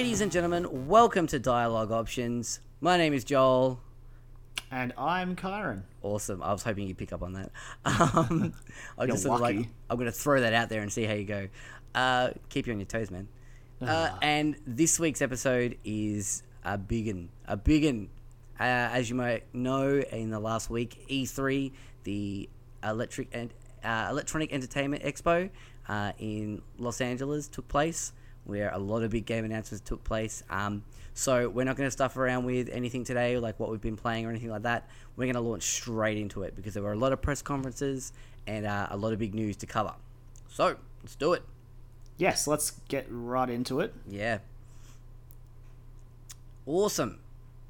Ladies and gentlemen, welcome to Dialogue Options. My name is Joel. And I'm Kyron. Awesome. I was hoping you'd pick up on that. Um, I just sort of like. I'm going to throw that out there and see how you go. Uh, keep you on your toes, man. Uh, and this week's episode is a biggin, a biggin. Uh, as you might know, in the last week, E3, the electric and uh, electronic entertainment expo uh, in Los Angeles took place, where a lot of big game announcements took place. Um, so we're not going to stuff around with anything today, like what we've been playing or anything like that. We're going to launch straight into it because there were a lot of press conferences and uh, a lot of big news to cover. So let's do it. Yes, let's get right into it. Yeah. Awesome.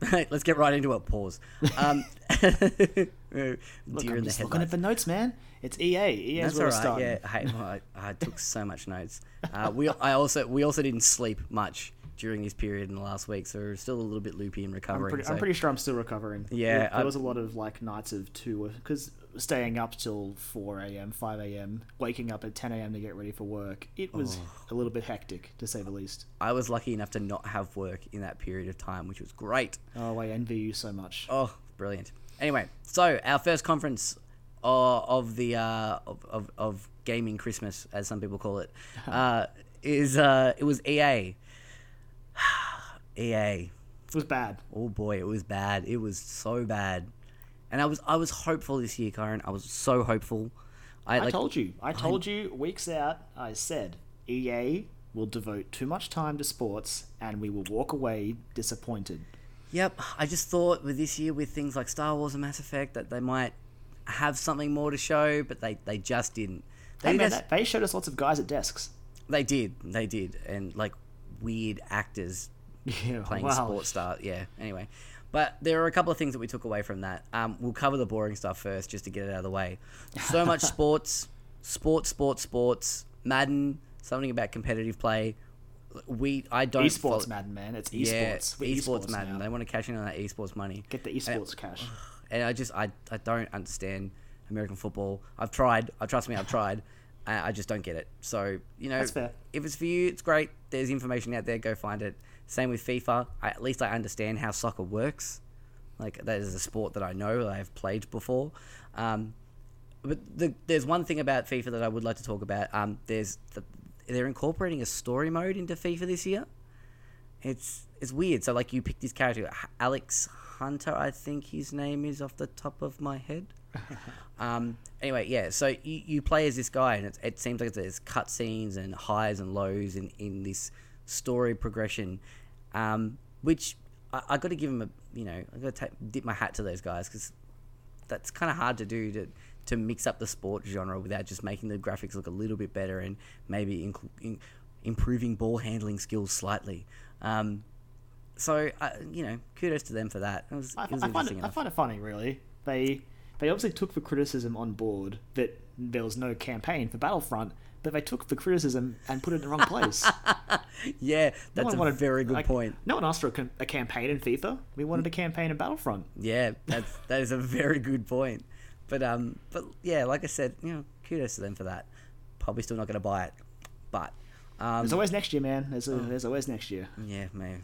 Let's get right into it. Pause. Um, Look, I'm just looking at the notes, man. It's EA. EA That's where right. Yeah, hey, well, I, I took so much notes. Uh, we, I also, we also didn't sleep much during this period in the last week, so we're still a little bit loopy and I'm recovering. pretty, so- I'm pretty sure I'm still recovering. Yeah, there, I'm- was a lot of like nights of two because staying up till 4 a.m., 5 a.m., waking up at 10 a.m. to get ready for work. It was Oh. a little bit hectic to say the least. I was lucky enough to not have work in that period of time, which was great. Oh, I envy you so much. Oh, brilliant. Anyway, so our first conference uh, of the uh, of, of, of gaming Christmas, as some people call it, uh, is uh, it was EA. EA. It was bad. Oh boy, it was bad. It was so bad. And I was I was hopeful this year, Karen. I was so hopeful. I, I told you. I told you weeks out. I said EA will devote too much time to sports, and we will walk away disappointed. Yep, I just thought with this year with things like Star Wars and Mass Effect that they might have something more to show, but they, they just didn't. They Hey, man, did. they showed us lots of guys at desks. They did. They did. And like weird actors Yeah, playing wow. sports star. Yeah. Anyway, but there are a couple of things that we took away from that. Um, we'll cover the boring stuff first, just to get it out of the way. So much sports, sports, sports, sports. Madden. Something about competitive play. We. I don't. Esports, follow- Madden, man. It's Yeah, esports. Esports, Madden. now. They want to cash in on that esports money. Get the esports cash. And I just I, I don't understand American football. I've tried. I trust me, I've tried. I, I just don't get it. So you know, if it's for you, it's great. There's information out there. Go find it. Same with FIFA. I, at least I understand how soccer works. Like that is a sport that I know. that I have played before. Um, but the, there's one thing about FIFA that I would like to talk about. Um, there's the, they're incorporating a story mode into FIFA this year. It's it's weird. So like you pick this character, Alex Hunter, I think his name is off the top of my head. um, anyway, yeah. So you, you play as this guy, and it, it seems like there's cutscenes and highs and lows in, in this story progression, um, which I, I got to give him a you know I got to dip my hat to those guys because that's kind of hard to do to to mix up the sport genre without just making the graphics look a little bit better and maybe in, improving ball handling skills slightly. Um, so uh, you know, kudos to them for that. It was, I, it was I find it, I find it funny, really. They they obviously took the criticism on board that there was no campaign for Battlefront, but they took the criticism and put it in the wrong place. yeah, that's one a very good like, point. No one asked for a, a campaign in FIFA. We wanted a campaign in Battlefront. Yeah, that's that is a very good point. But um, but yeah, like I said, you know, kudos to them for that. Probably still not going to buy it, but um, There's always next year, man. There's, Oh. a, there's always next year. Yeah, man.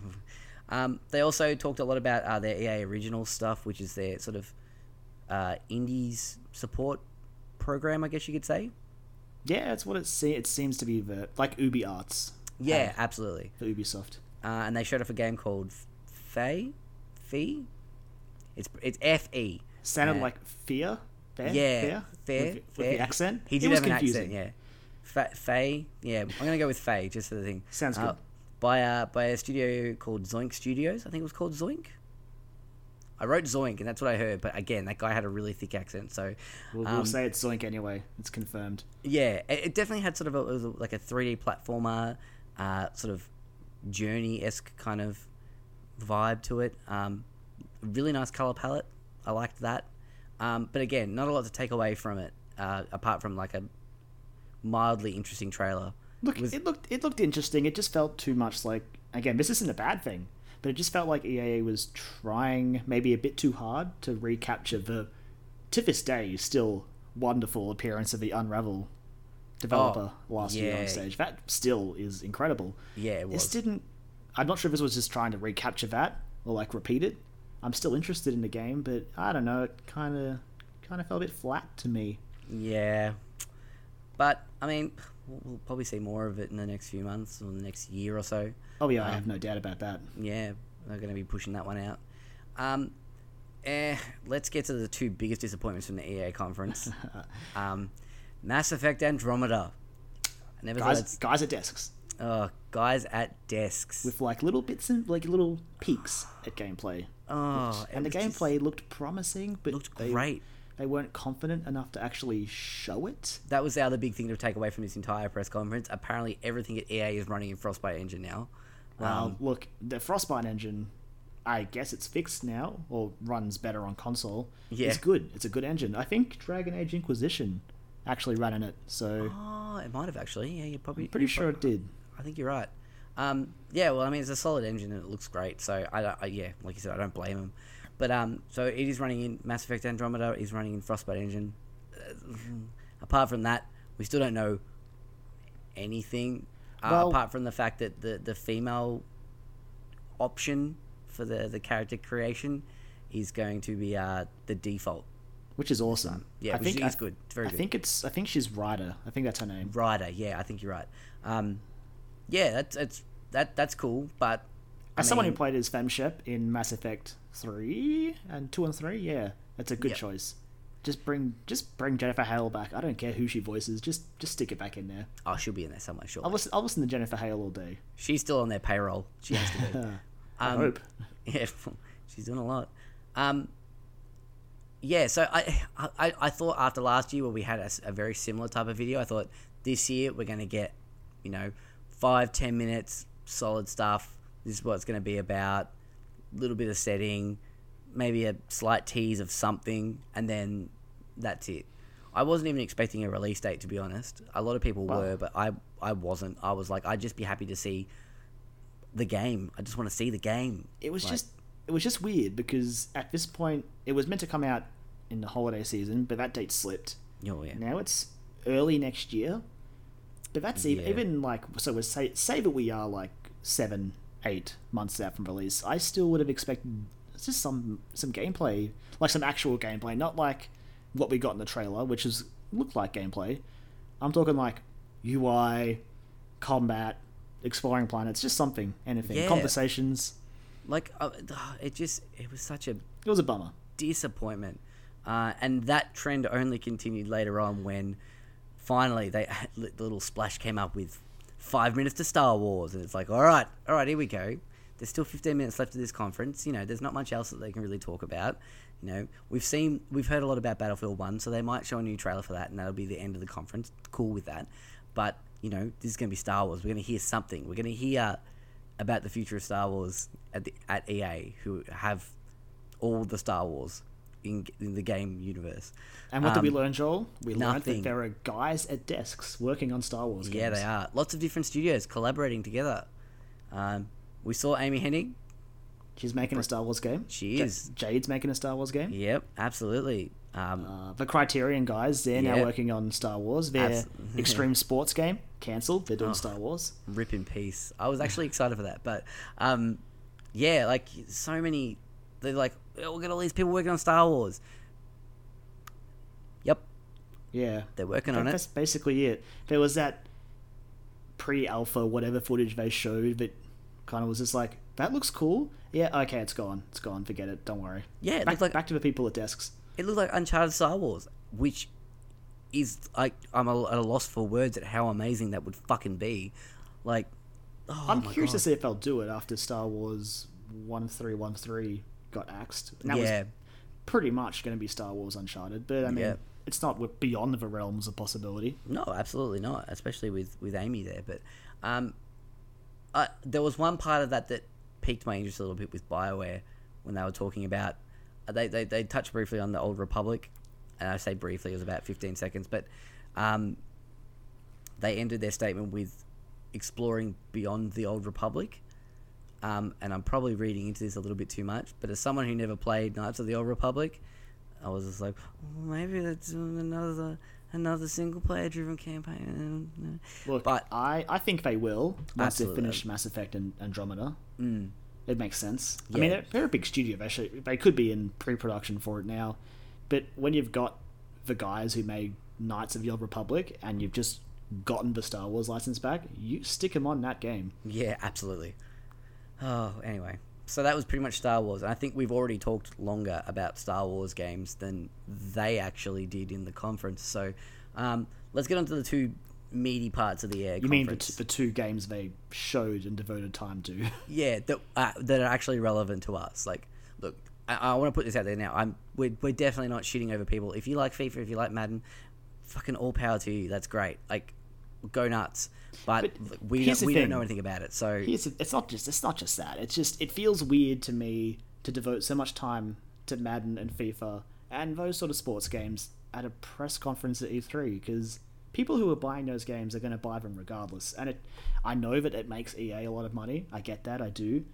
Um, they also talked a lot about uh, their EA original stuff, which is their sort of uh, indies support program, I guess you could say. Yeah, that's what it, se- it seems to be. The, like Ubi Arts Yeah, have absolutely. for Ubisoft. Uh, and they showed off a game called Fe, Fee. It's it's F E. Sounded Uh, like Fear. Fair? Yeah, Fair? fair, With, with fair. the accent. He It did was have an confusing. accent, yeah. Fa- Faye, yeah. I'm gonna go with Faye just for the thing. Sounds Uh, good. By uh, by a studio called Zoink Studios. I think it was called Zoink. I wrote Zoink, and that's what I heard. But again, that guy had a really thick accent, so We'll, um, we'll say it's Zoink anyway. It's confirmed. yeah, it, it definitely had sort of a, it was like a 3D platformer, uh, sort of journey esque kind of vibe to it. Um, really nice color palette. I liked that. Um, but again, not a lot to take away from it, uh, apart from like a mildly interesting trailer. Look, It was- it looked it looked interesting. It just felt too much like again. This isn't a bad thing, but it just felt like EA was trying maybe a bit too hard to recapture the to this day still wonderful appearance of the Unravel developer oh, last year Oh, on stage. That still is incredible. Yeah, it was. This didn't. I'm not sure if this was just trying to recapture that or like repeat it. I'm still interested in the game, but I don't know. It kind of kind of felt a bit flat to me. Yeah, but I mean, we'll, probably see more of it in the next few months or the next year or so. Oh yeah, I have no doubt about that. Yeah, they're going to be pushing that one out. Um, eh, let's get to the two biggest disappointments from the EA conference. um, Mass Effect Andromeda. I never Guys, guys at desks oh, guys at desks. with like little bits and like little peaks at gameplay. oh, and the gameplay looked promising, but looked great. They weren't confident enough to actually show it. That was the other big thing to take away from this entire press conference. Apparently, everything at EA is running in Frostbite engine now. Well, Um, look, the Frostbite engine, I guess it's fixed now, or runs better on console. Yeah. It's good. It's a good engine. I think Dragon Age Inquisition actually ran in it, so Oh, it might have actually. Yeah, you probably. I'm pretty sure it did. I think you're right. Um, yeah, well, I mean, it's a solid engine and it looks great. So I, I yeah, like you said, I don't blame him. But um, so it is running in Mass Effect Andromeda. Is running in Frostbite engine. Uh, apart from that, we still don't know anything. Uh, Well- apart from the fact that the the female option for the the character creation is going to be uh the default. Which is awesome. Yeah, I which think is I, good. It's very I good. think it's. I think she's Ryder. I think that's her name. Ryder. yeah, I think you're right. Um, yeah, that's it's that that's cool, but I As someone who played as Femshep in Mass Effect three and two and three, yeah, that's a good Yep. choice. Just bring, just bring Jennifer Hale back. I don't care who she voices. Just, just stick it back in there. Oh, she'll be in there somewhere, sure. I'll listen. I'll listen to Jennifer Hale all day. She's still on their payroll. She has to be. I Um, hope. Yeah, she's doing a lot. Um, yeah, so I, I I thought after last year where we had a very similar type of video, I thought this year we're going to get, you know, five ten minutes solid stuff. This is what it's going to be about. Little bit of setting, maybe a slight tease of something, and then that's it. I wasn't even expecting a release date to be honest. A lot of people Wow. were, but I I wasn't. I was like, I'd just be happy to see the game. I just want to see the game. It was Like- just it was just weird because at this point it was meant to come out in the holiday season, but that date slipped. Oh yeah. Now it's early next year, but that's even, Yeah. even like so. We say say that we are like seven, eight months out from release. I still would have expected just some some gameplay, like some actual gameplay, not like what we got in the trailer, which is looked like gameplay. I'm talking like UI, combat, exploring planets, just something, anything, Yeah. conversations. Like uh, it just it was such a It was a bummer. disappointment, uh, and that trend only continued later on when finally they the little splash came up with five minutes to Star Wars, and it's like, all right, all right, here we go. There's still 15 minutes left of this conference. You know, there's not much else that they can really talk about. You know, we've seen, we've heard a lot about Battlefield One, so they might show a new trailer for that, and that'll be the end of the conference. Cool with that, but you know, this is going to be Star Wars. We're going to hear something. We're going to hear about the future of Star Wars at the, at EA, who have all the Star Wars in, in the game universe. And what did we Um, learn, Joel? We learned that there are guys at desks working on Star Wars games. Yeah, they are. Lots of different studios collaborating together. Um, we saw Amy Hennig. She's making a Star Wars game. She is. Jade's making a Star Wars game. Yep, absolutely. Um, Uh, the Criterion guys, they're now working on Star Wars. Their Abs- Extreme Sports game cancelled. They're doing Oh. Star Wars. rip in peace. I was actually excited for that, but um, yeah, like so many. They're like, we've got all these people working on Star Wars. Yep, Yeah, they're working That- on it. that's basically it. There was that pre-alpha whatever footage they showed that kind of was just like, that looks cool. Yeah, okay, it's gone. It's gone. Forget it. Don't worry. Yeah, back, like back to the people at desks. it looked like Uncharted Star Wars, which is like I'm a- at a loss for words at how amazing that would fucking be. Like, oh I'm curious God. to see if they'll do it after Star Wars one three one three got axed. And that Yeah. was pretty much going to be Star Wars Uncharted, but I mean, Yeah. it's not beyond the realms of possibility. No, absolutely not. Especially with with Amy there. But um, I, there was one part of that that piqued my interest a little bit with Bioware when they were talking about uh, they they they touched briefly on the Old Republic, and I say briefly it was about fifteen seconds, but um, they ended their statement with exploring beyond the Old Republic. Um, and I'm probably reading into this a little bit too much, but as someone who never played Knights of the Old Republic, I was just like, "Oh, maybe that's another another single player driven campaign. Look, But- I, I think they will once Absolutely. they finish Mass Effect and Andromeda. Mm. It makes sense. I mean, they're, they're a big studio. They, should, they could be in pre-production for it now, but when you've got the guys who made Knights of the Old Republic and you've just gotten the Star Wars license back, you stick them on that game. Yeah, absolutely. Oh, anyway. So that was pretty much Star Wars. And I think we've already talked longer about Star Wars games than they actually did in the conference. So um, let's get on to the two meaty parts of the air You mean the, t- the two games they showed and devoted time to? yeah, that, uh, that are actually relevant to us. Like, look, I, I want to put this out there now. I'm we're, we're definitely not shitting over people. If you like FIFA, if you like Madden, fucking all power to you. That's great. Like, go nuts. But, But we don't, we don't know anything about it. So Here's, it's not just it's not just that. It's just it feels weird to me to devote so much time to Madden and FIFA and those sort of sports games at a press conference at E3 because people who are buying those games are going to buy them regardless. And it, I know that it makes EA a lot of money. I get that. I do.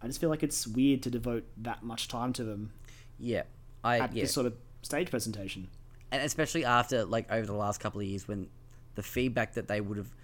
I just feel like it's weird to devote that much time to them yeah, I at yeah. this sort of stage presentation. and especially after like over the last couple of years when the feedback that they would have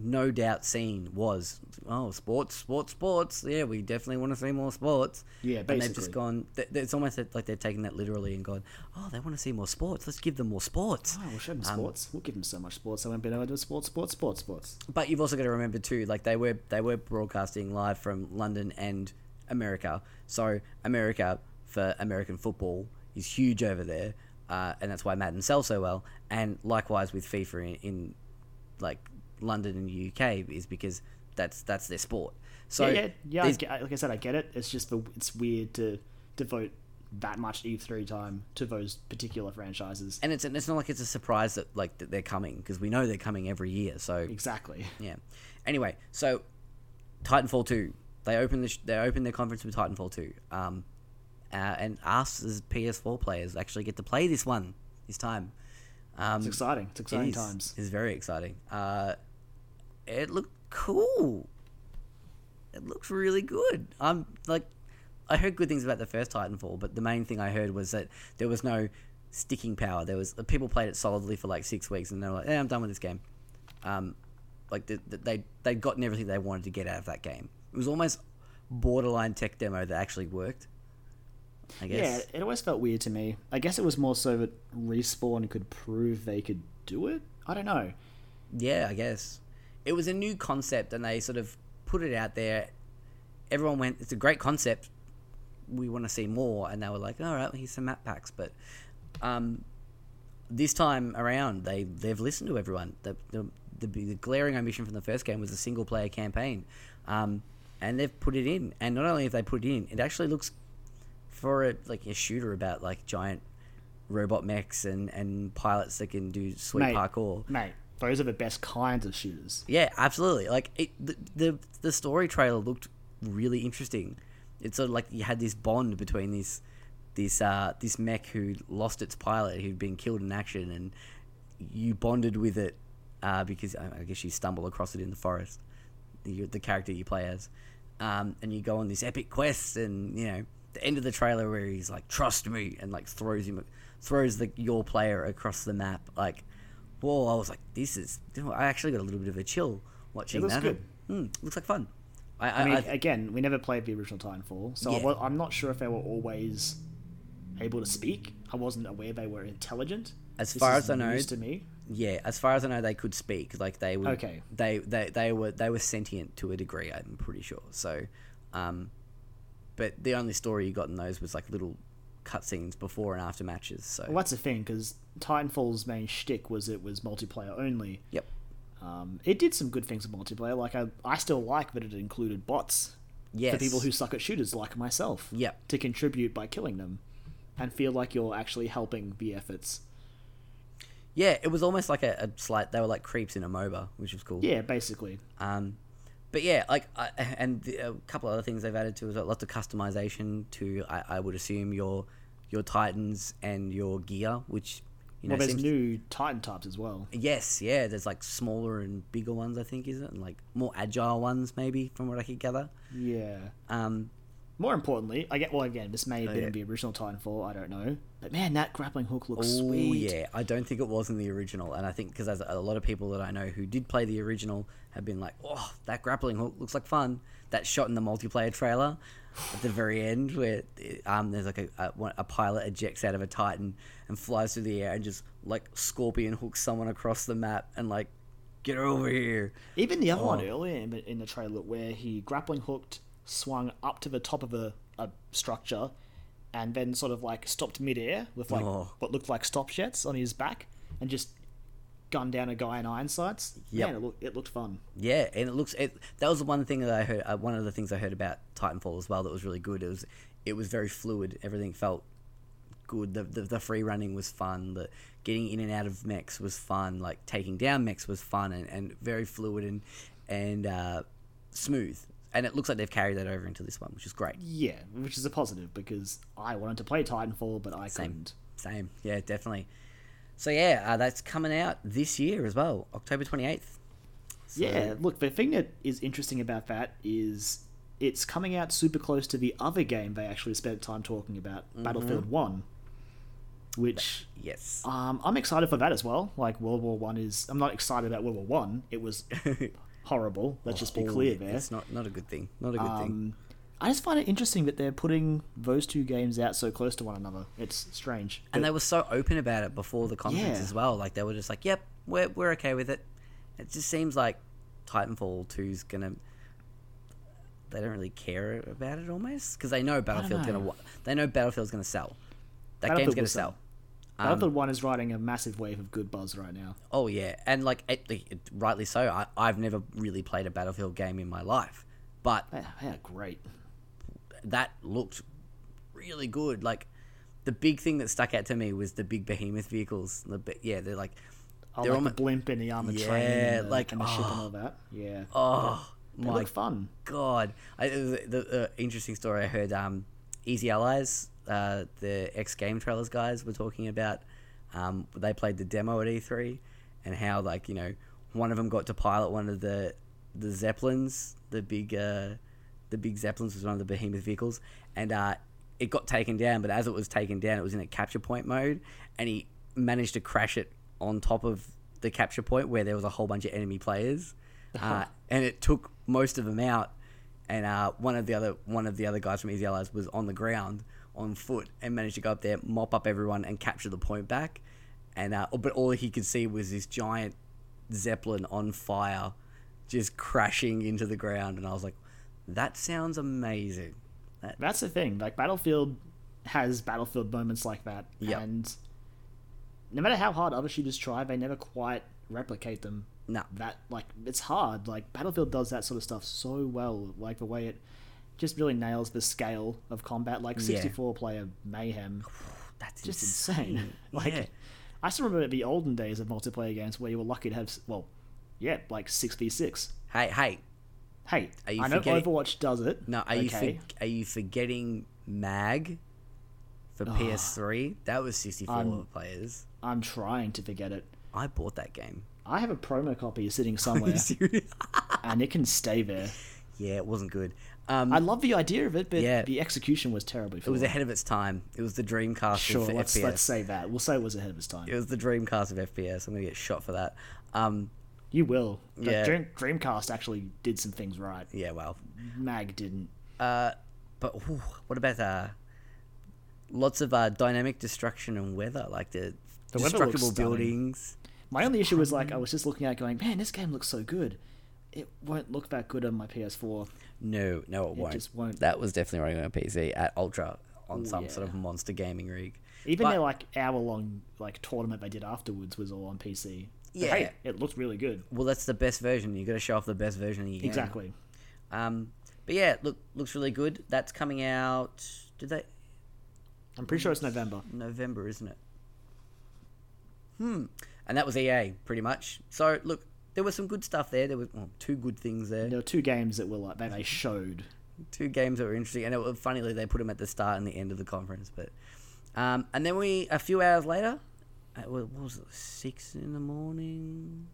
no doubt seen was oh sports sports sports. Yeah we definitely want to see more sports. Yeah, and they've just gone it's almost like they're taking that literally and gone oh they want to see more sports. Let's give them more sports. Oh, we'll show them Um, sports. we'll give them so much sports. I won't be able to do sports, sports, sports, sports. but you've also got to remember too like they were they were broadcasting live from London and America. So America for American football is huge over there uh, and that's why Madden sells so well. And likewise with FIFA in, in like London and the UK is because that's that's their sport so yeah, yeah, yeah. I get, like I said, I get it. It's just the, it's weird to devote that much E3 time to those particular franchises. and it's it's not like it's a surprise that like that they're coming because we know they're coming every year so Exactly. Yeah. Anyway, so Titanfall two. They open the sh- they opened their conference with Titanfall two. Um, uh, and us as PS4 players actually get to play this one this time. Um, It's exciting. It's exciting it is, times. It's very exciting. Uh, it looked cool. It looks really good. I'm like, I heard good things about the first Titanfall, but the main thing I heard was that there was no sticking power. There was people played it solidly for like six weeks, and they were like, "Yeah, I'm done with this game." Um, like the, the, they they gotten everything they wanted to get out of that game. It was almost borderline tech demo that actually worked. I guess. Yeah, it always felt weird to me. I guess it was more so that Respawn could prove they could do it. I don't know. Yeah, I guess. It was a new concept and they sort of put it out there. Everyone went, it's a great concept. We want to see more. And they were like, all right, here's some map packs. But um, this time around, they, they've listened to everyone. The, the, the, the glaring omission from the first game was a single player campaign. Um, and they've put it in. And not only have they put it in, it actually looks for a, like a shooter about like giant robot mechs and, and pilots that can do sweet Mate. parkour. Mate, those are the best kinds of shooters. Yeah, absolutely. Like it, the, the the story trailer looked really interesting. It's sort of like you had this bond between this this uh this mech who lost its pilot who'd been killed in action, and you bonded with it uh, because I guess you stumble across it in the forest. The the character you play as, um, and you go on this epic quest, and you know the end of the trailer where he's like trust me and like throws him throws the your player across the map like whoa i was like this is i actually got a little bit of a chill watching looks that good. Hmm, looks like fun i, I, I mean, I- again, we never played the original Titanfall, so I Yeah. I'm not sure if they were always able to speak. I wasn't aware they were intelligent. As This far as I know, to me. yeah as far as i know they could speak like they were. Okay. they, they they were they were sentient to a degree i'm pretty sure so um but the only story you got in those was like little cutscenes before and after matches so Well, that's the thing because Titanfall's main shtick was it was multiplayer only. yep Um, it did some good things with multiplayer. Like I, I still like that it included bots yes for people who suck at shooters, like myself. Yep. To contribute by killing them, and feel like you're actually helping the efforts. yeah it was almost like a, a slight they were like creeps in a moba which was cool Yeah, basically. Um, but yeah, like, I, and the, a couple other things they've added to is lots of customization to, I, I would assume your your Titans and your gear, which you know well, there's seems. new Titan types as well. yes, yeah. There's like smaller and bigger ones, I think, is it, and like more agile ones, maybe, from what I could gather. Yeah. Um, more importantly, I get well again. This may have Oh, been yeah. in the original Titanfall. I don't know, but man, that grappling hook looks Oh sweet. yeah, I don't think it was in the original, and I think because there's a lot of people that I know who did play the original have been like, "Oh, that grappling hook looks like fun." That shot in the multiplayer trailer at the very end, where um, there's like a, a a pilot ejects out of a Titan and flies through the air and just like scorpion hooks someone across the map and like, get over here. Even the other one Oh. earlier in the, in the trailer where he grappling hooked, swung up to the top of a, a structure, and then sort of like stopped midair with like Oh. what looked like stop jets on his back, and just gunned down a guy in iron sights. Yep. Man, it, look, it looked fun. Yeah, and it looks it. That was the one thing that I heard. Uh, one of the things I heard about Titanfall as well that was really good. It was it was very fluid. Everything felt good. The the, the free running was fun. The getting in and out of mechs was fun. Like taking down mechs was fun and, and very fluid and and uh, smooth. And it looks like they've carried that over into this one, which is great. Yeah, which is a positive because I wanted to play Titanfall, but I Same. couldn't. Same, yeah, definitely. So yeah, uh, that's coming out this year as well, October twenty eighth. Yeah, look, the thing that is interesting about that is it's coming out super close to the other game they actually spent time talking about, Mm-hmm. Battlefield 1, which Yes. um, I'm excited for that as well. Like, World War 1 is. I'm not excited about World War 1. It was horrible. Let's just be Oh, clear there. It's not not a good thing. Not a good thing. I just find it interesting that they're putting those two games out so close to one another. It's strange. And they were so open about it before the conference Yeah. as well. Like they were just like, "Yep, we're we're okay with it." It just seems like Titanfall 2's gonna. They don't really care about it almost because they know Battlefield's know. gonna. They know Battlefield's gonna sell. That game's gonna sell. sell. Um, Battlefield 1 is riding a massive wave of good buzz right now. Oh yeah, and like it, it, rightly so. I, I've never really played a Battlefield game in my life, but yeah, great. That looked really good. Like the big thing that stuck out to me was the big behemoth vehicles. The yeah, they're like Oh, They're like almo- the blimp and the armored train Yeah, and the, like, and the ship and oh. all that. Yeah. oh They my look fun. god! I, the, the uh, interesting story I heard. Um, Easy Allies, uh, the ex Game Trailers guys were talking about. Um, they played the demo at E3, and how like you know one of them got to pilot one of the the zeppelins, the big uh, the big zeppelins was one of the behemoth vehicles, and uh, it got taken down. But as it was taken down, it was in a capture point mode, and he managed to crash it on top of the capture point where there was a whole bunch of enemy players, uh, and it took most of them out. And uh, one of the other one of the other guys from Easy Allies was on the ground on foot and managed to go up there, mop up everyone, and capture the point back. And uh, but all he could see was this giant zeppelin on fire, just crashing into the ground. And I was like, "That sounds amazing." That, That's the thing. Like Battlefield has Battlefield moments like that, Yep. and no matter how hard other shooters try, they never quite replicate them. no, That like it's hard. Like Battlefield does that sort of stuff so well. Like the way it just really nails the scale of combat. Like Yeah. 64 player mayhem, that's just insane. like Yeah. I still remember the olden days of multiplayer games where you were lucky to have well, yeah, like six v six. Hey, hey, Hey, Are you I know forgetting- Overwatch does it. No, are you okay. for, are you forgetting Mag for PS3? That was 64 I'm- players. I'm trying to forget it. I bought that game. I have a promo copy sitting somewhere, and it can stay there. yeah, it wasn't good. Um, I love the idea of it, but Yeah. the execution was terribly. it was ahead of its time. It was the Dreamcast Sure, of let's FPS. let's say that. We'll say it was ahead of its time. It was the Dreamcast of FPS. I'm gonna get shot for that. Um, You will. But Yeah. Dream, Dreamcast actually did some things right. yeah, well, Mag didn't. uh, but ooh, what about uh, lots of uh, dynamic destruction and weather, like the, The destructible buildings. My only issue was like I was just looking at it going, man, this game looks so good. It won't look that good on my PS4. No, no, it, won't. just won't. That was definitely running on PC at Ultra on Ooh, some sort of monster gaming rig. Even But- their like hour long like tournament they did afterwards was all on PC. Yeah. hey, it looks really good. Well, that's the best version. You got to show off the best version of your game. Exactly. Um, but yeah, look, looks really good. That's coming out. Did they I'm pretty sure it's November. November, isn't it? Hmm. And that was EA, pretty much. So look, there was some good stuff there. There was well, two good things there. There were two games that were like that they showed. Two games that were interesting, and it was funnily they put them at the start and the end of the conference. But um, and then we a few hours later, uh, what what was it? Six in the morning.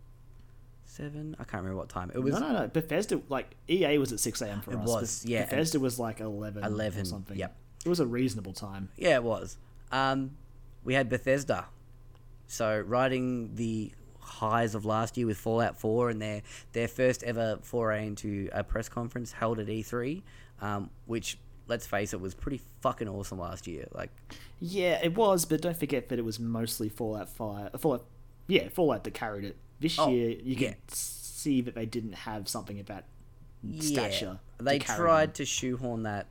seven. I can't remember what time it was. No, no, no. Bethesda, like EA, was at six a.m. for It us. was, Beth- yeah, Bethesda was like eleven, or 11, something. yep. it was a reasonable time. Yeah, it was. Um, we had Bethesda, so riding the highs of last year with Fallout Four and their their first ever foray into a press conference held at E3, um, which let's face it was pretty fucking awesome last year. Like, Yeah, it was, but don't forget that it was mostly Fallout Five. uh, Fallout, yeah, Fallout that carried it. This Oh, year, you yeah. can see that they didn't have something about stature. yeah, they to tried them. to shoehorn that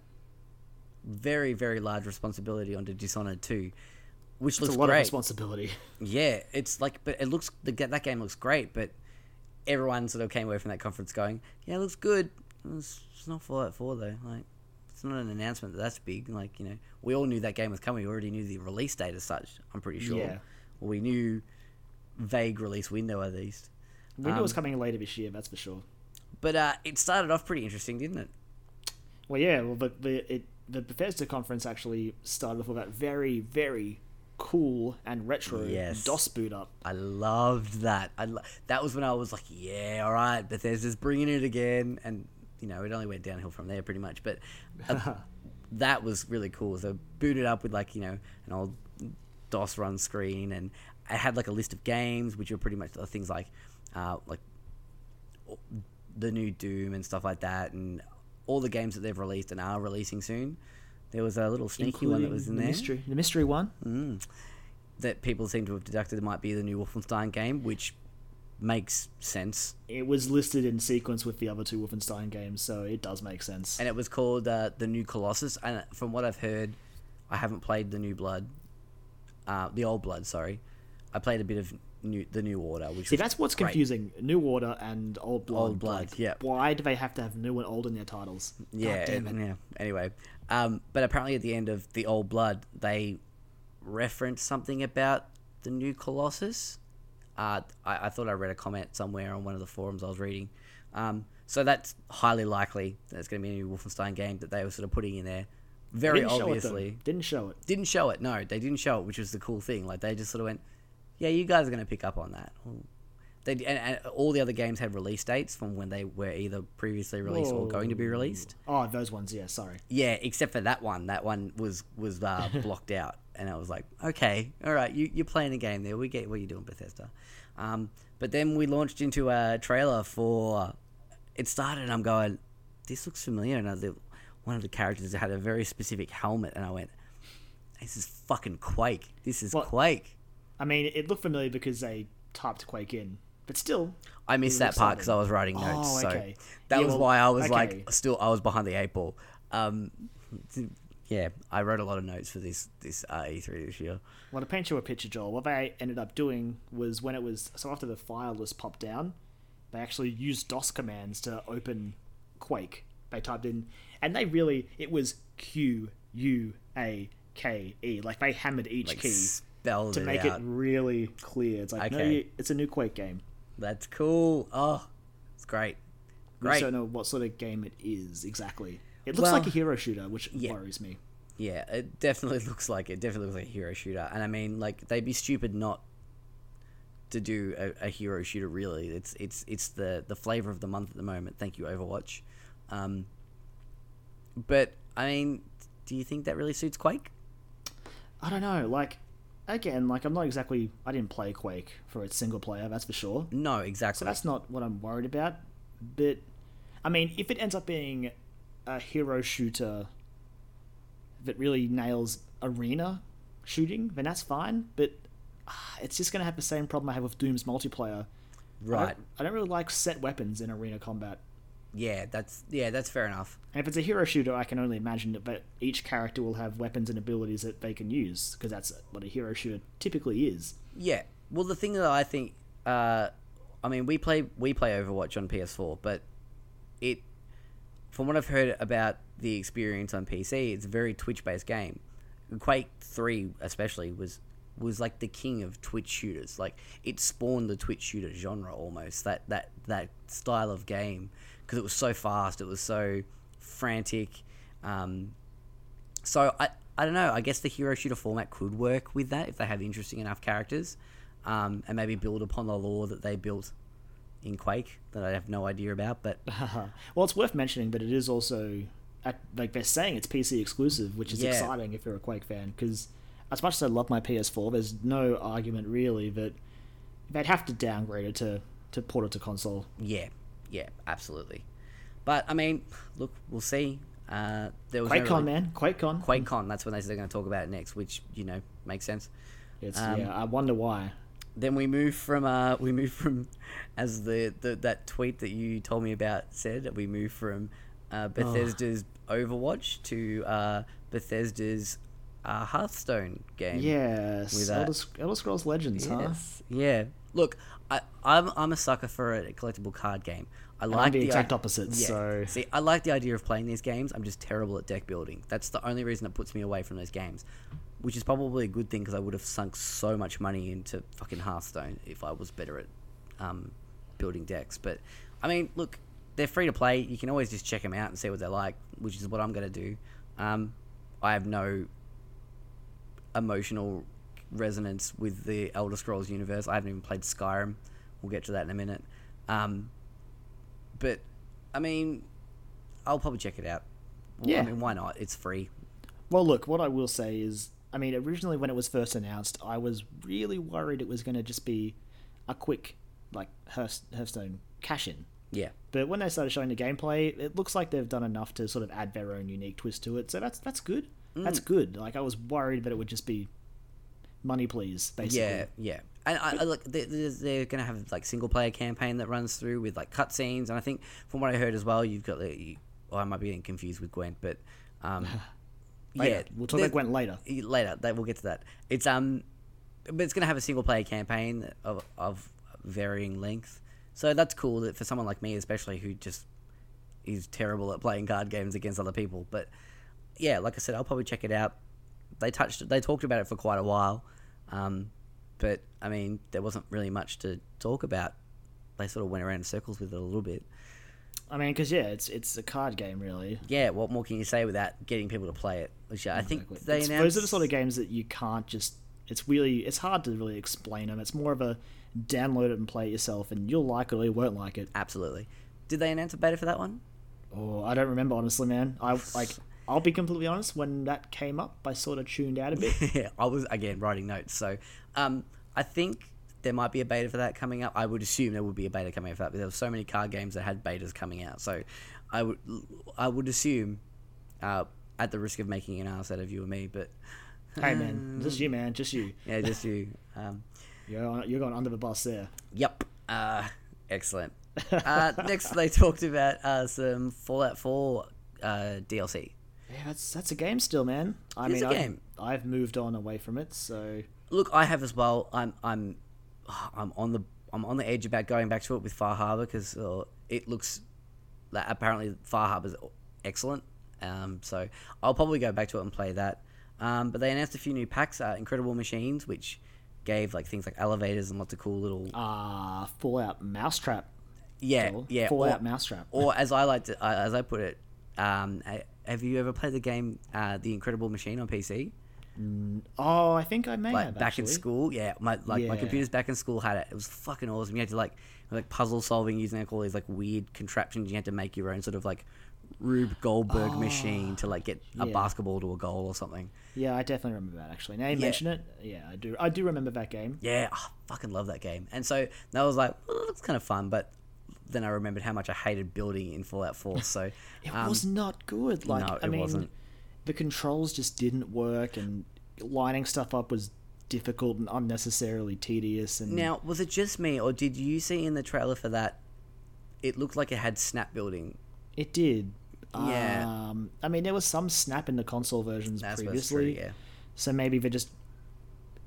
very very large responsibility onto Dishonored 2, which It's looks a lot great. of responsibility. Yeah, it's like, but it looks the that game looks great, but everyone sort of came away from that conference going, "Yeah, it looks good. It's, it's not Fallout Four though. Like, it's not an announcement that that's big. Like, you know, we all knew that game was coming. We already knew the release date as such. I'm pretty sure. Yeah. Well, we knew vague release window at least. It was Um, coming later this year. That's for sure. But uh, it started off pretty interesting, didn't it? Well, yeah. Well, the the it, the Bethesda conference actually started off with that very very cool and retro Yes. DOS boot up. I loved that. I lo- that was when I was like, yeah, all right, Bethesda's bringing it again, and you know, it only went downhill from there pretty much. But uh, that was really cool. So booted up with like you know an old DOS run screen, and I had like a list of games, which were pretty much the things like uh, like the new Doom and stuff like that, and all the games that they've released and are releasing soon. There was a little sneaky one that was in the there mystery, the mystery one. mm, that people seem to have deducted might be the new Wolfenstein game, which makes sense. It was listed in sequence with the other two Wolfenstein games, so it does make sense. And it was called uh, the New Colossus. And from what I've heard, I haven't played the New Blood, uh, the Old Blood. Sorry, I played a bit of new the New Order, which See, that's what's great. confusing. New Order and Old Blood. Old Blood, like, yeah. Why do they have to have new and old in their titles? God Yeah, damn it. yeah. Anyway, um, but apparently at the end of the Old Blood, they referenced something about the new Colossus. Uh, I, I thought I read a comment somewhere on one of the forums I was reading. Um, so that's highly likely that it's going to be a new Wolfenstein game that they were sort of putting in there. Very Didn't show it, obviously, Didn't show it. didn't show it. No, they didn't show it, which was the cool thing. Like they just sort of went, "Yeah, you guys are going to pick up on that." They and, and all the other games had release dates from when they were either previously released or going to be released. Oh, those ones. Yeah, sorry. Yeah, except for that one. That one was was uh, blocked out, and I was like, okay, all right, you you're playing a game there. We get what you're doing, Bethesda. Um, but then we launched into a trailer for. It started, and I'm going, this looks familiar, and I, one of the characters had a very specific helmet, and I went, this is fucking Quake. This is What? Quake. I mean, it looked familiar because they typed Quake in, but still, I missed that part because. I was writing notes. Oh, so okay. that Yeah, was well, why I was okay. like, still, I was behind the eight ball. Um, yeah, I wrote a lot of notes for this this uh, E3 this year. well, to paint you a picture, Joel, what they ended up doing was when it was so after the file was popped down, they actually used DOS commands to open Quake. They typed in, and they really it was Q U A K E, like they hammered each Like key to it make out. it really clear. It's like no, Okay. you, it's a new Quake game. That's cool. Oh, it's great. We Great. just don't know what sort of game it is exactly. It looks Well, like a hero shooter, which yeah. worries me. Yeah, it definitely looks like it. Definitely looks like a hero shooter. And I mean, like they'd be stupid not to do a, a hero shooter. Really, it's it's it's the the flavor of the month at the moment. Thank you, Overwatch. Um, but I mean, do you think that really suits Quake? I don't know. Like, again, like I'm not exactly. I didn't play Quake for its single player, that's for sure. No, exactly. So that's not what I'm worried about. But I mean, if it ends up being a hero shooter that really nails arena shooting, then that's fine. But ah, it's just gonna have the same problem I have with Doom's multiplayer. I right. don't, I don't really like set weapons in arena combat. Yeah, that's yeah, that's fair enough. And if it's a hero shooter, I can only imagine that that each character will have weapons and abilities that they can use, because that's what a hero shooter typically is. Yeah. Well, the thing that I think, uh, I mean, we play we play Overwatch on PS4, but it, from what I've heard about the experience on PC, it's a very Twitch based game. Quake Three, especially, was was like the king of Twitch shooters. Like it spawned the Twitch shooter genre almost. That that that style of game because it was so fast. It was so frantic. Um, so I I don't know. I guess the hero shooter format could work with that if they have interesting enough characters, um, and maybe build upon the lore that they built in Quake that I have no idea about. But well, it's worth mentioning, but it is also at, like they're saying it's PC exclusive, which is Yeah. exciting if you're a Quake fan. Because as much as I love my PS4, there's no argument really that they'd have to downgrade it to to port it to console. yeah, yeah, absolutely. But I mean, look, we'll see. Uh, there was no QuakeCon, really- man, QuakeCon. QuakeCon. That's when they said they're going to talk about it next, which you know makes sense. It's, Um, yeah, I wonder why. Then we move from uh, we move from as the, the that tweet that you told me about said that we move from uh, Bethesda's Overwatch to uh, Bethesda's uh, Hearthstone game. Yes, with, uh, Elder, Elder Scrolls Legends, huh? Yes. Yeah. Look, I, I'm I'm a sucker for a collectible card game. I like the exact i- opposite, Yeah. so- See, I like the idea of playing these games. I'm just terrible at deck building. That's the only reason it puts me away from those games, which is probably a good thing because I would have sunk so much money into fucking Hearthstone if I was better at um, building decks. But I mean, look, they're free to play. You can always just check them out and see what they're like, which is what I'm gonna do. Um, I have no emotional resonance with the Elder Scrolls universe. I haven't even played Skyrim. We'll get to that in a minute. Um, but I mean, I'll probably check it out. Yeah. I mean, why not? It's free. Well, look, what I will say is, I mean, originally when it was first announced, I was really worried it was going to just be a quick, like, Hearth- Hearthstone cash in. Yeah. But when they started showing the gameplay, it looks like they've done enough to sort of add their own unique twist to it. So that's that's good. That's Mm. good. Like I was worried that it would just be money, please. Basically. Yeah, yeah. And I, I look, they- they're, they're going to have like single player campaign that runs through with like cutscenes, and I think from what I heard as well, you've got the. You, well, I might be getting confused with Gwent, but um, Later. yeah, we'll talk about Gwent later. later. That we'll get to that. It's um, but it's gonna have a single player campaign of of varying length. So that's cool that for someone like me, especially who just is terrible at playing card games against other people. But yeah, like I said, I'll probably check it out. They touched, they talked about it for quite a while, um, but I mean, there wasn't really much to talk about. They sort of went around in circles with it a little bit. I mean, because yeah, it's it's a card game, really. Yeah, what more can you say without getting people to play it? Which I think Exactly. they It's- announced. those are the sort of games that you can't just. It's really it's hard to really explain them. It's more of a download it and play it yourself, and you'll like it or you won't like it. Absolutely. Did they announce a beta for that one? Oh, I don't remember honestly, man. I like. I'll be completely honest. When that came up, I sort of tuned out a bit. yeah, I was again writing notes. So, um, I think there might be a beta for that coming up. I would assume there would be a beta coming up for that. But there were so many card games that had betas coming out. So, I would I would assume, uh, at the risk of making an ass out of you and me, but hey, man, just you, man, just you. yeah, just you. Um, You're on, you're going under the bus there. yep. Uh, excellent. Uh, next, they talked about uh, some Fallout 4 uh, DLC. Yeah, that's that's a game still, man. I It mean, a I've, game. I've moved on away from it, so Look, I have as well. I'm I'm I'm on the I'm on the edge about going back to it with Far Harbor because uh, it looks like apparently Far Harbor's excellent. Um, so I'll probably go back to it and play that. Um, but they announced a few new packs, uh, Incredible Machines, which gave like things like elevators and lots of cool little ah, Fallout Mousetrap. yeah yeah Fallout or, Mousetrap. or as I like to uh, as I put it. Um, have you ever played the game uh, The Incredible Machine on PC? Oh, I think I may like have back in school. Yeah, my like my computers back in school had it. It was fucking awesome. You had to like like puzzle solving using like all these like weird contraptions. You had to make your own sort of like Rube Goldberg machine to like get a yeah. basketball to a goal or something. Yeah, I definitely remember that actually. Now you Yeah. mention it, yeah, I do. I do remember that game. Yeah, I fucking love that game. And so that was like, well, it looks kind of fun, but then I remembered how much I hated building in Fallout 4. So It um, was not good. Like no, I it mean, wasn't. The controls just didn't work, and lining stuff up was difficult and unnecessarily tedious. And Now, was it just me, or did you see in the trailer for that? It looked like it had snap building. it did. Yeah. Um, I mean, there was some snap in the console versions That's previously, true, yeah. so maybe they're just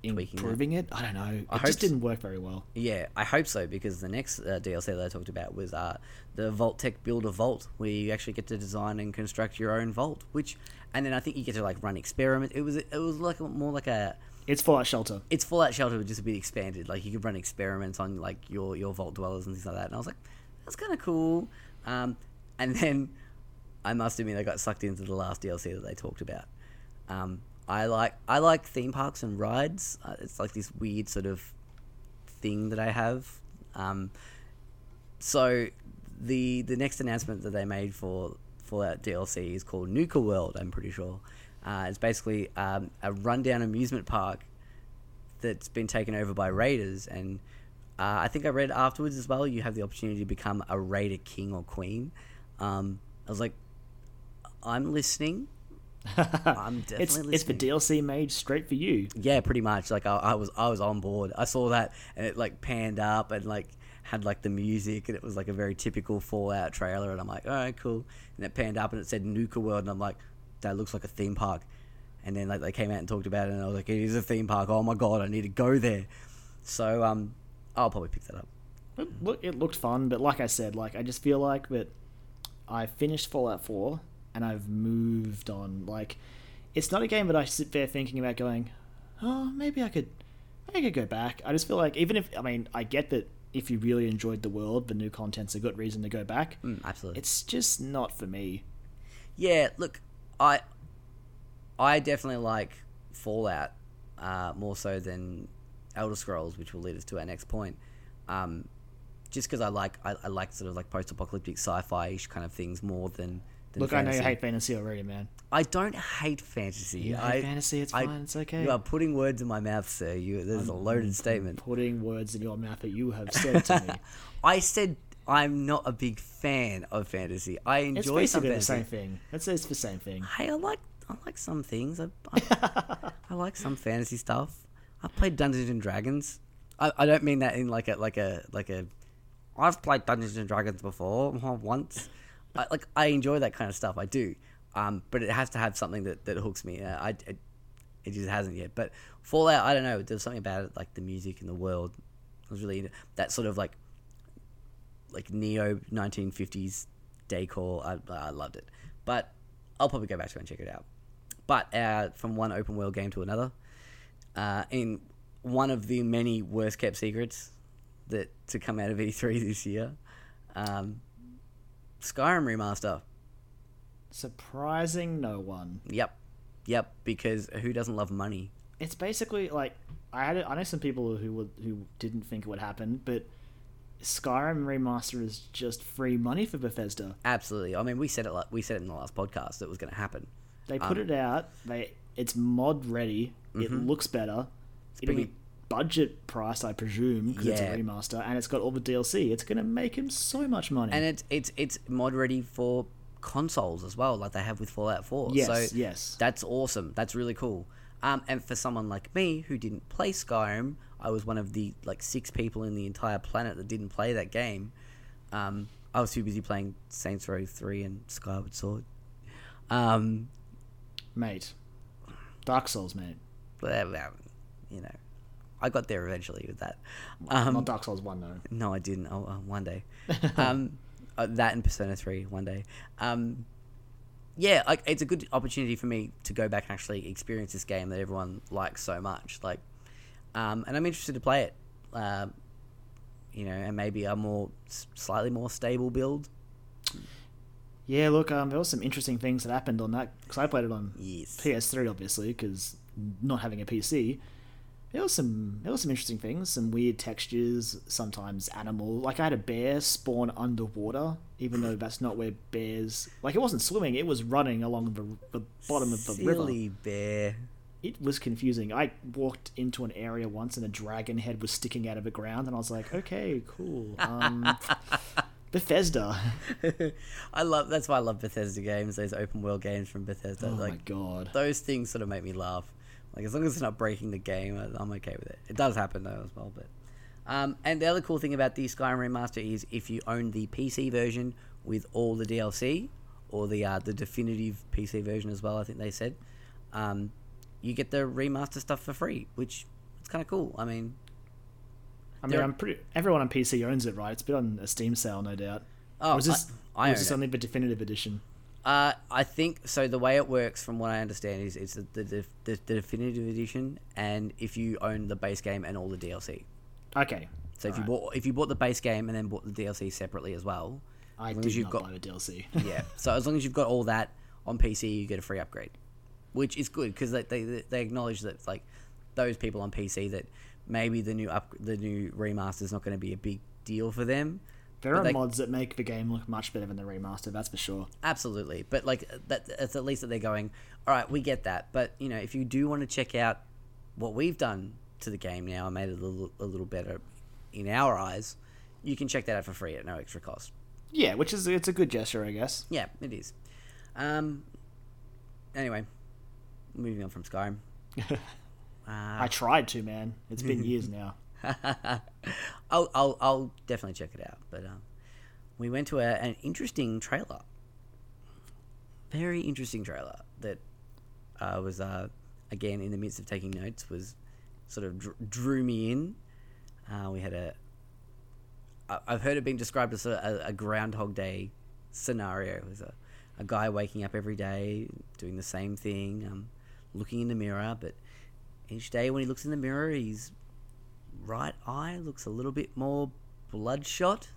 Tweaking it. improving it. I don't know. It I just didn't work very well. Yeah, I hope so because the next uh, DLC that I talked about was uh, the Vault-Tec Build a Vault, where you actually get to design and construct your own vault. Which, and then I think you get to like run experiments. It was it was like more like a It's Fallout Shelter. it's Fallout Shelter, but just a bit expanded. Like you could run experiments on like your your vault dwellers and things like that. And I was like, that's kind of cool. Um, and then I must admit, I got sucked into the last DLC that they talked about. Um, I like I like theme parks and rides. Uh, it's like this weird sort of thing that I have. Um, so the the next announcement that they made for Fallout DLC is called Nuka World. I'm pretty sure. Uh, it's basically um, a rundown amusement park that's been taken over by raiders, and uh, I think I read afterwards as well. You have the opportunity to become a raider king or queen. Um, I was like, I'm listening. I'm definitely It's listening. it's the DLC made straight for you. Yeah, pretty much. Like I, I was, I was on board. I saw that, and it like panned up and like had like the music, and it was like a very typical Fallout trailer. And I'm like, all right, cool. And it panned up, and it said Nuka World, and I'm like, that looks like a theme park. And then like they came out and talked about it, and I was like, it is a theme park. Oh my god, I need to go there. So um, I'll probably pick that up. It, look, it looked fun, but like I said, like I just feel like that I finished Fallout 4 and I've moved on. Like, it's not a game that I sit there thinking about going, oh, maybe I could, maybe I could go back. I just feel like even if I mean I get that if you really enjoyed the world, the new content's a good reason to go back. Mm, absolutely. It's just not for me. Yeah, look, I I definitely like Fallout uh, more so than Elder Scrolls, which will lead us to our next point. Um, just because I like I, I like sort of like post-apocalyptic sci-fi-ish kind of things more than. Look, I know you hate fantasy already, man. I don't hate fantasy. You I, hate fantasy, it's I- fine, it's okay. You are putting words in my mouth, sir. You, there's a loaded statement. Putting words in your mouth that you have said to me. I said I'm not a big fan of fantasy. I enjoy It's some basically the fantasy. same thing. It's, it's the same thing. Hey, I like I like some things. I, I, I like some fantasy stuff. I played Dungeons and Dragons. I, I don't mean that in like a like a like a. I've played Dungeons and Dragons before once. I, like I enjoy that kind of stuff. I do. Um, but it has to have something that, that hooks me. Uh, I it, it just hasn't yet. But Fallout, I don't know. There's something about it, like the music and the world. I was really that sort of like like neo 1950s decor. I, I loved it. But I'll probably go back to it and check it out. But uh, from one open world game to another, uh, in one of the many worst kept secrets that to come out of E3 this year, um, Skyrim remaster. Surprising no one. Yep, yep. Because who doesn't love money? It's basically like I had I know some people who would who didn't think it would happen, but Skyrim remaster is just free money for Bethesda. Absolutely. I mean, we said it. Like, we said it in the last podcast that it was going to happen. They put um, it out. They it's mod ready. It mm-hmm. looks better. It'll be bringing- budget price, I presume, because it's a remaster, and it's got all the DLC. It's gonna make him so much money. and it's it's it's mod ready for consoles as well, like they have with Fallout Four. Yes, so yes. that's awesome. That's really cool. Um, and for someone like me who didn't play Skyrim, I was one of the like six people in the entire planet that didn't play that game. Um, I was too busy playing Saints Row Three and Skyward Sword. Um, mate, Dark Souls, mate. but, uh, you know, I got there eventually with that. Um, Not Dark Souls One though. No, I didn't. Oh, uh, one day. um, uh, that and Persona Three one day. Um, yeah, like it's a good opportunity for me to go back and actually experience this game that everyone likes so much. Like, um, and I'm interested to play it. Um, you know, and maybe a more slightly more stable build. Yeah, look, um, there was some interesting things that happened on that because I played it on Yes. PS3, obviously, because not having a PC. There was some there was some interesting things, some weird textures, sometimes animal. Like I had a bear spawn underwater, even though that's not where bears. Like it wasn't swimming; it was running along the, the bottom of the river. Silly bear. It was confusing. I walked into an area once, and a dragon head was sticking out of the ground, and I was like, "Okay, cool." Um, Bethesda. I love. That's why I love Bethesda games. Those open world games from Bethesda. Oh like my god. those things sort of make me laugh. Like as long as it's not breaking the game, I'm okay with it. It does happen though as well, but. Um, and the other cool thing about the Skyrim remaster is if you own the PC version with all the DLC, or the uh, the definitive PC version as well, I think they said, um, you get the remaster stuff for free, which it's kind of cool. I mean, I mean, I'm pretty. Everyone on PC owns it, right? It's been on a Steam sale, no doubt. oh, or is this, I, I or is this only the definitive edition? Uh, I think so. The way it works, from what I understand, is it's the the, the, the definitive edition, and if you own the base game and all the DLC. Okay. So if you Alright. bought if you bought the base game and then bought the DLC separately as well, I as did as you've not got buy the DLC. yeah. So as long as you've got all that on PC, you get a free upgrade, which is good because they, they they acknowledge that like those people on PC that maybe the new up the new remaster is not going to be a big deal for them. There but are they- mods that make the game look much better than the remaster. That's for sure. Absolutely, but like that, it's at least that they're going. All right, we get that, but you know, if you do want to check out what we've done to the game now and made it a little, a little better in our eyes, you can check that out for free at no extra cost. Yeah, which is it's a good gesture, I guess. Yeah, it is. Um. Anyway, moving on from Skyrim. I tried to, man. It's been years now. I'll, I'll, I'll definitely check it out. But um, we went to a, an interesting trailer. Very interesting trailer that uh, was, uh, again, in the midst of taking notes, was sort of dr- drew me in. Uh, we had a. I- I've heard it being described as a, a Groundhog Day scenario. It was a, a guy waking up every day, doing the same thing, um, looking in the mirror, but each day when he looks in the mirror, his right eye looks a little bit more bloodshot.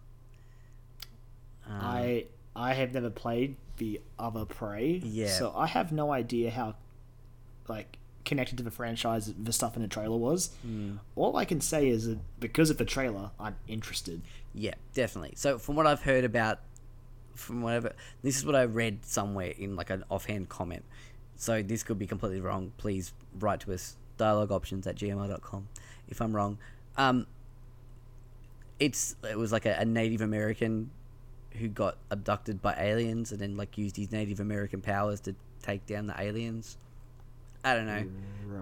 Um, I I have never played the other Prey, Yeah. so I have no idea how like connected to the franchise the stuff in the trailer was. Hmm. All I can say is that because of the trailer, I'm interested. Yeah, definitely. So from what I've heard about, from whatever, this is what I read somewhere in like an offhand comment. So this could be completely wrong. Please write to us dialogueoptions at gmail.com if I'm wrong. Um, it's it was like a, a Native American who got abducted by aliens and then like used his Native American powers to take down the aliens. I don't know,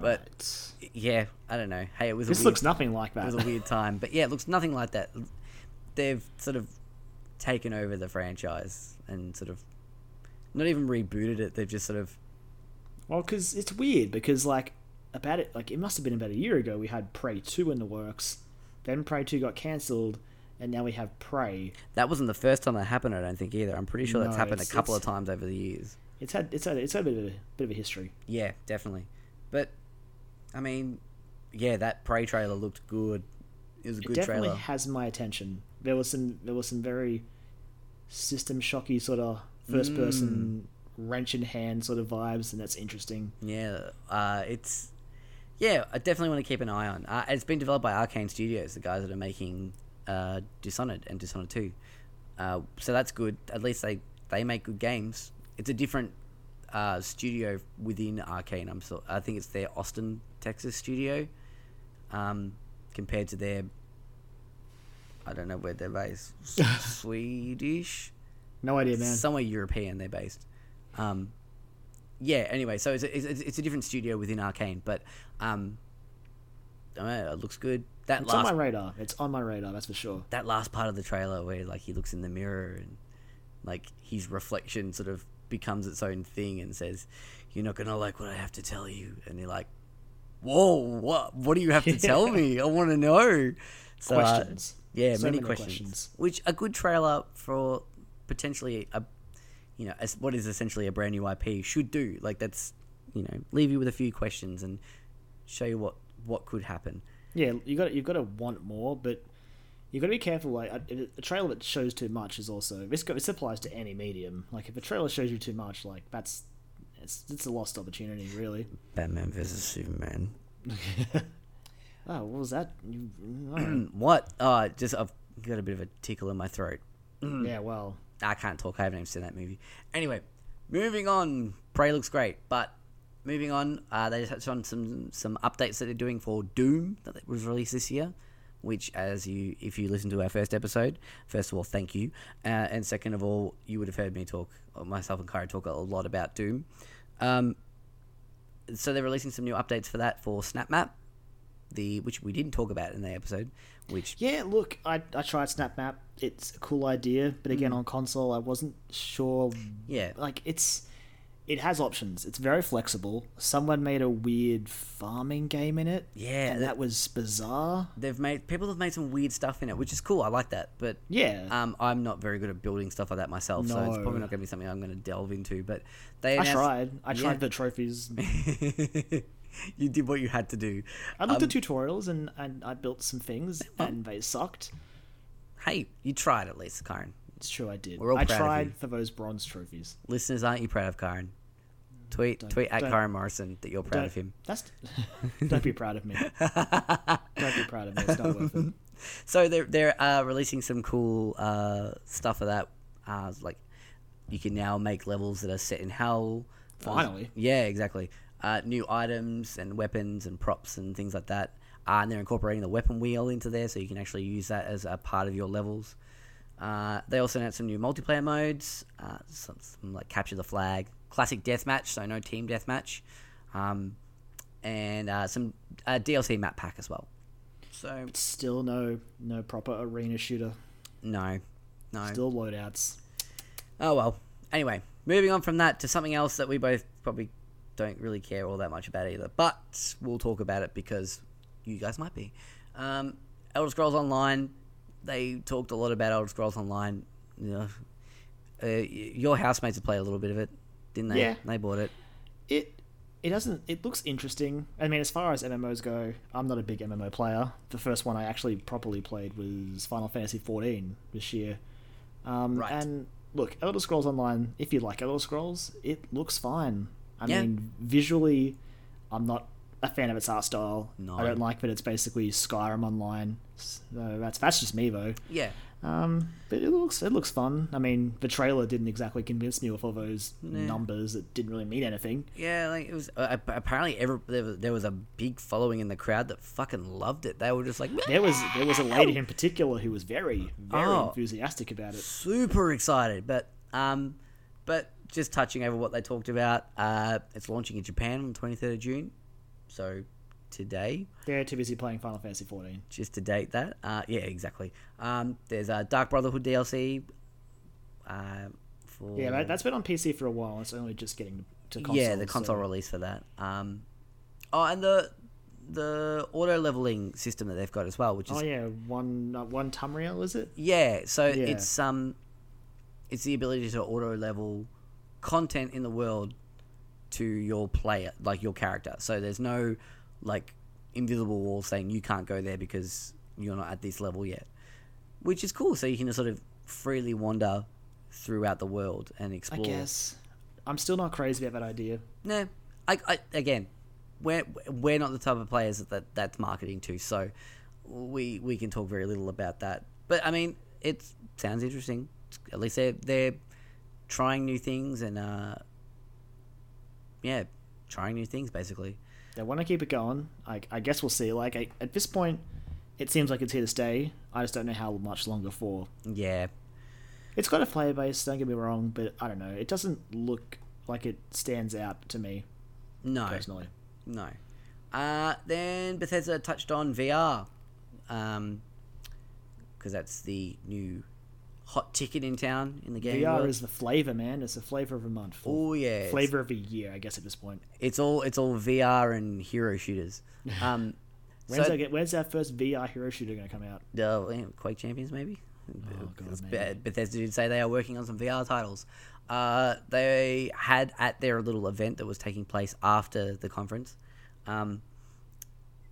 but yeah, I don't know. Hey, it was a this weird- looks nothing like that. it was a weird time. But yeah, it looks nothing like that. They've sort of taken over the franchise and sort of not even rebooted it. They've just sort of Well, because it's weird because like about it, like it must have been about a year ago. We had Prey two in the works, then Prey two got cancelled, and now we have Prey. that wasn't the first time that happened. I don't think either. I'm pretty sure that's happened a couple of times over the years. It's had it's had it's had a bit of a bit of a history. Yeah, definitely. But I mean, yeah, that prey trailer looked good. It was a good trailer. It good definitely trailer. has my attention. There was some there was some very system shocky sort of first person Mm. wrench in hand sort of vibes, and that's interesting. Yeah, uh, it's yeah. I definitely want to keep an eye on. Uh, it's been developed by Arkane Studios, the guys that are making uh, Dishonored and Dishonored Two. Uh, so that's good. At least they they make good games. It's a different uh, studio within Arkane. I'm so I think it's their Austin, Texas studio, um, compared to their. I don't know where they're based. Swedish No idea, man. somewhere European they're based. Um, yeah. Anyway, so it's a, it's, it's a different studio within Arkane, but um, know, it looks good. That it's on my radar. It's on my radar. That's for sure. that last part of the trailer where like he looks in the mirror and like his reflection sort of becomes its own thing and says, "You're not gonna like what I have to tell you," and you're like, "Whoa, what? What do you have to tell me? I want to know." So, uh, Questions. yeah, So many, many questions. questions. Which a good trailer for potentially a, you know, as what is essentially a brand new IP should do. Like that's, you know, leave you with a few questions and show you what what could happen. Yeah, you got you've got to want more, but you've got to be careful. Like a, a trailer that shows too much is also this. This applies to any medium. Like if a trailer shows you too much, like that's it's it's a lost opportunity, really. Batman versus Superman. Oh, what was that? You, oh. What? Uh, just I've got a bit of a tickle in my throat. yeah, well, I can't talk. I haven't even seen that movie. Anyway, moving on. Prey looks great, but moving on, uh, they touched on some some updates that they're doing for Doom that was released this year. Which, as you, if you listen to our first episode, first of all, thank you, uh, and second of all, you would have heard me talk, myself and Kyra talk a lot about Doom. Um, so they're releasing some new updates for that for SnapMap, the which we didn't talk about in the episode. Which yeah. Look, I I tried SnapMap. It's a cool idea, but again, on console, I wasn't sure. yeah, Like it's it has options. It's very flexible. Someone made a weird farming game in it. Yeah, and that- was bizarre. they've made people have made some weird stuff in it, which is cool. I like that, but Yeah. um, I'm not very good at building stuff like that myself, so it's probably not going to be something I'm going to delve into. But they I tried. I Yeah. tried the trophies. you did what you had to do. I looked Um, at tutorials and, and I built some things and they sucked. Hey, you tried at least, Karen. It's true, I did. We're all I proud tried for those bronze trophies. Listeners, aren't you proud of Karen? Tweet Don't- tweet at Karen Morrison that you're proud of him. That's don't be proud of me. don't be proud of me. It's not worth it. so they're they're uh, releasing some cool uh, stuff of that. Uh, like you can now make levels that are set in hell. Finally. yeah, exactly. Uh, new items and weapons and props and things like that. Uh, and they're incorporating the weapon wheel into there, so you can actually use that as a part of your levels. Uh, they also announced some new multiplayer modes, uh, some, some like capture the flag, classic deathmatch, so no team deathmatch, um, and uh, some uh, DLC map pack as well. So Still no no proper arena shooter. no, no. Still loadouts. Oh well. Anyway, moving on from that to something else that we both probably don't really care all that much about either, but we'll talk about it because you guys might be. Um, Elder Scrolls Online. They talked a lot about Elder Scrolls Online. You know, uh, your housemates have played a little bit of it, didn't they? Yeah. They bought it. It it doesn't it looks interesting. I mean as far as MMOs go, I'm not a big MMO player. The first one I actually properly played was Final Fantasy XIV this year. Um, Right. and look, Elder Scrolls Online, if you like Elder Scrolls, it looks fine. I Yeah. mean, visually, I'm not a fan of its art style. No. I don't like that it's basically Skyrim Online. So that's that's just me though. Yeah. Um, but it looks it looks fun. I mean, the trailer didn't exactly convince me with all those numbers that didn't really mean anything. Yeah, like it was. Uh, apparently, ever there was, there was a big following in the crowd that fucking loved it. They were just like, There was there was a lady in particular who was very very Oh. enthusiastic about it. super excited. But um, but just touching over what they talked about, uh, it's launching in Japan on the twenty third of June. So today, They're too busy playing Final Fantasy 14. just to date that. Uh, yeah, exactly. Um, there's a Dark Brotherhood DLC. Uh, for Yeah, that, that's been on PC for a while. It's only just getting to console. yeah, the console so- release for that. Um, oh, and the the auto leveling system that they've got as well, which is Oh yeah, one uh, one Tamriel is it? Yeah, so Yeah. it's um, it's the ability to auto level content in the world to your player, like your character. So there's no like invisible wall saying you can't go there because you're not at this level yet, which is cool. So you can just sort of freely wander throughout the world and explore. I guess. I'm still not crazy about that idea. No, I, I again, we're we're not the type of players that, that that's marketing to, so we we can talk very little about that. But I mean, it sounds interesting. At least they're they're trying new things and uh, yeah, trying new things basically. They want to keep it going. I, I guess we'll see. Like I, at this point, it seems like it's here to stay. I just don't know how much longer for. Yeah, It's got a player base. Don't get me wrong, but I don't know. It doesn't look like it stands out to me no, personally. no. Uh, then Bethesda touched on VR, um, because that's the new hot ticket in town in the game. VR world. is the flavor, man. It's the flavor of a month. Oh yeah, flavor of a year, I guess at this point. it's all it's all VR and hero shooters. Um, When's, so, get, when's our first VR hero shooter going to come out? uh, Quake Champions maybe. Oh, God, maybe. Bethesda did say they are working on some VR titles. Uh, they had at their little event that was taking place after the conference. Um,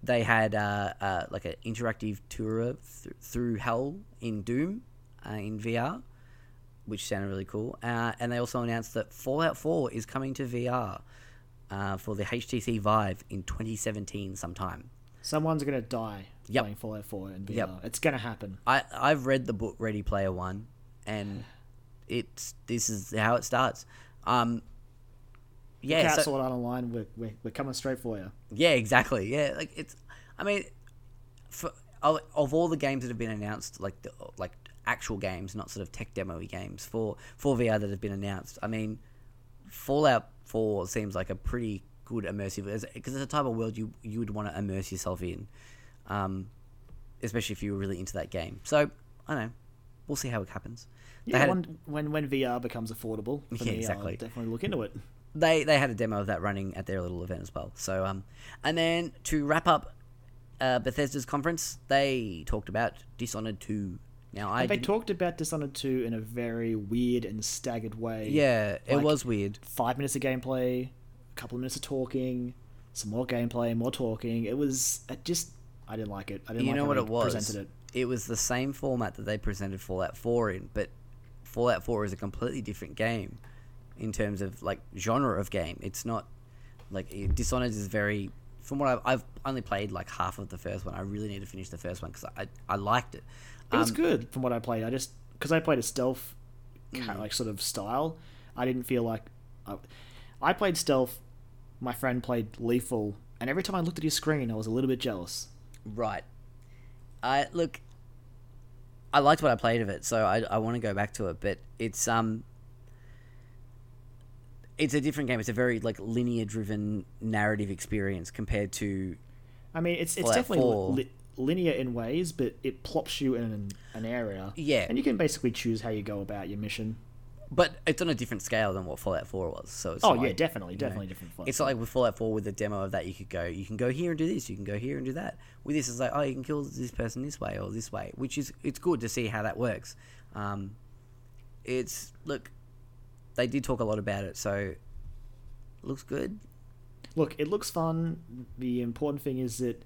they had uh, uh, like an interactive tour th- through hell in Doom uh, in VR, which sounded really cool. Uh, and they also announced that Fallout 4 is coming to VR uh, for the HTC Vive in 2017 sometime. Someone's going to die Yep. playing Fallout 4 in VR. Yep. It's going to happen. I I've read the book Ready Player One, and it's this is how it starts. Um, yeah, Cat so- Sword Art Online, we're, we're, we're coming straight for you. yeah, exactly. Yeah, like it's. I mean, for of, of all the games that have been announced, like the, like actual games, not sort of tech demo-y games for for VR that have been announced. I mean, Fallout Four seems like a pretty good immersive because it's a type of world you you would want to immerse yourself in, um, especially if you were really into that game. So I don't know. We'll see how it happens. Yeah, a- when, when when VR becomes affordable, for Yeah, me, exactly. I'll definitely look into it. they they had a demo of that running at their little event as well. So um, and then to wrap up uh, Bethesda's conference, they talked about Dishonored two. Now I they talked about Dishonored 2 in a very weird and staggered way. yeah, it like- was weird. Five minutes of gameplay, a couple of minutes of talking, some more gameplay, more talking. It was it just I didn't like it. I didn't You like know how what they it was? presented it. It was the same format that they presented Fallout Four in, but Fallout Four is a completely different game in terms of like genre of game. It's not like Dishonored is very from what I've, I've only played like half of the first one. I really need to finish the first one because I, I liked it. It was Um, good from what I played. I just because I played a stealth Mm. like sort of style. I didn't feel like I, I played stealth. My friend played lethal, and every time I looked at his screen, I was a little bit jealous. Right. I look. I liked what I played of it, so I, I want to go back to it. But it's um. It's a different game. It's a very like linear driven narrative experience compared to I mean, it's it's definitely li- linear in ways, but it plops you in an, an area. Yeah. and you can basically choose how you go about your mission. but it's on a different scale than what Fallout 4 was. So it's Oh yeah, like- definitely, you know, definitely different. Fun. It's not like with Fallout 4 with the demo of that you could go, you can go here and do this, you can go here and do that. With this, it's like, oh, you can kill this person this way or this way, which is it's good to see how that works. Um, it's look, they did talk a lot about it, so looks good. Look, it looks fun. The important thing is that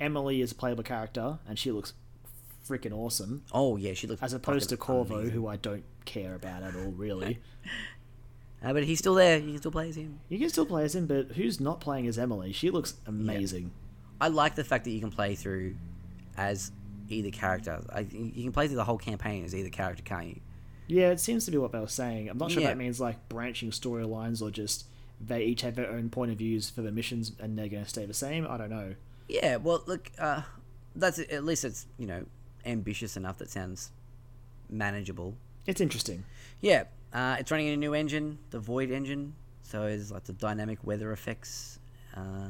Emily is a playable character, and she looks freaking awesome, Oh yeah, she looks as opposed to Corvo, amazing. who I don't care about at all, really. Uh, but he's still there. You can still play as him. you can still play as him, but who's not playing as Emily? She looks amazing. I like the fact that you can play through as either character. I, you can play through the whole campaign as either character, can't you? Yeah, it seems to be what they were saying. I'm not sure Yeah. if that means like branching storylines or just they each have their own point of views for the missions and they're going to stay the same. I don't know. Yeah, well, look, uh, that's at least it's you know ambitious enough that sounds manageable. It's interesting. Yeah, uh, it's running in a new engine, the Void engine, so it's like the dynamic weather effects, uh,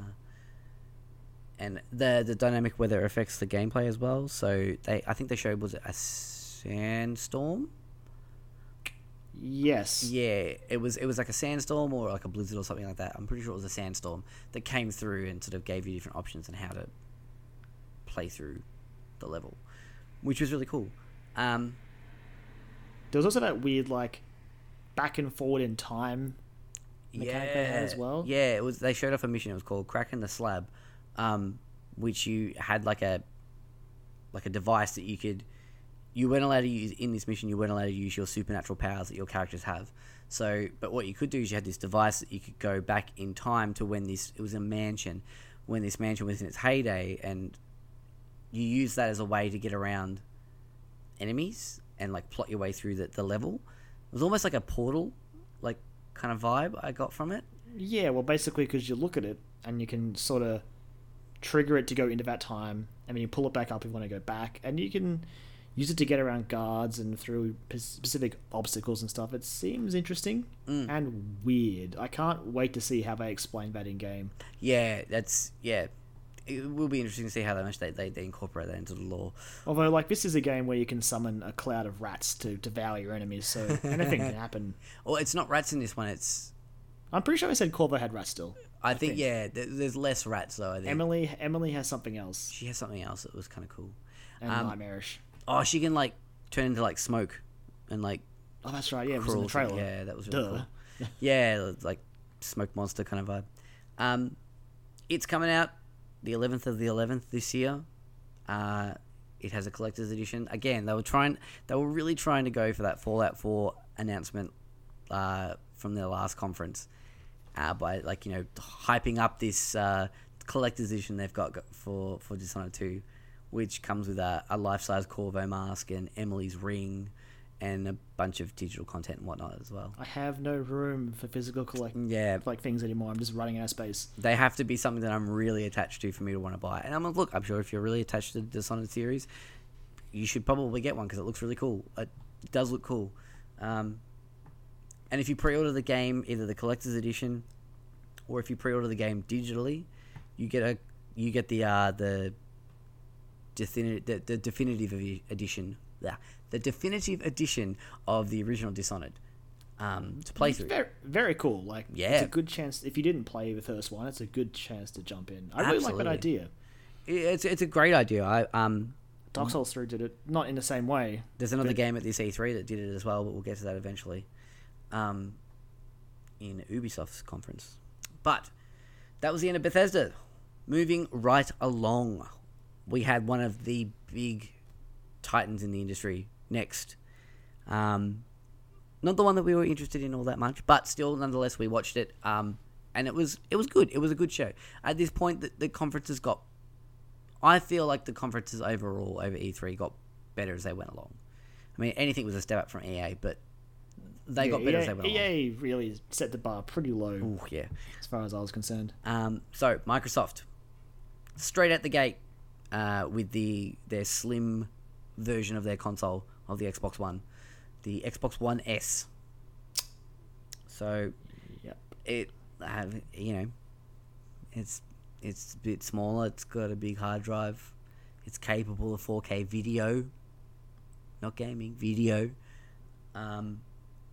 and the the dynamic weather affects the gameplay as well. So they, I think they showed was it a sandstorm? Yes. Yeah, it was it was like a sandstorm or like a blizzard or something like that. I'm pretty sure it was a sandstorm that came through and sort of gave you different options on how to play through the level, which was really cool. Um, There was also that weird like back and forward in time mechanic they had as well. Yeah, it was. They showed off a mission. It was called Crack in the Slab, um, which you had like a like a device that you could. You weren't allowed to use in this mission. You weren't allowed to use your supernatural powers that your characters have. So, but what you could do is you had this device that you could go back in time to when this. It was a mansion, when this mansion was in its heyday, and you use that as a way to get around enemies and like plot your way through the, the level. It was almost like a portal, like kind of vibe I got from it. Yeah, well, basically, because you look at it and you can sort of trigger it to go into that time, and then you pull it back up if you want to go back, and you can use it to get around guards and through specific obstacles and stuff. It seems interesting Mm. and weird. I can't wait to see how they explain that in game. Yeah, that's yeah. It will be interesting to see how much they, they, they incorporate that into the lore. Although, like, this is a game where you can summon a cloud of rats to devour your enemies, so anything can happen. Well, it's not rats in this one. It's I'm pretty sure I said Corvo had rats still. I, think, think. yeah. There's less rats though. I think Emily, Emily has something else she has something else that was kind of cool. and Um, nightmarish. Oh, she can like turn into like smoke and like Oh, that's right. Yeah, it was in the trailer. Yeah, that was really Duh. cool. yeah, like smoke monster kind of vibe. Um, it's coming out the 11th of the 11th this year. Uh, it has a collector's edition. Again, they were trying. They were really trying to go for that Fallout 4 announcement uh, from their last conference uh, by like you know hyping up this uh, collector's edition they've got for for Dishonored 2, which comes with a, a life-size Corvo mask and Emily's ring, and a bunch of digital content and whatnot as well. I have no room for physical collect Yeah, like things anymore. I'm just running out of space. they have to be something that I'm really attached to for me to want to buy. And I'm like, look, I'm sure if you're really attached to the Dishonored series, you should probably get one because it looks really cool. It does look cool. Um, and if you pre-order the game, either the collector's edition, or if you pre-order the game digitally, you get a you get the uh, the, defini- the the definitive edition, the, the definitive edition of the original Dishonored um, to play through. Very, very cool. Like, yeah. it's a good chance. If you didn't play the first one, it's a good chance to jump in. I really like that idea. It's it's a great idea. I um Dark Souls 3 did it, not in the same way. There's another But- game at this E3 that did it as well, but we'll get to that eventually. Um, in Ubisoft's conference. But that was the end of Bethesda. Moving right along, we had one of the big titans in the industry next. Um, not the one that we were interested in all that much, but still, nonetheless, we watched it. Um, and it was it was good. It was a good show. At this point, the, the conferences got. I feel like the conferences overall over E3 got better as they went along. I mean, anything was a step up from EA, but they got better EA, as they went along. EA really set the bar pretty low Ooh, yeah. as far as I was concerned. Um, so Microsoft, straight at the gate, uh, with the their slim version of their console of the Xbox One, the Xbox One S. So Yep. it, uh, you know, it's it's a bit smaller. It's got a big hard drive. It's capable of 4K video, not gaming video. Um,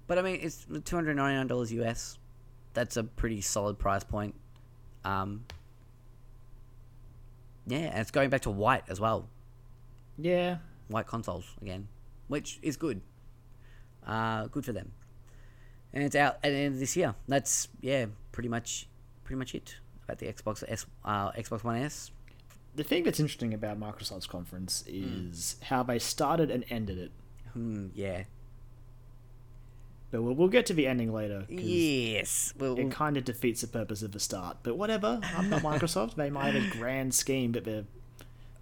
but I mean, it's two hundred ninety nine dollars US. That's a pretty solid price point. Um, yeah, and it's going back to white as well. Yeah, White consoles again, which is good. Uh, good for them. And it's out at the end of this year. That's yeah, pretty much, pretty much it about the Xbox S, uh, Xbox One S. the thing that's interesting about Microsoft's conference is how they started and ended it. Hmm, yeah. But we'll, we'll get to the ending later. Yes. Well, It kind of defeats the purpose of the start. But whatever. I'm not Microsoft. they might have a grand scheme, but they're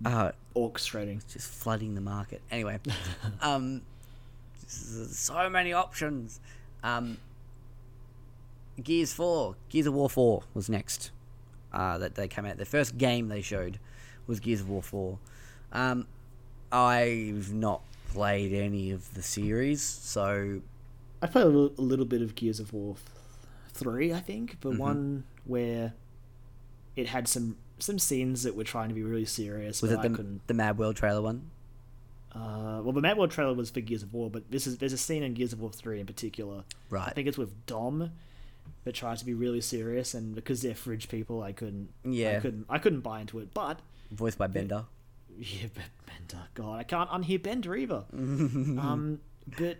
uh, orchestrating. just flooding the market. Anyway, um, so many options. Um, Gears Four, Gears of War Four was next. Uh, that they came out. The first game they showed was Gears of War Four. Um, I've not played any of the series, so I played a little, a little bit of Gears of War 3, I think, Mm-hmm. but one where it had some some scenes that were trying to be really serious. was but it I the couldn't. the Mad World trailer one? Uh, well, the Mad World trailer was for Gears of War, but this is there's a scene in Gears of War 3 in particular. Right. I think it's with Dom that tries to be really serious, and because they're fridge people, I couldn't. Yeah. I couldn't. I couldn't buy into it. But Voiced by Bender. yeah, but Bender. God, I can't unhear Bender either. um, but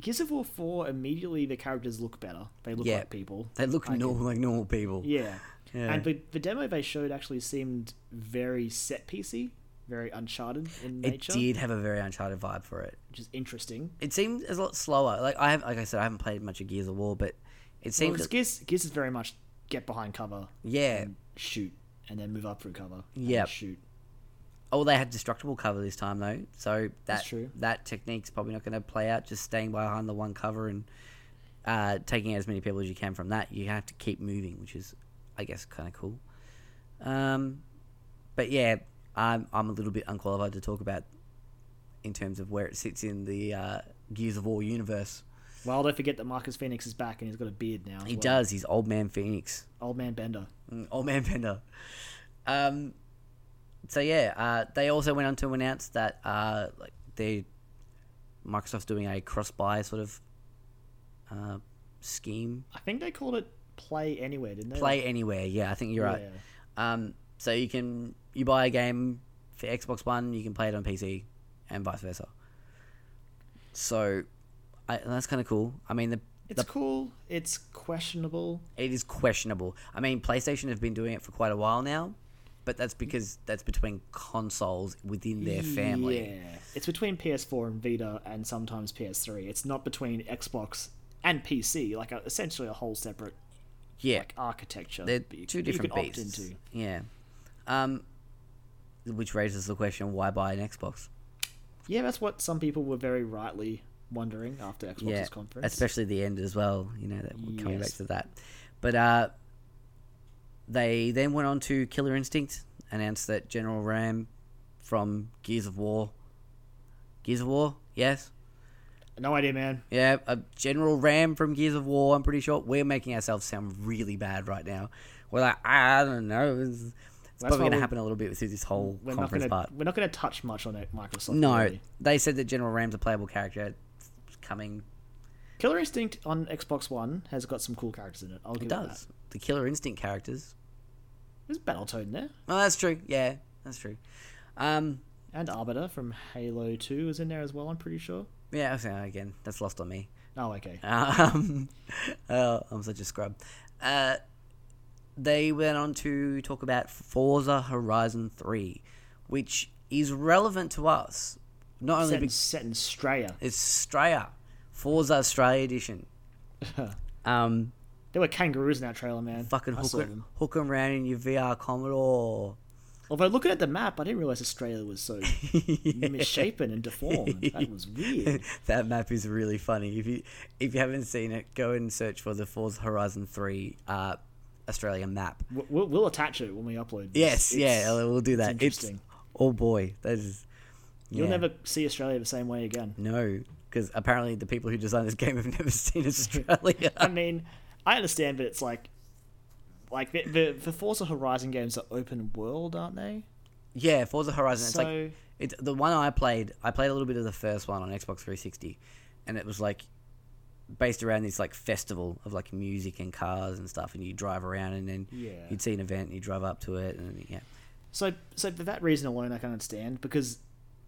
Gears of War 4 immediately the characters look better. They look Yeah. like people. They look I normal, like normal people. Yeah. Yeah. And the, the demo they showed actually seemed very set piecey, very Uncharted in It nature, did have a very Uncharted vibe for it. which is interesting. It seemed a lot slower. Like I have, like I said, I haven't played much of Gears of War, but it Well, seemed 'cause Gears, Gears is very much get behind cover, yeah. shoot, and then move up through cover. Yeah. Shoot. Oh, they had destructible cover this time though, so that That's true. that technique's probably not going to play out. Just staying behind the one cover and uh, taking as many people as you can from that. You have to keep moving, which is, I guess, kind of cool. Um, but yeah, I'm I'm a little bit unqualified to talk about in terms of where it sits in the uh, Gears of War universe. Well, don't forget that Marcus Fenix is back and he's got a beard now. He well. does. He's old man Fenix. Old man Bender. Mm, Old man Bender. Um, so yeah, uh, they also went on to announce that uh, like they Microsoft's doing a cross buy sort of uh, scheme. I think they called it Play Anywhere, didn't they? Play anywhere. Yeah, I think you're right. Yeah. Um, so you can you buy a game for Xbox One, you can play it on PC, and vice versa. So, I, that's kind of cool. I mean, the, It's the cool. It's questionable. it is questionable. I mean, PlayStation have been doing it for quite a while now, but that's because that's between consoles within their family. Yeah. It's between PS4 and Vita and sometimes PS3. It's not between Xbox and PC, like a, essentially a whole separate Yeah, like architecture. they're you- two you different opt beasts. into. Yeah, um, which raises the question: Why buy an Xbox? Yeah, that's what some people were very rightly wondering after Xbox's yeah, conference. especially the end as well. You know, that we're coming back to that. But uh, they then went on to Killer Instinct, announced that General RAAM from Gears of War, Gears of War, yes, no idea, man. yeah, a General RAAM from Gears of War. I'm pretty sure we're making ourselves sound really bad right now. We're like, I don't know. It's, it's probably going to happen a little bit through this whole We're not conference gonna part. we're not gonna touch much on it, Microsoft. No, really. they said that General RAAM's a playable character. It's coming. Killer Instinct on Xbox One has got some cool characters in it. I'll give It it does. that. The Killer Instinct characters. There's Battletoad in there, Oh, that's true. Yeah, that's true. Um, and Arbiter from Halo Two is in there as well. I'm pretty sure. yeah, again, that's lost on me. Oh, okay. Um, oh, I'm such a scrub. Uh, they went on to talk about Forza Horizon 3, which is relevant to us. Not only Set because set in Straya. it's Australia, Forza Australia Edition. um, There were kangaroos in that trailer, man. Fucking hook, them. hook 'em around in your VR Commodore. Although looking at the map, I didn't realize Australia was so misshapen and deformed. That was weird. that map is really funny. If you if you haven't seen it, go and search for the Forza Horizon Three uh, Australian map. We'll, we'll attach it when we upload. this. Yes, It's- yeah, we'll do that. It's, interesting. oh boy, that is. You'll never see Australia the same way again. no, because apparently the people who designed this game have never seen Australia. I mean, I understand, but it's like, like the, the, the Forza Horizon games are open world, aren't they? yeah, Forza Horizon. It's like it's the one I played. I played a little bit of the first one on Xbox 360, and it was like based around this like festival of like music and cars and stuff, and you drive around, and then Yeah. you'd see an event, and you drive up to it, and yeah, So, so for that reason alone, I can understand because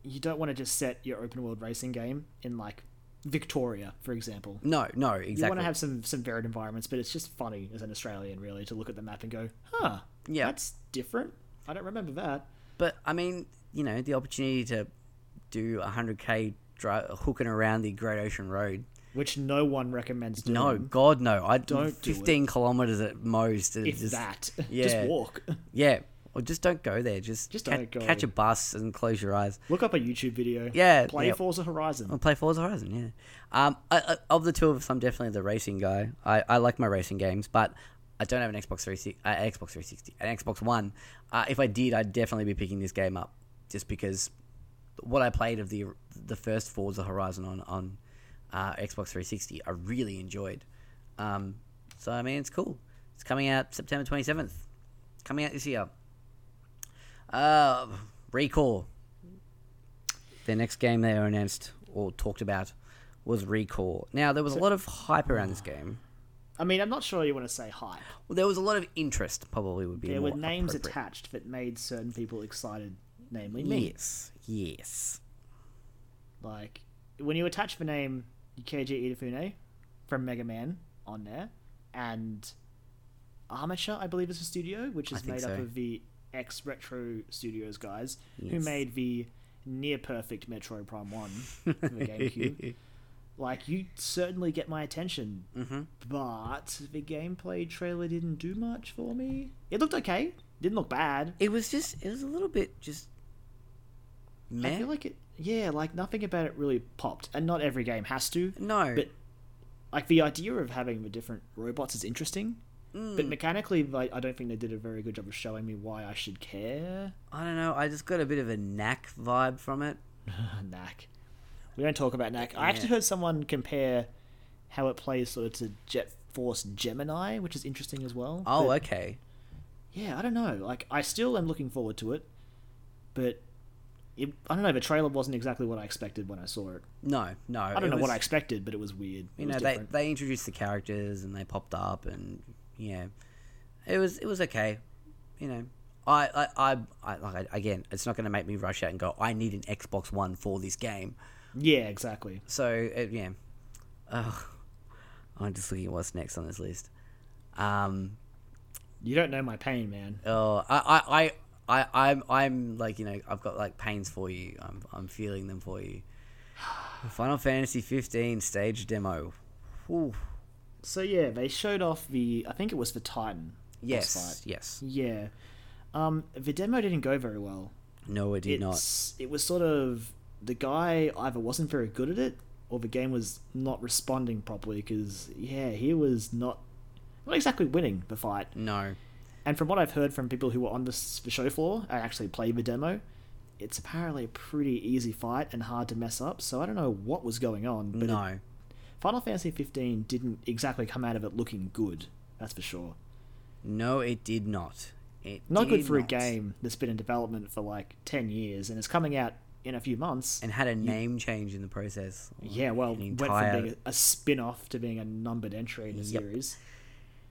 you don't want to just set your open world racing game in like Victoria, for example. no, no, exactly. You want to have some some varied environments, but it's just funny as an Australian, really, to look at the map and go, "Huh, Yeah. that's different." I don't remember that. But I mean, you know, the opportunity to do a hundred k hooking around the Great Ocean Road. Which no one recommends doing. No, God, no! I Don't do fifteen kilometers at most. if just, that, yeah. just walk. yeah, or just don't go there. Just Just ca- don't go. catch a bus and close your eyes. Look up a YouTube video. Yeah, play yeah. Forza Horizon. I'll play Forza Horizon. Yeah. Um, I, I, of the two of us, I'm definitely the racing guy. I, I like my racing games, but I don't have an Xbox 360, uh, Xbox 360, an Xbox One. Uh, if I did, I'd definitely be picking this game up, just because what I played of the the first Forza Horizon on on uh, Xbox 360, I really enjoyed. Um, so I mean, it's cool. It's coming out September 27th. Coming out this year. Uh, ReCore. Their next game they announced or talked about was ReCore. Now there was a lot of hype around this game. I mean, I'm not sure you want to say hype. Well, there was a lot of interest. Probably would be There were names attached that made certain people excited, namely me. Yes, yes. Like when you attach the name Keiji Inafune from Mega Man on there, and Armature, I believe is the studio, which is made up of the ex Retro Studios guys who made the near perfect Metroid Prime One for the GameCube. Like you certainly get my attention, Mhm. but the gameplay trailer didn't do much for me. It looked okay, didn't look bad. It was just. It was a little bit just. Meh. I feel like it, yeah, like nothing about it really popped, and not every game has to. no. But like the idea of having the different robots is interesting, Mm. but mechanically, like I don't think they did a very good job of showing me why I should care. I don't know. I just got a bit of a knack vibe from it. Knack. We don't talk about Knack. I actually heard someone compare how it plays sort of to Jet Force Gemini, which is interesting as well. Oh, But, okay. yeah, I don't know. Like I still am looking forward to it, but. It, I don't know. The trailer wasn't exactly what I expected when I saw it. No, no. I don't know what I expected, but it was weird. It You was know, they they introduced the characters and they popped up and yeah, it was it was okay. You know, I I I, I like I- again, it's not going to make me rush out and go. I need an Xbox One for this game. yeah, exactly. So it, yeah, Ugh. I'm just looking at what's next on this list. Um, You don't know my pain, man. oh, I I. I I, I'm I'm like you know I've got like pains for you. I'm I'm feeling them for you. Final Fantasy 15 stage demo. Whew. So yeah, they showed off the. I think it was the Titan. Yes, fight. yes. Yeah. Um, the demo didn't go very well. No, it did not. It was sort of the guy either wasn't very good at it, or the game was not responding properly. Because yeah, he was not not exactly winning the fight. No. And from what I've heard from people who were on the, the show floor and actually played the demo, it's apparently a pretty easy fight and hard to mess up. So I don't know what was going on, but it- no. Final Fantasy 15 didn't exactly come out of it looking good. That's for sure. No, it did not. It Not good for a game that's been in development for like 10 years and is coming out in a few months. And had a name change in the process. yeah, well, An went from being a, a spin off to being a numbered entry in the Yep. series.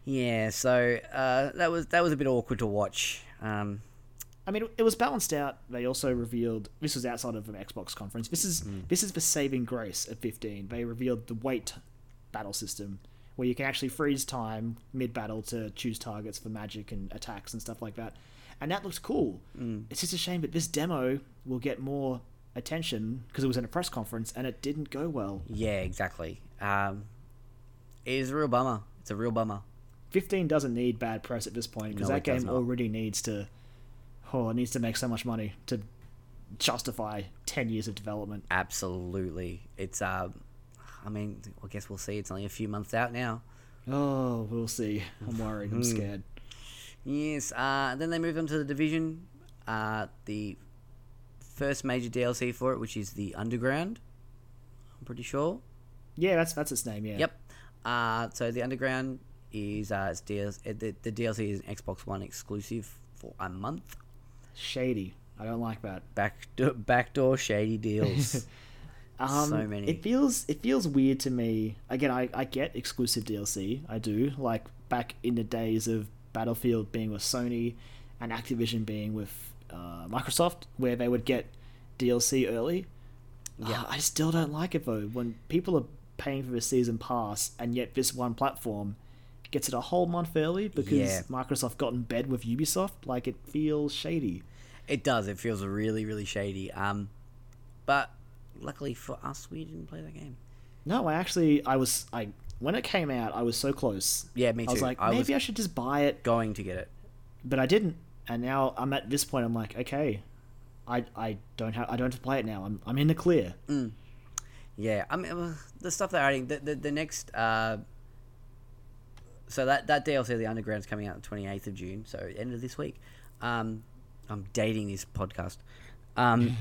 Yeah, so uh, that was that was a bit awkward to watch. Um, I mean, it was balanced out. They also revealed this was outside of an Xbox conference. This is Mm. this is the saving grace of 15. They revealed the wait battle system where you can actually freeze time mid battle to choose targets for magic and attacks and stuff like that. And that looks cool. Mm. It's just a shame that this demo will get more attention because it was in a press conference and it didn't go well. yeah, exactly. Um, it is a real bummer. It's a real bummer. 15 doesn't need bad press at this point because No, that game not. already needs to oh it needs to make so much money to justify 10 years of development Absolutely. It's um, I mean, I guess we'll see. It's only a few months out now. oh we'll see i'm worried i'm Mhm. scared Yes. Uh, then they moved on to the division. Uh, the first major DLC for it, which is the Underground. I'm pretty sure. yeah that's that's its name yeah Yep. Uh, so the Underground is uh, it's DLC, uh, the, the DLC is an Xbox One exclusive for a month. Shady i don't like that Back backdoor shady deals. Um, So many. It feels it feels weird to me. Again, I, I get exclusive DLC. I do. Like back in the days of Battlefield being with Sony and Activision being with uh, Microsoft, where they would get DLC early. Yeah. Uh, I still don't like it though. When people are paying for the season pass, and yet this one platform gets it a whole month early because Yeah. Microsoft got in bed with Ubisoft. Like it feels shady. it does. It feels really, really shady. Um, but luckily for us, we didn't play that game. No, I actually I was I when it came out, I was so close. Yeah, me too. I was like, I was- maybe I should just buy it, Going to get it. but I didn't. And now I'm at this point. I'm like, okay, I I don't have I don't have to play it now. I'm I'm in the clear. Yeah, I mean the stuff they're adding. The the, the next. Uh, so that that DLC, the Underground is coming out the twenty eighth of June. So end of this week. Um, I'm dating this podcast. Um,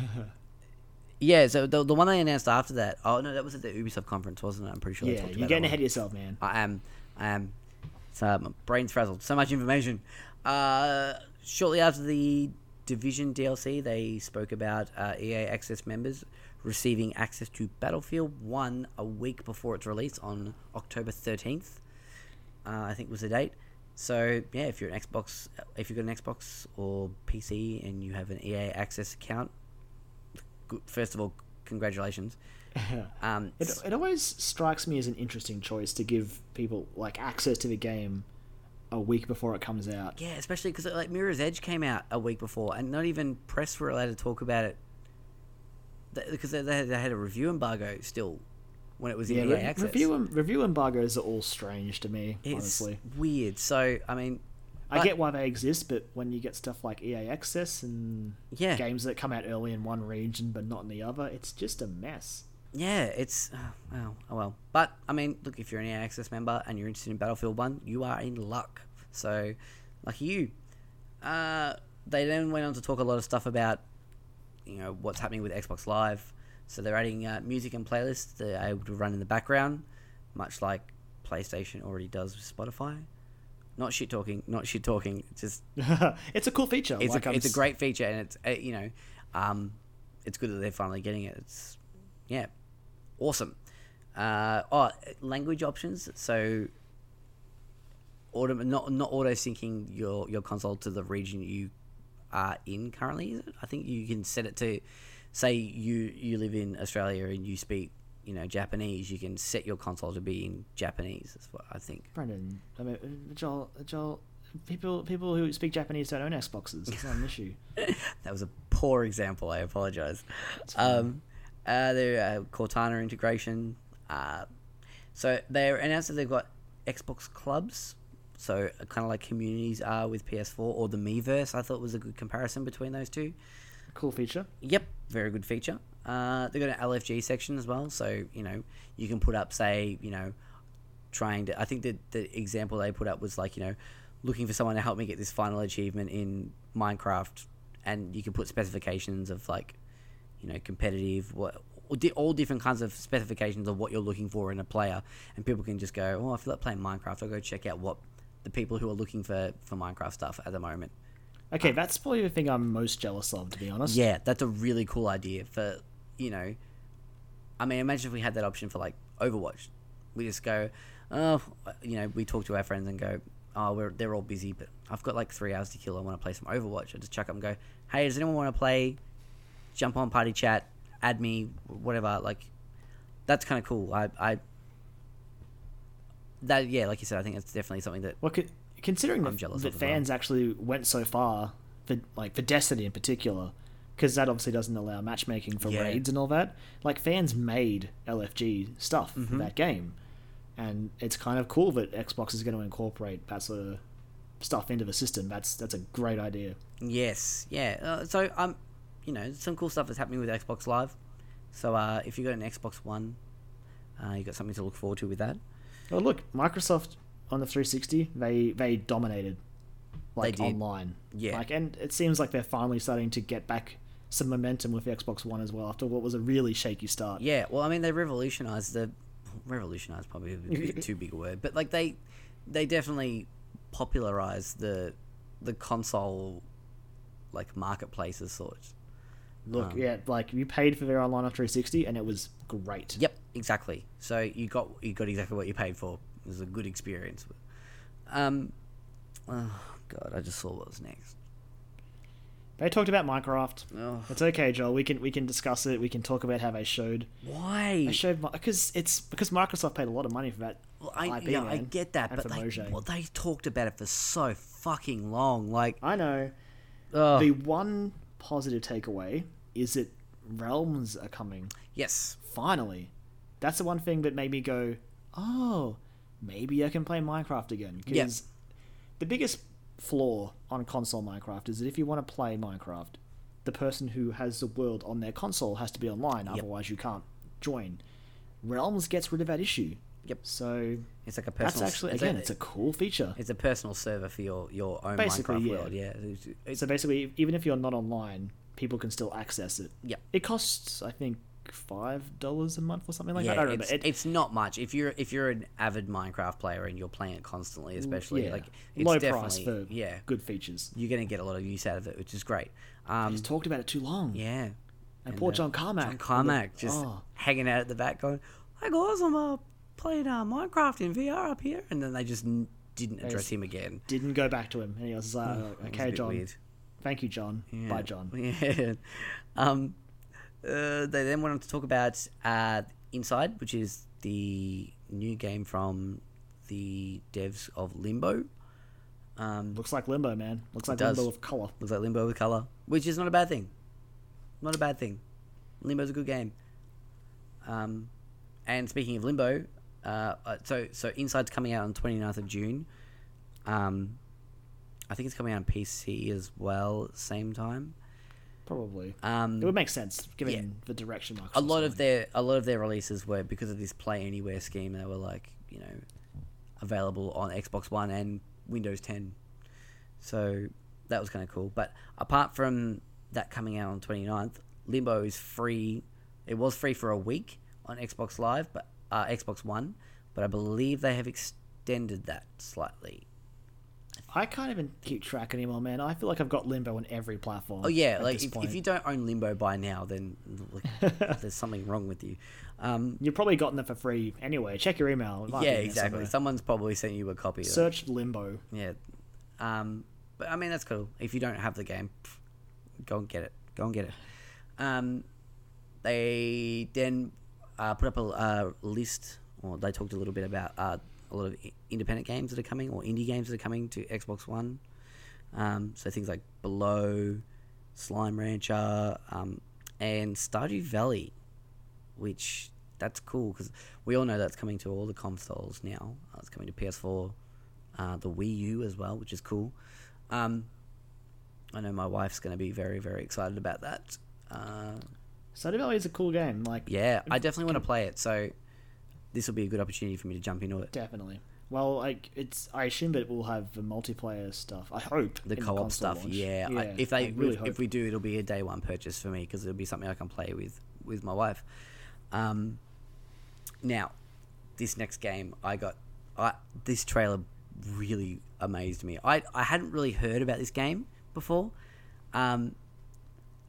yeah. So the the one they announced after that. Oh no, that was at the Ubisoft conference, wasn't it? I'm pretty sure. yeah, you're getting ahead of yourself, man. I am. I am. Uh, my brain's frazzled. So much information. Uh, shortly after the Division DLC, they spoke about uh, EA Access members receiving access to Battlefield 1 a week before its release on October 13th. Uh, I think was the date. So yeah, if you're an Xbox, if you've got an Xbox or PC and you have an EA Access account, good- first of all, congratulations. Um, It, it always strikes me as an interesting choice to give people like access to the game a week before it comes out. Yeah, especially because like Mirror's Edge came out a week before, and not even press were allowed to talk about it because they, they, they had a review embargo still when it was in Yeah, EA access. review review embargoes are all strange to me. it's honestly, weird. So I mean, I get why they exist, but when you get stuff like EA Access and Yeah. games that come out early in one region but not in the other, it's just a mess. yeah, it's oh, well, oh well. But I mean, look, if you're an EA access member and you're interested in Battlefield One, you are in luck. So lucky you. Uh, they then went on to talk a lot of stuff about you know what's happening with Xbox Live. So they're adding uh, music and playlists that are able to run in the background, much like PlayStation already does with Spotify. Not shit talking, not shit talking. Just it's a cool feature. it's like a it's a great feature, and it's uh, you know, um, it's good that they're finally getting it. It's yeah, awesome. Uh, oh, language options. So auto not not auto syncing your your console to the region you are in currently. Is it? I think you can set it to say you you live in Australia and you speak you know Japanese. You can set your console to be in Japanese. That's what I think. Brendan, I mean, Joel, Joel, people people who speak Japanese don't own Xboxes. It's not an issue. That was a poor example. I apologize. Um, uh, their uh, Cortana integration. Uh, so they announced that they've got Xbox clubs. So kind of like communities are with PS4 or the Miiverse. I thought was a good comparison between those two. Cool feature. Yep, very good feature. Uh, they've got an LFG section as well, so you know you can put up, say, you know, trying to. I think the the example they put up was like, you know, looking for someone to help me get this final achievement in Minecraft, and you can put specifications of like, you know, competitive, what all all different kinds of specifications of what you're looking for in a player, and people can just go, oh, I feel like playing Minecraft. I'll go check out what the people who are looking for for Minecraft stuff at the moment. Okay, that's probably the thing I'm most jealous of, to be honest. Yeah, that's a really cool idea for, you know, I mean, imagine if we had that option for like Overwatch. We just go, oh, you know, we talk to our friends and go, oh, we're, they're all busy, but I've got like three hours to kill. I want to play some Overwatch. I just chuck up and go, hey, does anyone want to play? Jump on party chat, add me, whatever. Like, that's kind of cool. I, I, that yeah, like you said, I think it's definitely something that Well, co- considering I'm that, jealous that of as well. fans actually went so far for like for Destiny in particular, because that obviously doesn't allow matchmaking for Yeah. raids and all that. Like fans made LFG stuff Mm-hmm. for that game, and it's kind of cool that Xbox is going to incorporate that sort of stuff into the system. That's that's a great idea. Yes, yeah. Uh, so um, you know, some cool stuff that's happening with Xbox Live. So uh, if you got an Xbox One, uh, you got something to look forward to with that. Oh look, Microsoft on the 360, they they dominated like They online. Yeah. Like and it seems like they're finally starting to get back some momentum with the Xbox One as well after what was a really shaky start. Yeah, well, I mean, they revolutionized the revolutionized probably a bit too big a word, but like they they definitely popularized the the console like marketplace as sorts. Look, Um, yeah, like you paid for their online on 360 and it was great. Yep, exactly. So you got you got exactly what you paid for. It was a good experience. Um, oh god, I just saw what was next. They talked about Minecraft. Oh, It's okay, Joel. We can we can discuss it. We can talk about how they showed why? they showed because it's because Microsoft paid a lot of money for that. Well, I, IP, yeah, I get that, but they, well, they talked about it for so fucking long. Like, I know. oh, The one positive takeaway is that realms are coming. yes, Finally, that's the one thing that made me go, "Oh, maybe I can play Minecraft again." Because the biggest flaw on console Minecraft is that if you want to play Minecraft, the person who has the world on their console has to be online. Otherwise, you can't join. Realms gets rid of that issue. Yep. So it's like a personal. that's actually it's again, a, it's a cool feature. it's a personal server for your your own Basically, Minecraft yeah. world. Yeah, it's, it's, So basically, even if you're not online, people can still access it. Yep. It costs, I think, five dollars a month or something like yeah, that. I don't remember. it's, It, it's not much. If you're if you're an avid Minecraft player and you're playing it constantly, especially yeah, like it's low price for yeah, good features. you're gonna get a lot of use out of it, which is great. Um, Just talked about it too long. yeah, and, and, poor uh, John Carmack. John Carmack just Oh. hanging out at the back, going, "Hi guys, I'm uh, playing uh, Minecraft in VR up here," and then they just n- didn't address him again. didn't go back to him, and he was like, was a "Okay, bit John. weird. Thank you, John. Yeah. Bye, John." Yeah. Um, uh, they then went on to talk about uh, Inside, which is the new game from the devs of Limbo. Um, Looks like Limbo, man. Looks like does. Limbo with color. looks like Limbo with color, which is not a bad thing. Not a bad thing. Limbo's a good game. Um, and speaking of Limbo, uh, uh, so so Inside's coming out on 29th of June. Um, I think it's coming out on PC as well same time. Probably. Um, It would make sense given yeah. the direction a lot of their a lot of their releases were because of this play anywhere scheme. They were like you know available on Xbox One and Windows 10 so that was kind of cool. But apart from that coming out on 29th Limbo is free. It was free for a week on Xbox Live but uh, Xbox One. But I believe they have extended that slightly I can't even keep track anymore, man. I feel like I've got Limbo on every platform. oh yeah like if, if you don't own Limbo by now then like, there's something wrong with you um, You've probably gotten it for free anyway. Check your email. It might be yeah exactly someone's probably sent you a copy of it. Search Limbo. Yeah. Um, but I mean, that's cool. If you don't have the game, pff, go and get it. Go and get it. Um, they then uh, put up a uh, list, or they talked a little bit about uh, a lot of independent games that are coming, or indie games that are coming to Xbox One. Um, so things like Below, Slime Rancher, um, and Stardew Valley, which that's cool because we all know that's coming to all the consoles now. Uh, it's coming to PS4, uh, the Wii U as well, which is cool. Um, I know my wife's going to be very, very excited about that. Uh, Stardew Valley is a cool game. Like, yeah, I definitely want to play it, so this will be a good opportunity for me to jump into it. definitely. Well, like it's. I assume that we'll have the multiplayer stuff. I hope The co-op console stuff, launch. yeah. I, if they, really if, if we do, it'll be a day one purchase for me because it'll be something I can play with with my wife. Um, now, this next game, I got, I this trailer really amazed me. I I hadn't really heard about this game before. Um,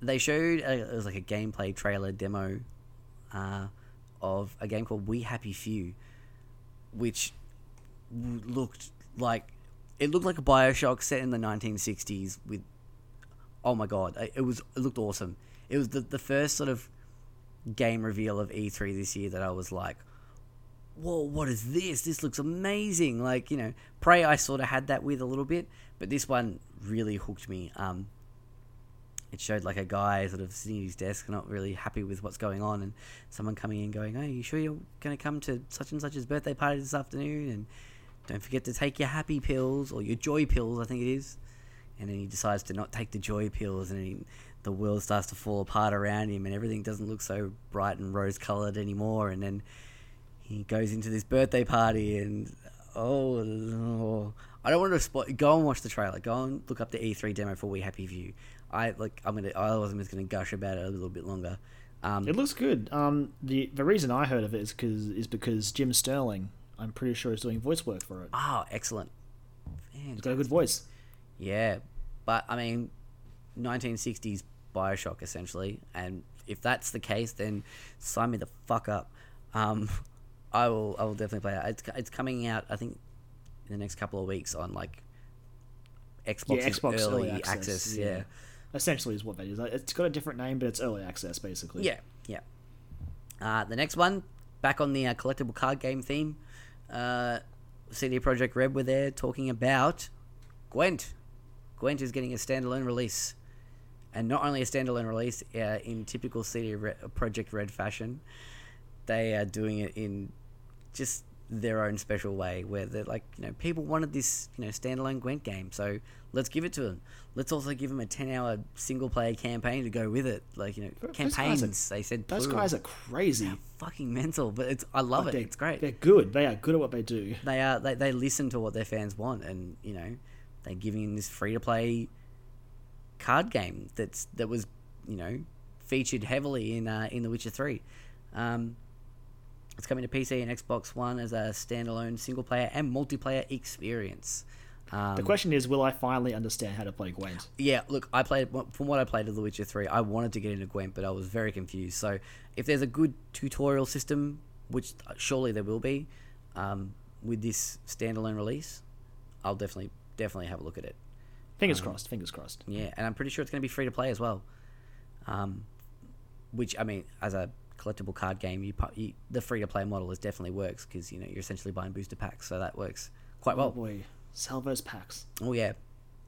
they showed a, it was like a gameplay trailer demo uh, of a game called We Happy Few, which looked like it looked like a Bioshock set in the 1960s with oh my god it was it looked awesome. It was the, the first sort of game reveal of E3 this year that I was like whoa what is this? This looks amazing. Like you know Prey I sort of had that with a little bit but this one really hooked me. Um it showed like a guy sort of sitting at his desk, not really happy with what's going on, and someone coming in going, "Oh, you sure you're going to come to such and such's birthday party this afternoon?" And don't forget to take your happy pills or your joy pills, I think it is. And then he decides to not take the joy pills, and he, the world starts to fall apart around him, and everything doesn't look so bright and rose colored anymore. And then he goes into this birthday party, and oh, oh I don't want to spot. Go and watch the trailer. Go and look up the E3 demo for We Happy Few. I like. I'm gonna. I was just gonna gush about it a little bit longer. Um, It looks good. Um, the the reason I heard of it is because is because Jim Sterling. I'm pretty sure is doing voice work for it. oh, excellent. He's got a good voice. Yeah, but I mean, 1960s Bioshock essentially, and if that's the case, then sign me the fuck up. Um, I will. I will definitely play it. It's, it's coming out. I think in the next couple of weeks on like Xbox, yeah, Xbox early, early, access. access. yeah. Essentially is what that is. It's got a different name, but it's early access basically. Yeah, yeah. Uh, the next one, back on the uh, collectible card game theme, uh, CD Projekt Red were there talking about Gwent. Gwent is getting a standalone release, and not only a standalone release uh, in typical CD Re- Projekt Red fashion, they are doing it in just their own special way, where they're like, you know, people wanted this, you know, standalone Gwent game, so let's give it to them. Let's also give them a ten-hour single-player campaign to go with it, like you know, guys are- campaigns. they said Those guys are crazy. fucking mental, but it's I love it. It's great. They're good. They are good at what they do. They are they, they listen to what their fans want, and you know, they're giving this free to play card game that's that was you know featured heavily in uh, in The Witcher Three. Um, it's coming to PC and Xbox One as a standalone single player and multiplayer experience. Um, The question is, will I finally understand how to play Gwent? yeah, look, I played from what I played of The Witcher Three. I wanted to get into Gwent, but I was very confused. So, if there's a good tutorial system, which surely there will be, um, with this standalone release, I'll definitely definitely have a look at it. Fingers crossed. Fingers crossed. Yeah, and I'm pretty sure it's going to be free to play as well. Um, which I mean, as a collectible card game, you, you the free to play model is definitely works because you know you're essentially buying booster packs, so that works quite Oh well. boy, those packs. Oh yeah,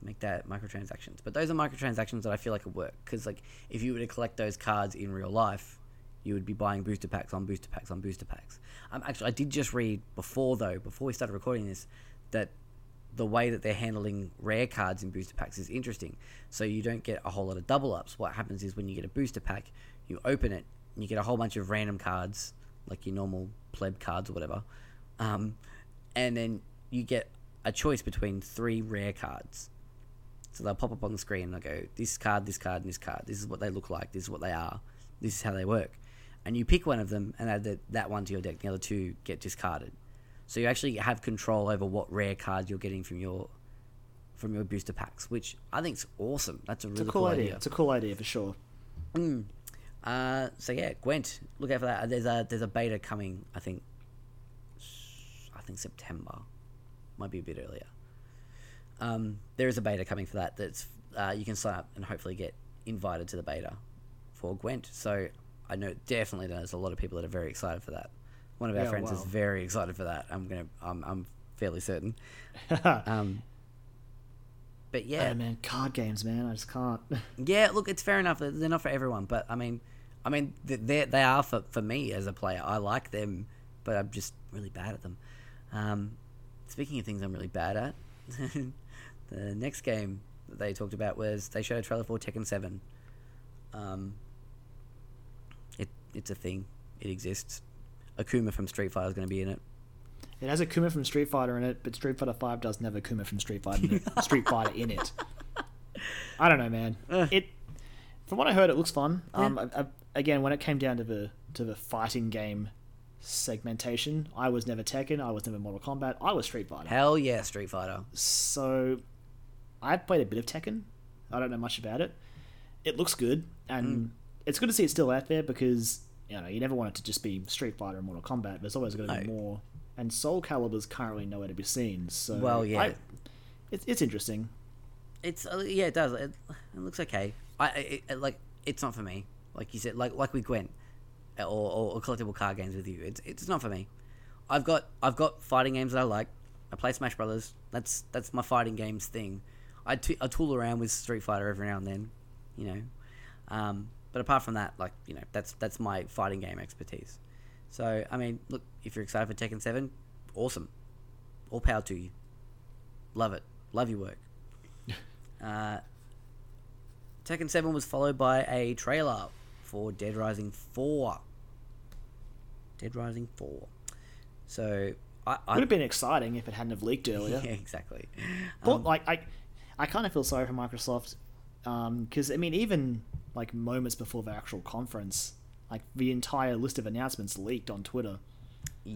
make that microtransactions. But those are microtransactions that I feel like would work because like if you were to collect those cards in real life, you would be buying booster packs on booster packs on booster packs. Um, actually, I did just read before though, before we started recording this, that the way that they're handling rare cards in booster packs is interesting. So you don't get a whole lot of double ups. What happens is when you get a booster pack, you open it, you get a whole bunch of random cards, like your normal pleb cards or whatever, um, and then you get a choice between three rare cards. So they'll pop up on the screen and they'll go, this card, this card, and this card. This is what they look like. This is what they are. This is how they work. And you pick one of them and add the, that one to your deck. The other two get discarded. So you actually have control over what rare cards you're getting from your from your booster packs, which I think is awesome. That's a really It's a cool, idea. idea. It's a cool idea for sure. Uh, so yeah, Gwent, look out for that. There's a there's a beta coming. I think. I think September, might be a bit earlier. Um, there is a beta coming for that. That's uh, you can sign up and hopefully get invited to the beta for Gwent. So I know definitely there's a lot of people that are very excited for that. One of our Yeah, friends is very excited for that. I'm gonna I'm I'm fairly certain. Um, but yeah, Yeah, man, card games, man. I just can't. yeah, look, it's fair enough. They're not for everyone, but I mean, I mean, they they are for for me as a player. I like them, but I'm just really bad at them. Um, speaking of things I'm really bad at, the next game that they talked about was they showed a trailer for Tekken Seven. Um, it it's a thing. It exists. Akuma from Street Fighter is going to be in it. It has Akuma from Street Fighter in it, but Street Fighter Five doesn't have Akuma from Street Fighter in it, Street Fighter in it. I don't know, man. Ugh. It, from what I heard, it looks fun. Um, I, again, when it came down to the to the fighting game segmentation, I was never Tekken, I was never Mortal Kombat, I was Street Fighter. Hell yeah, Street Fighter. So, I played a bit of Tekken. I don't know much about it. It looks good, and it's good to see it still out there because you know you never want it to just be Street Fighter and Mortal Kombat. There's always going to be No. more, and Soul Calibur's currently nowhere to be seen. So, Well, yeah. I- it's it's interesting. It's uh, yeah, it does. It, it looks okay. I it, it, like it's not for me. Like you said, like like with Gwent or, or, or collectible card games with you. It's it's not for me. I've got I've got fighting games that I like. I play Smash Brothers. That's that's my fighting games thing. I, t- I tool around with Street Fighter every now and then. you know. Um, but apart from that, like you know, that's that's my fighting game expertise. So I mean, look, if you're excited for Tekken Seven, awesome, all power to you. Love it, love your work. uh, Tekken Seven was followed by a trailer for Dead Rising Four. Dead Rising Four. So I, I Would have been exciting if it hadn't have leaked earlier. yeah, exactly. But Um, like I, I kind of feel sorry for Microsoft because I mean even like moments before the actual conference, like the entire list of announcements leaked on Twitter.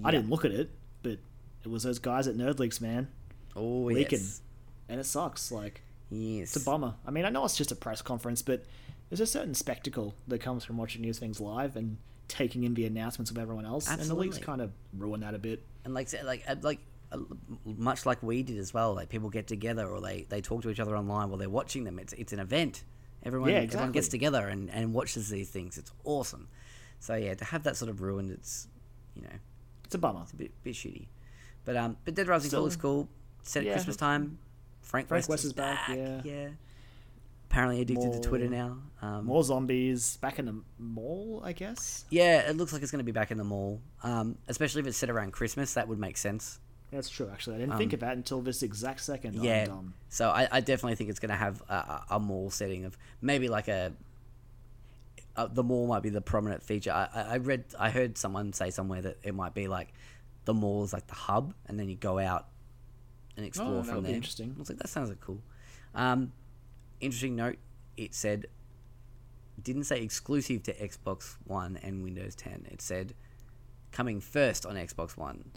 I didn't look at it, but it was those guys at Nerdleaks, man, Oh leaking. yes, and it sucks. Like yes. it's a bummer. I mean, I know it's just a press conference, but there's a certain spectacle that comes from watching these things live and taking in the announcements of everyone else, and the leaks kind of ruin that a bit. and like like uh, like uh, much like we did as well. Like people get together or they they talk to each other online while they're watching them. It's it's an event. Everyone Yeah, everyone gets together and and watches these things. It's awesome. So yeah, to have that sort of ruined, it's you know It's a bummer. it's a bit bit shitty. But um, but Dead Rising Still- Four looks cool. Set at yeah. Christmas time. Frank, Frank West, West is is back, yeah. yeah. Apparently addicted to Twitter now. Um, More zombies back in the mall, I guess. Yeah, it looks like it's going to be back in the mall. Um, especially if it's set around Christmas, that would make sense. That's true, actually. I didn't think Um, of that until this exact second. yeah. So I, I definitely think it's going to have a, a, mall setting of maybe like a, uh the mall might be the prominent feature. I, I read I heard someone say somewhere that it might be like the mall is like the hub, and then you go out and explore Oh, from there. interesting. I was like, that sounds like cool. Um, interesting note. It said didn't say exclusive to Xbox One and Windows 10. It said coming first on Xbox One.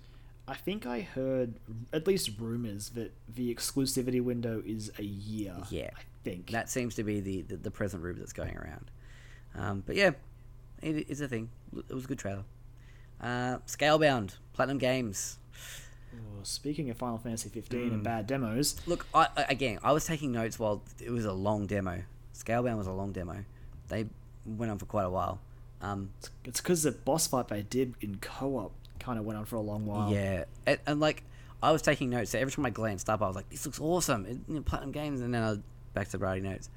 I think I heard at least rumors that the exclusivity window is a year. Yeah. I think. That seems to be the, the, the present rumor that's going around. Um, but yeah, it is a thing. It was a good trailer. Uh, Scalebound, Platinum Games. Oh, speaking of Final Fantasy 15 Hmm. and bad demos, Look, I, again, I was taking notes while it was a long demo. Scalebound was a long demo. They went on for quite a while. Um, it's because the boss fight they did in co-op kind of went on for a long while. Yeah, and, and like I was taking notes. So every time I glanced up, I was like, "This looks awesome!" It, you know, Platinum Games, and then I back to writing notes.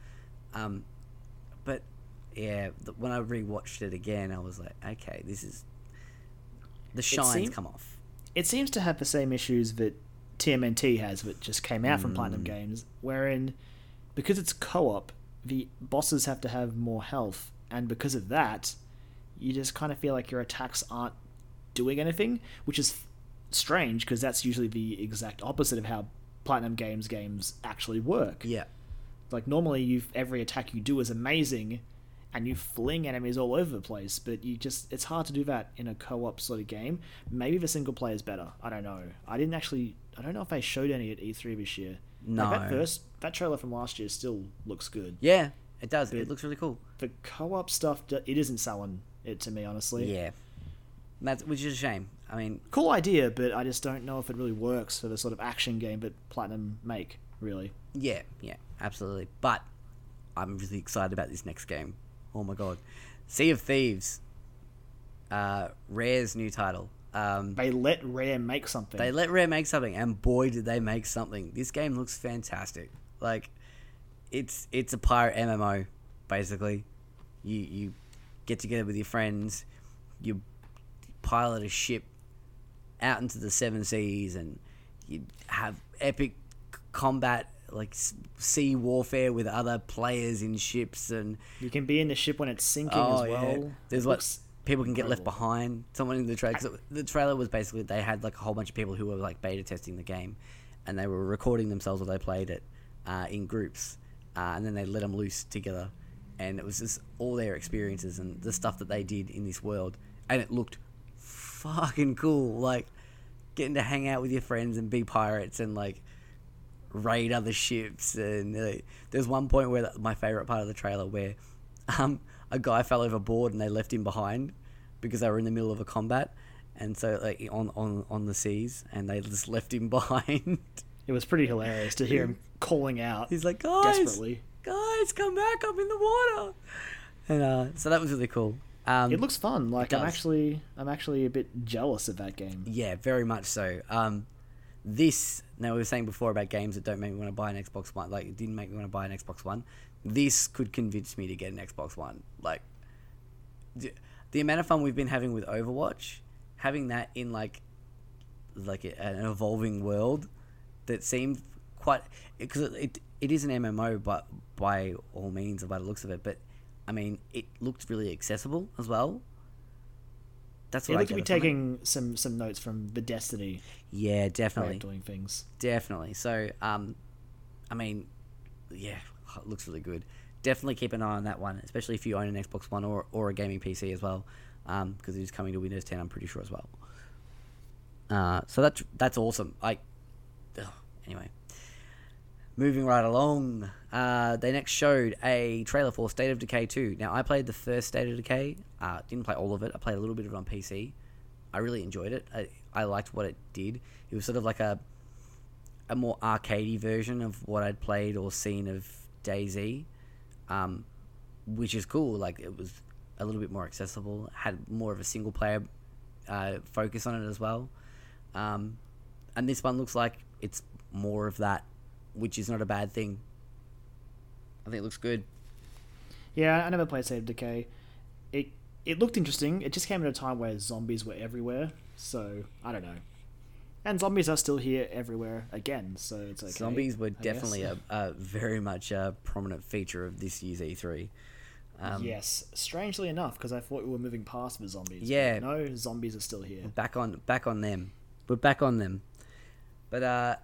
Um, but yeah, th- when I rewatched it again, I was like, "Okay, this is the shines seemed- come off." It seems to have the same issues that TMNT has, that just came out from hmm. Platinum Games, wherein because it's co-op, the bosses have to have more health, and because of that, you just kind of feel like your attacks aren't doing anything, which is strange because that's usually the exact opposite of how Platinum Games games actually work. Yeah, Like normally, you every attack you do is amazing, and you fling enemies all over the place. But you just it's hard to do that in a co-op sort of game. Maybe the single player is better. I don't know. I didn't actually. I don't know if they showed any at E3 this year. no, Like that first that trailer from last year still looks good. yeah, it does. It looks really cool. The co-op stuff it isn't selling it to me honestly. Yeah, that's which is a shame. I mean, Cool idea, but I just don't know if it really works for the sort of action game that Platinum make. Really. yeah, yeah, absolutely. But I'm really excited about this next game. Oh my god, Sea of Thieves, uh, Rare's new title. Um, They let Rare make something. They let Rare make something, and boy, did they make something! This game looks fantastic. Like, it's it's a pirate MMO, basically. You you get together with your friends, you pilot a ship out into the seven seas, and you have epic combat, like sea warfare with other players in ships, and you can be in the ship when it's sinking Oh as well. yeah, there's like people can get left behind. Someone in the trailer. the trailer was basically they had like a whole bunch of people who were like beta testing the game, and they were recording themselves while they played it uh, in groups, uh, and then they let them loose together, and it was just all their experiences and the stuff that they did in this world, and it looked fucking cool. Like getting to hang out with your friends and be pirates and like raid other ships and uh, there's one point where my favorite part of the trailer where um, a guy fell overboard and they left him behind because they were in the middle of a combat and so like on on on the seas and they just left him behind It was pretty hilarious to hear him calling out he's like guys desperately. guys come back i'm in the water and uh, so that was really cool um, It looks fun. Like I'm actually, I'm actually a bit jealous of that game. Yeah, very much so. Um, this now we were saying before about games that don't make me want to buy an Xbox One. Like it didn't make me want to buy an Xbox One. this could convince me to get an Xbox One. Like the, the amount of fun we've been having with Overwatch, having that in like like a, an evolving world that seemed quite because it, it it is an MMO, but by all means, by the looks of it. But I mean, it looked really accessible as well. That's what Yeah, I could be from it. taking some some notes from the Destiny Yeah, definitely. doing things. Definitely. So, um, I mean, yeah, it looks really good. Definitely keep an eye on that one, especially if you own an Xbox One or, or a gaming PC as well, because it is coming to Windows 10. I'm pretty sure as well. Uh, so that's that's awesome. I ugh, anyway, moving right along. Uh, they next showed a trailer for State of Decay 2. Now I played the first State of Decay. Uh, didn't play all of it. I played a little bit of it on PC. I really enjoyed it. I, I liked what it did. It was sort of like a a more arcadey version of what I'd played or seen of DayZ, um, which is cool. Like it was a little bit more accessible, had more of a single player uh, focus on it as well. Um, and this one looks like it's more of that, which is not a bad thing. I think it looks good. Yeah, I never played State of Decay. It it looked interesting. It just came at a time where zombies were everywhere, so I don't know. And zombies are still here everywhere again, so it's okay. Zombies were I definitely a, a very much a prominent feature of this year's E3. Um, yes, strangely enough, because I thought we were moving past the zombies. Yeah. no, zombies are still here. back on back on them. We're back on them. But uh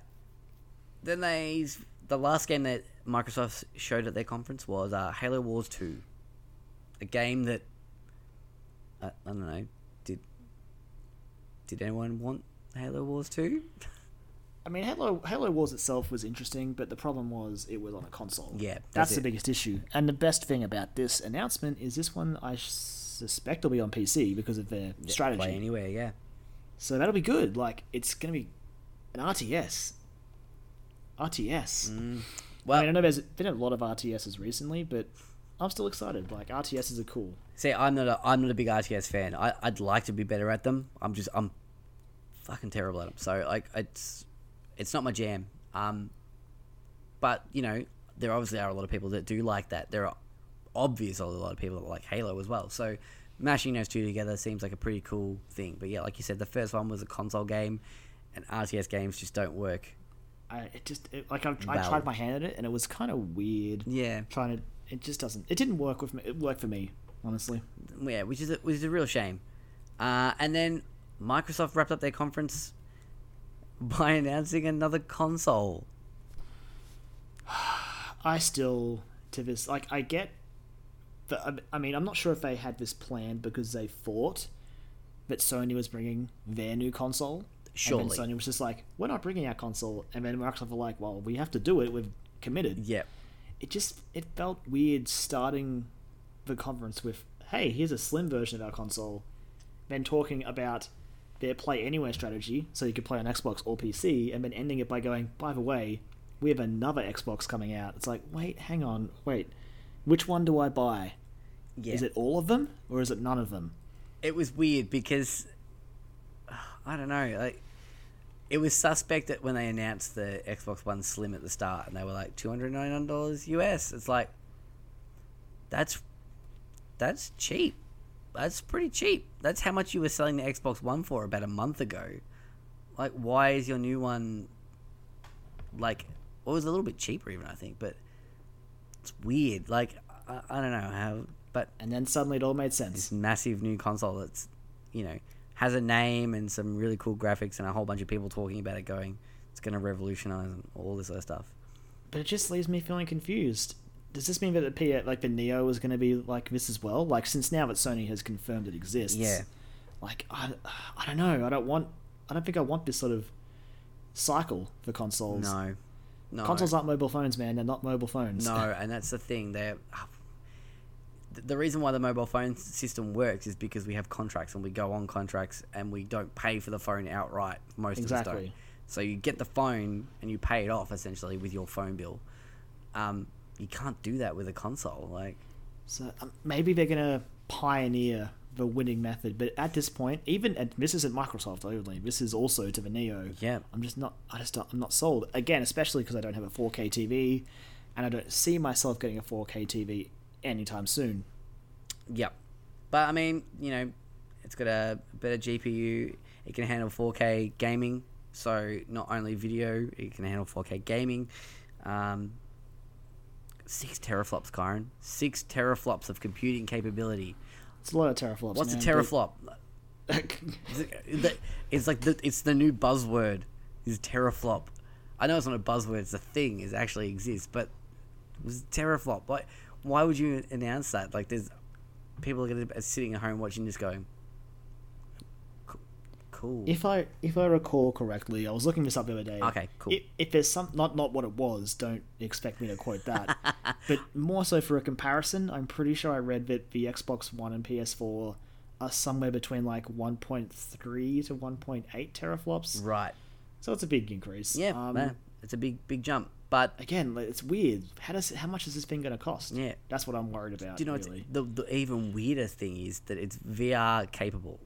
then they the last game that Microsoft showed at their conference was uh, Halo Wars 2. A game that uh, I don't know, did did anyone want Halo Wars 2? I mean, Halo Halo Wars itself was interesting, but the problem was it was on a console. Yeah, that's, that's the biggest issue. And the best thing about this announcement is this one I suspect will be on PC because of their strategy. Play anywhere, yeah. So that'll be good. Like it's gonna be an RTS. RTS. Mm. I Well, mean, I know there's been a lot of RTSs recently, but I'm still excited. Like RTSs are cool. See, I'm not a I'm not a big RTS fan. I I'd like to be better at them. I'm just I'm fucking terrible at them. So like it's it's not my jam. Um, but you know there obviously are a lot of people that do like that. There are obviously a lot of people that like Halo as well. So mashing those two together seems like a pretty cool thing. But yeah, like you said, the first one was a console game, and RTS games just don't work. I it just it, like I, I tried my hand at it, and it was kind of weird. Yeah, Trying to, it just doesn't. It didn't work with me. It worked for me, honestly. yeah, which is a, which is a real shame. Uh, and then Microsoft wrapped up their conference by announcing another console. I still to this like I get the I- I mean I'm not sure if they had this planned because they thought that Sony was bringing their new console. Surely. And then Sony was just like, we're not bringing our console, and then Microsoft were like, well, we have to do it. We've committed. Yeah. It just it felt weird starting the conference with, hey, here's a slim version of our console, then talking about their Play Anywhere strategy, so you could play on Xbox or PC, and then ending it by going, by the way, we have another Xbox coming out. It's like, wait, hang on, wait, which one do I buy? Yeah. Is it all of them or is it none of them? it was weird because I don't know, like it was suspect that when they announced the Xbox One Slim at the start and they were like two hundred ninety nine dollars US. It's like that's that's cheap. That's pretty cheap. That's how much you were selling the Xbox One for about a month ago. Like, why is your new one like? Well, it was a little bit cheaper, even I think, but it's weird. Like, I, I don't know how, but And then suddenly it all made sense. this massive new console that's you know has a name and some really cool graphics and a whole bunch of people talking about it going it's going to revolutionize and all this other stuff But it just leaves me feeling confused. Does this mean that the P like the Neo is going to be like this as well? Like since now that Sony has confirmed it exists. Yeah. Like I, I don't know. I don't want. I don't think I want this sort of cycle for consoles. no no Consoles aren't mobile phones, man. They're not mobile phones. no and that's the thing they're th- the reason why the mobile phone system works is because we have contracts and we go on contracts and we don't pay for the phone outright most of us don't Exactly. so you get the phone and you pay it off essentially with your phone bill um, you can't do that with a console like So um, maybe they're going to pioneer the winning method. But at this point, even and this isn't Microsoft only. This is also to the Neo. yeah I'm just not. I just don't, I'm not sold again, especially because I don't have a 4K TV, and I don't see myself getting a 4K TV anytime soon. Yep. But I mean, you know, it's got a better GPU. It can handle 4K gaming. So not only video, it can handle 4K gaming. Um, six teraflops, Kyron. Six teraflops of computing capability. It's a lot of teraflops. What's man, a teraflop? It's like the it's the new buzzword. Is teraflop? I know it's not a buzzword. It's a thing. It actually exists. But it was teraflop. Why? Why would you announce that? Like, there's people are gonna be sitting at home watching this, going, "Cool." If I if I recall correctly, I was looking this up the other day. Okay, cool. If, if there's some not not what it was, don't expect me to quote that. but more so for a comparison, I'm pretty sure I read that the Xbox One and PS4 are somewhere between like 1.3 to 1.8 teraflops. right. So it's a big increase. Yeah, Um, man. It's a big big jump. But Again, it's weird. How does how much is this thing going to cost? Yeah. that's what I'm worried about. do you know really. the the even weirder thing is that it's VR capable.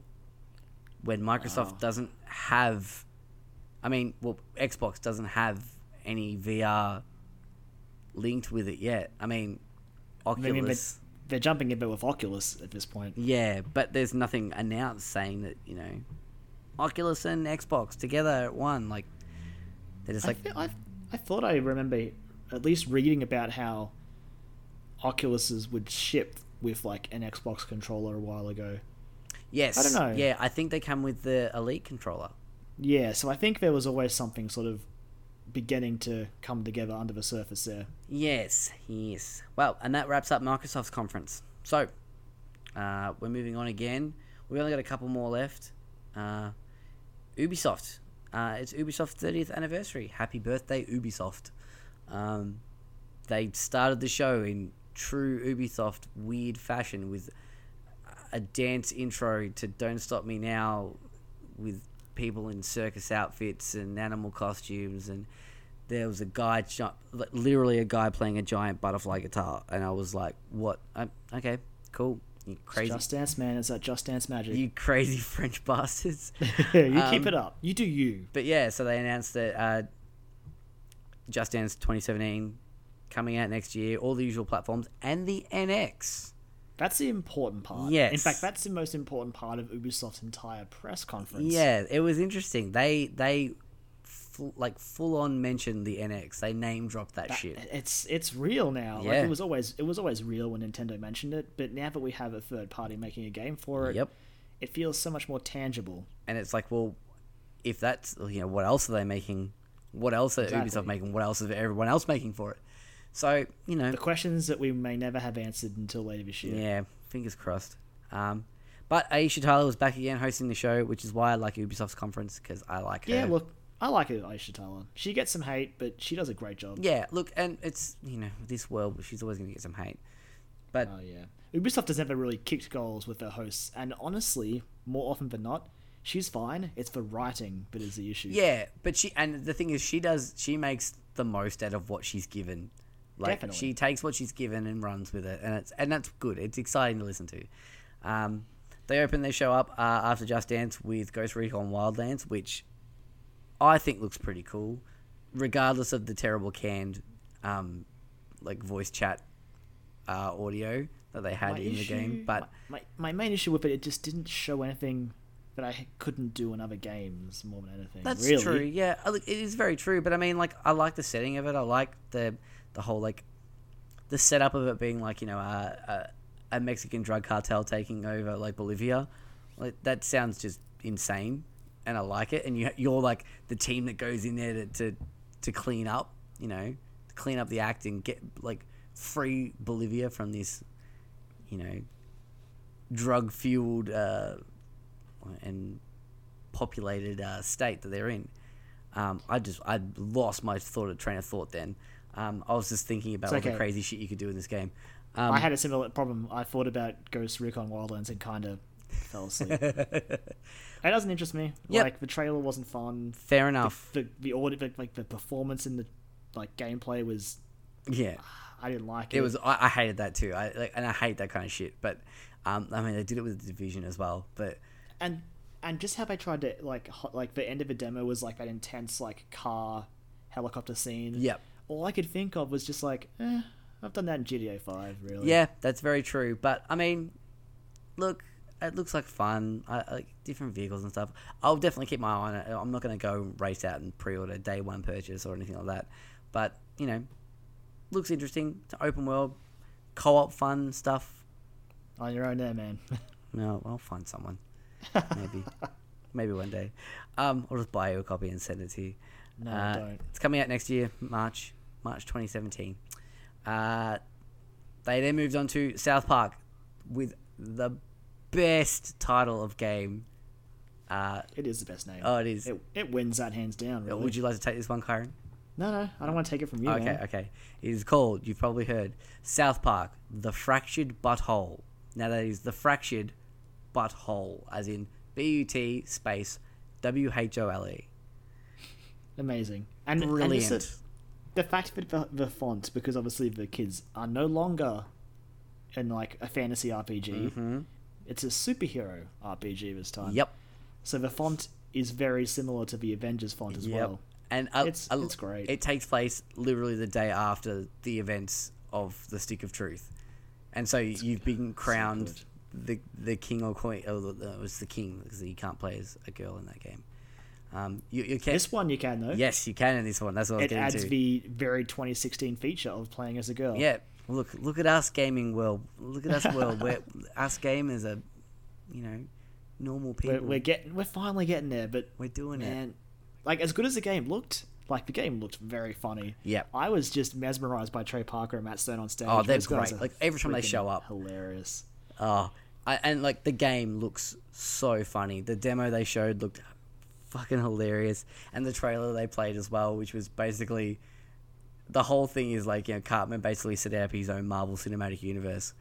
When Microsoft Oh. doesn't have, I mean, well, Xbox doesn't have any VR linked with it yet. I mean, I mean, Oculus. they're jumping in bit with Oculus at this point. Yeah, but there's nothing announced saying that you know, Oculus and Xbox together at one. Like, they're just I, like, fe- I, thought I remember at least reading about how Oculuses would ship with like an Xbox controller a while ago. yes, I don't know. Yeah, I think they come with the Elite controller. Yeah, so I think there was always something sort of beginning to come together under the surface there. Yes, yes. Well, and that wraps up Microsoft's conference. So, uh, we're moving on again. We only got a couple more left. Uh, Ubisoft. Uh, it's Ubisoft's 30th anniversary. Happy birthday, Ubisoft. Um, they started the show in true Ubisoft weird fashion with a dance intro to Don't Stop Me Now with people in circus outfits and animal costumes and there was a guy literally a guy playing a giant butterfly guitar and I was like what okay cool you crazy Just Dance, man. It's that Just Dance magic. you crazy French bastards you Um, keep it up. You do you. but yeah so they announced that uh, Just Dance 2017 coming out next year all the usual platforms and the NX That's the important part. Yes. In fact, that's the most important part of Ubisoft's entire press conference. Yeah, it was interesting. They they fu- like full on mentioned the NX. They name dropped that, That- shit. It's it's real now. Like it was always it was always real when Nintendo mentioned it, but now that we have a third party making a game for it, Yep. it feels so much more tangible. And it's like, well, if that's you know, what else are they making? What else are Exactly. Ubisoft making? What else is everyone else making for it? So you know, The questions that we may never have answered until later this year. yeah, fingers crossed. Um, but Aisha Tyler was back again hosting the show, which is why I like Ubisoft's conference because I like her. Yeah, look, I like it, Aisha Tyler. She gets some hate, but she does a great job. Yeah, look, and it's you know this world, she's always going to get some hate. But Oh yeah. Ubisoft has never really kicked goals with their hosts, and honestly, more often than not, she's fine. It's the writing that is the issue. Yeah, but she and the thing is, she does she makes the most out of what she's given. Like Definitely. she takes what she's given and runs with it, and it's and that's good. It's exciting to listen to. Um, they open their show up uh, after Just Dance with Ghost Recon Wildlands, which I think looks pretty cool, regardless of the terrible canned, um, like voice chat uh, audio that they had My in the game. But my, my my main issue with it, it just didn't show anything that I couldn't do in other games more than anything. That's really. true. Yeah, it is very true. But I mean, like, I like the setting of it. I like the the whole like the setup of it being like you know a a, a Mexican drug cartel taking over like Bolivia. Like that sounds just insane, and I like it. And you you're like the team that goes in there to to, to clean up. You know, to clean up the act and get like free Bolivia from this, you know, drug fueled uh, and populated uh, state that they're in. Um, I just I lost my thought train of thought then. Um, I was just thinking about It's all the crazy shit you could do in this game. Um, I had a similar problem. I thought about Ghost Recon Wildlands and kind of fell asleep. it doesn't interest me. Yep. Like the trailer wasn't fun. fair enough. the, the audio, the, like the performance in the like gameplay was yeah, I didn't like it. it was. I, I hated that too. I like, and I hate that kind of shit. But um, I mean, they did it with the division as well. But and and just how they tried to like like the end of the demo was like that intense like car helicopter scene. Yep. all I could think of was just like, eh, I've done that in GTA Five, really. Yeah, that's very true. But I mean, look, it looks like fun. I, like different vehicles and stuff. I'll definitely keep my eye on it. I'm not going to go race out and pre-order day one purchase or anything like that. But you know, looks interesting. It's open world, co-op fun stuff. On your own there, man. No, I'll find someone. Maybe, maybe one day. Um, I'll just buy you a copy and send it to you. no, Uh, don't. It's coming out next year, March, March 2017. Uh, they then moved on to South Park with the best title of game. Uh, It is the best name. oh, it is. It, it wins that hands down. Really. Would you like to take this one, Kyron? No, no, I don't want to take it from you, okay, man. okay. It is called, you've probably heard, South Park, The Fractured But Whole. Now that is The Fractured But Whole, as in B-U-T space W-H-O-L-E. Amazing. And, and Brilliant. just the, fact that the, the font, because obviously the kids are no longer in like a fantasy RPG, hmm it's a superhero RPG this time. Yep. So the font is very similar to the Avengers font as Yep. well. And uh, It's- uh, it's great. It takes place literally the day after the events of the Stick of Truth, and so you've been crowned the the king or queen. Oh, the- it was the king because you can't play as a girl in that game. Um, you, you can. This one you can though. Yes, you can in this one. That's what I was It getting adds to. the very 2016 feature of playing as a girl. Yeah, look, look at us gaming world. Look at us world. Where us gamers are, you know, normal people. We're, we're getting, we're finally getting there. But We're doing it. man, like as good as the game looked, like the game looked very funny. Yep. I was just mesmerized by Trey Parker and Matt Stone on stage. Oh, they're Those great. Like, every time they show up. hilarious. Oh, I, and like the game looks so funny. The demo they showed looked fucking hilarious, and the trailer they played as well, which was basically the whole thing is like you know Cartman basically set up his own Marvel Cinematic Universe,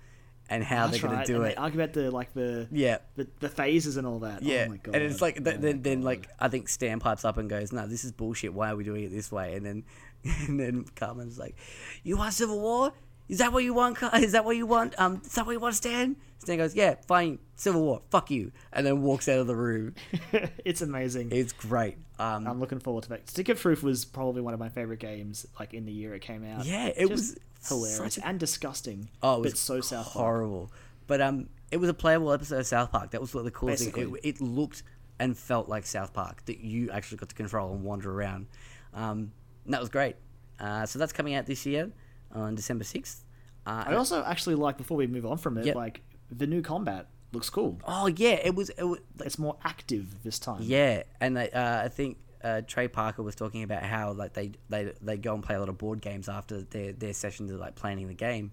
and how That's they're gonna do and it. They argue about the like the yeah. the, the phases and all that. Yeah, Oh my god. and it's like th- Oh then then like I think Stan pipes up and goes, "No, this is bullshit. Why are we doing it this way?" And then and then Cartman's like, "You want Civil War? Is that what you want? Is that what you want? Um, is that what you want, Stan?" Stan goes, "Yeah, fine. Civil War. Fuck you," and then walks out of the room. it's amazing. It's great. Um, I'm looking forward to that. Stick of Truth was probably one of my favorite games, like in the year it came out. Yeah, it Just was hilarious a- and disgusting. oh, it was so South Park. horrible. But um, it was a playable episode of South Park. That was what the cool thing. It, it looked and felt like South Park that you actually got to control and wander around. Um, and that was great. Uh, so that's coming out this year on December sixth. Uh, I also actually like before we move on from it, Yep. like the new combat looks cool. oh yeah, it was. It was like, It's more active this time. yeah, and they, uh, I think uh, Trey Parker was talking about how like they they they go and play a lot of board games after their their sessions of like planning the game,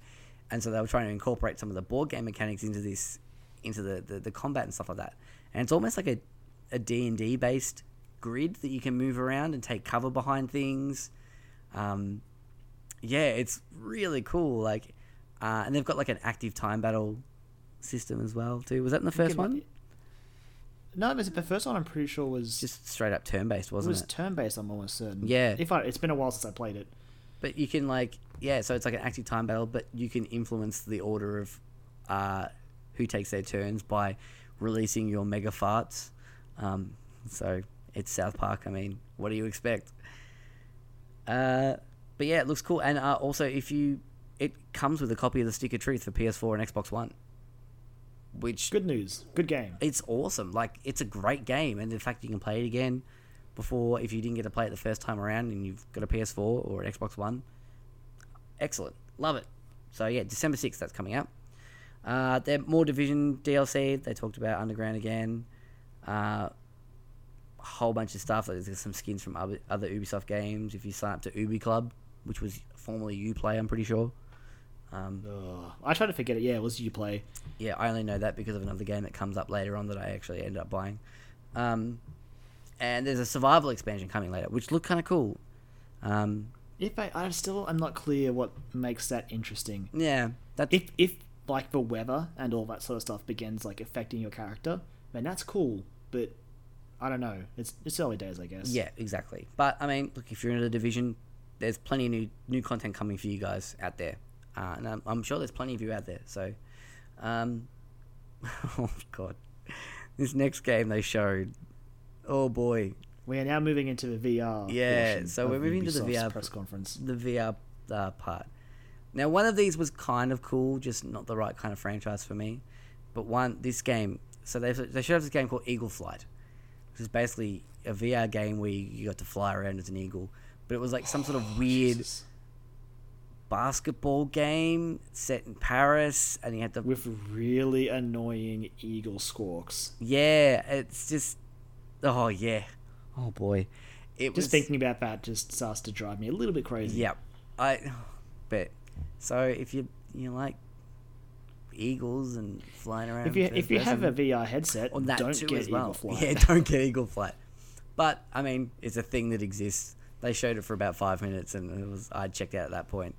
and so they were trying to incorporate some of the board game mechanics into this into the the, the combat and stuff like that. And it's almost like a a D and D based grid that you can move around and take cover behind things. Um, yeah, it's really cool. Like, uh, and they've got like an active time battle system as well too. Was that in the first one? No, but the first one I'm pretty sure was Just straight up turn based, wasn't was it? Was turn based. I'm almost certain. Yeah. If I, it's been a while since I played it. But you can like yeah, so it's like an active time battle, but you can influence the order of uh, who takes their turns by releasing your mega farts. Um, so it's South Park. I mean, what do you expect? Uh, but yeah, it looks cool, and uh, also if you, it comes with a copy of the Stick of Truth for PS4 and Xbox One, which Good news. Good game. it's awesome. Like it's a great game, and the fact you can play it again before if you didn't get to play it the first time around and you've got a PS4 or an Xbox One, excellent, love it. So yeah, December sixth, that's coming out. Uh, there more Division DLC. They talked about Underground again. Uh, a whole bunch of stuff. Like, there's some skins from other, other Ubisoft games. If you sign up to Ubi Club, which was formerly UPlay, I'm pretty sure. Um, I tried to forget it. Yeah, it was UPlay. yeah, I only know that because of another game that comes up later on that I actually ended up buying. Um, and there's a survival expansion coming later, which looked kind of cool. Um, If I, I still I'm not clear what makes that interesting. yeah, that's If if like the weather and all that sort of stuff begins like affecting your character, then that's cool. But I don't know. It's it's early days, I guess. yeah, exactly. But I mean, look, if you're in the division, there's plenty of new new content coming for you guys out there, uh, and I'm, I'm sure there's plenty of you out there. So, um, oh god, this next game they showed, oh boy, We are now moving into the VR. Yeah, so we're moving to the VR press conference. the VR uh, part. Now, one of these was kind of cool, just not the right kind of franchise for me. But one, this game, so they they showed us this game called Eagle Flight, which is basically a VR game where you, you got to fly around as an eagle. But it was like some sort of weird Jesus. Basketball game set in Paris, and you had to with really annoying eagle squawks. yeah, it's just oh yeah, oh boy, it Just was thinking about that just starts to drive me a little bit crazy. Yep. I bet. So if you you like eagles and flying around, If you if you have a person, VR headset, on that don't too get as well. eagle flight. Yeah, don't get eagle flight. But I mean, it's a thing that exists. They showed it for about five minutes, and it was I checked out at that point,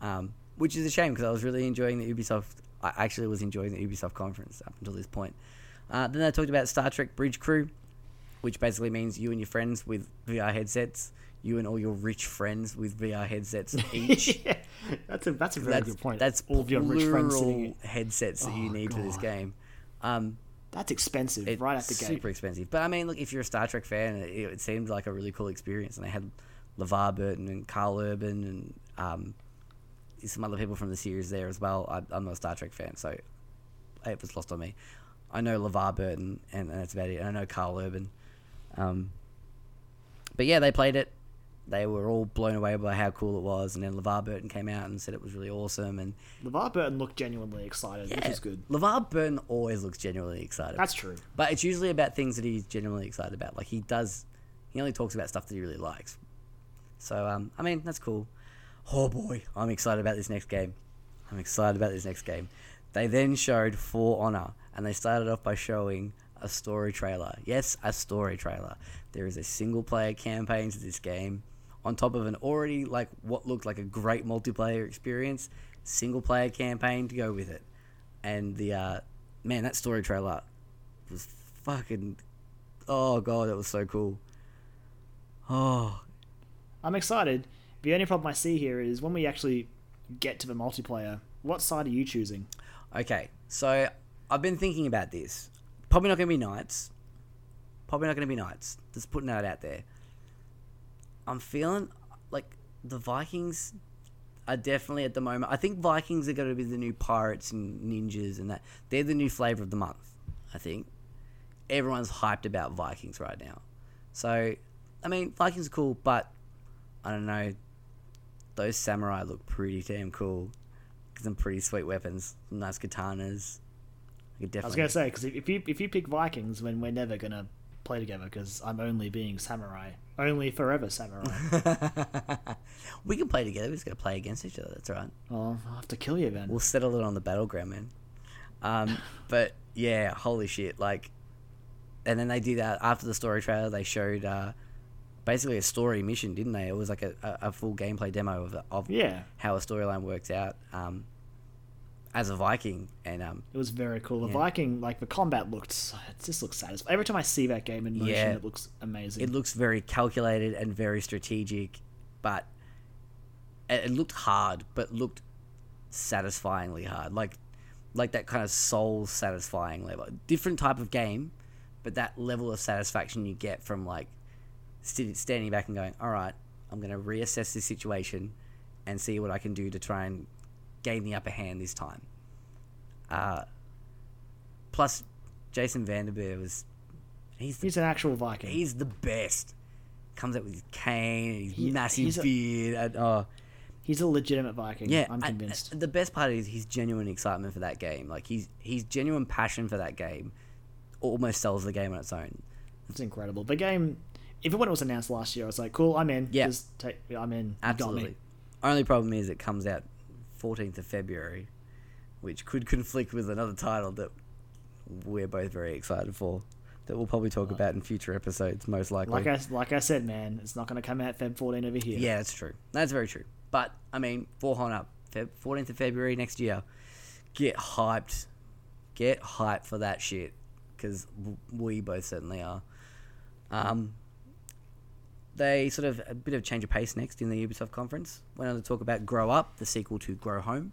um, which is a shame because I was really enjoying the Ubisoft. I actually was enjoying the Ubisoft conference up until this point. Uh, then they talked about Star Trek Bridge Crew, which basically means you and your friends with VR headsets, you and all your rich friends with VR headsets each. yeah, that's a that's a very that's good point. that's all of your rich friends sitting. headsets that you Oh, need for this game. Um, That's expensive it's right at the gate. super expensive. But I mean, look, if you're a Star Trek fan, it, it seemed like a really cool experience. And they had LeVar Burton and Karl Urban and um, some other people from the series there as well. I, I'm not a Star Trek fan, so it was lost on me. I know LeVar Burton, and, and that's about it. And I know Karl Urban. Um, but yeah, they played it. They were all blown away by how cool it was. And then LeVar Burton came out and said it was really awesome. And LeVar Burton looked genuinely excited, which is good. LeVar Burton always looks genuinely excited. That's true. But it's usually about things that he's genuinely excited about. Like he does, he only talks about stuff that he really likes. So um, I mean that's cool. Oh boy, I'm excited about this next game. I'm excited about this next game. They then showed For Honor, and they started off by showing a story trailer. Yes, a story trailer. There is a single player campaign to this game, on top of an already like what looked like a great multiplayer experience, single player campaign to go with it. And the uh, man, that story trailer was fucking. Oh god, that was so cool. Oh, I'm excited. The only problem I see here is when we actually get to the multiplayer, what side are you choosing? okay. So I've been thinking about this. Probably not gonna be Knights. Probably not gonna be Knights. Just putting that out there. I'm feeling like the Vikings are definitely at the moment. I think Vikings are going to be the new pirates and ninjas, and that they're the new flavor of the month. I think everyone's hyped about Vikings right now. So, I mean, Vikings are cool, but I don't know. Those samurai look pretty damn cool. Some pretty sweet weapons, some nice katanas. I could I was gonna say because if, you if you pick Vikings, then we're never gonna play together because I'm only being samurai, only forever samurai. we can play together. We're just gonna play against each other. That's right. oh, I'll have to kill you then. We'll settle it on the battleground, man. Um, but yeah, holy shit! Like, and then they did that after the story trailer. They showed uh, basically a story mission, didn't they? It was like a, a, full gameplay demo of of Yeah, how a storyline works out um, as a Viking, and um, it was very cool. The Yeah. Viking, like the combat looked, it just looks satisfying. Every time I see that game in motion, Yeah. it looks amazing. it looks very calculated and very strategic, but it, it looked hard, but looked satisfyingly hard, like like that kind of soul satisfying level. Different type of game, but that level of satisfaction you get from like st- standing back and going, all right, I'm going to reassess this situation and see what I can do to try and gain the upper hand this time. Uh, plus, Jason VandenBerghe was he's the He's an actual Viking. He's the best. Comes out with his cane and his He- massive he's a- beard. And, oh, He's a legitimate Viking. yeah, I'm convinced. and the best part is his genuine excitement for that game. Like he's his genuine passion for that game almost sells the game on its own. It's incredible. The game, even when it was announced last year, I was like, "Cool, I'm in." Yeah. Just take, I'm in. Absolutely. Only problem is it comes out 14th of February, which could conflict with another title that we're both very excited for. That we'll probably talk about in future episodes, most likely. Like I like I said, man, it's not going to come out Feb 14 over here. Yeah, that's true. That's very true. But I mean, for Honor, Feb- 14th of February next year, get hyped, get hyped for that shit, because we both certainly are. Um, they sort of a bit of change of pace next in the Ubisoft conference. Went on to talk about Grow Up, the sequel to Grow Home.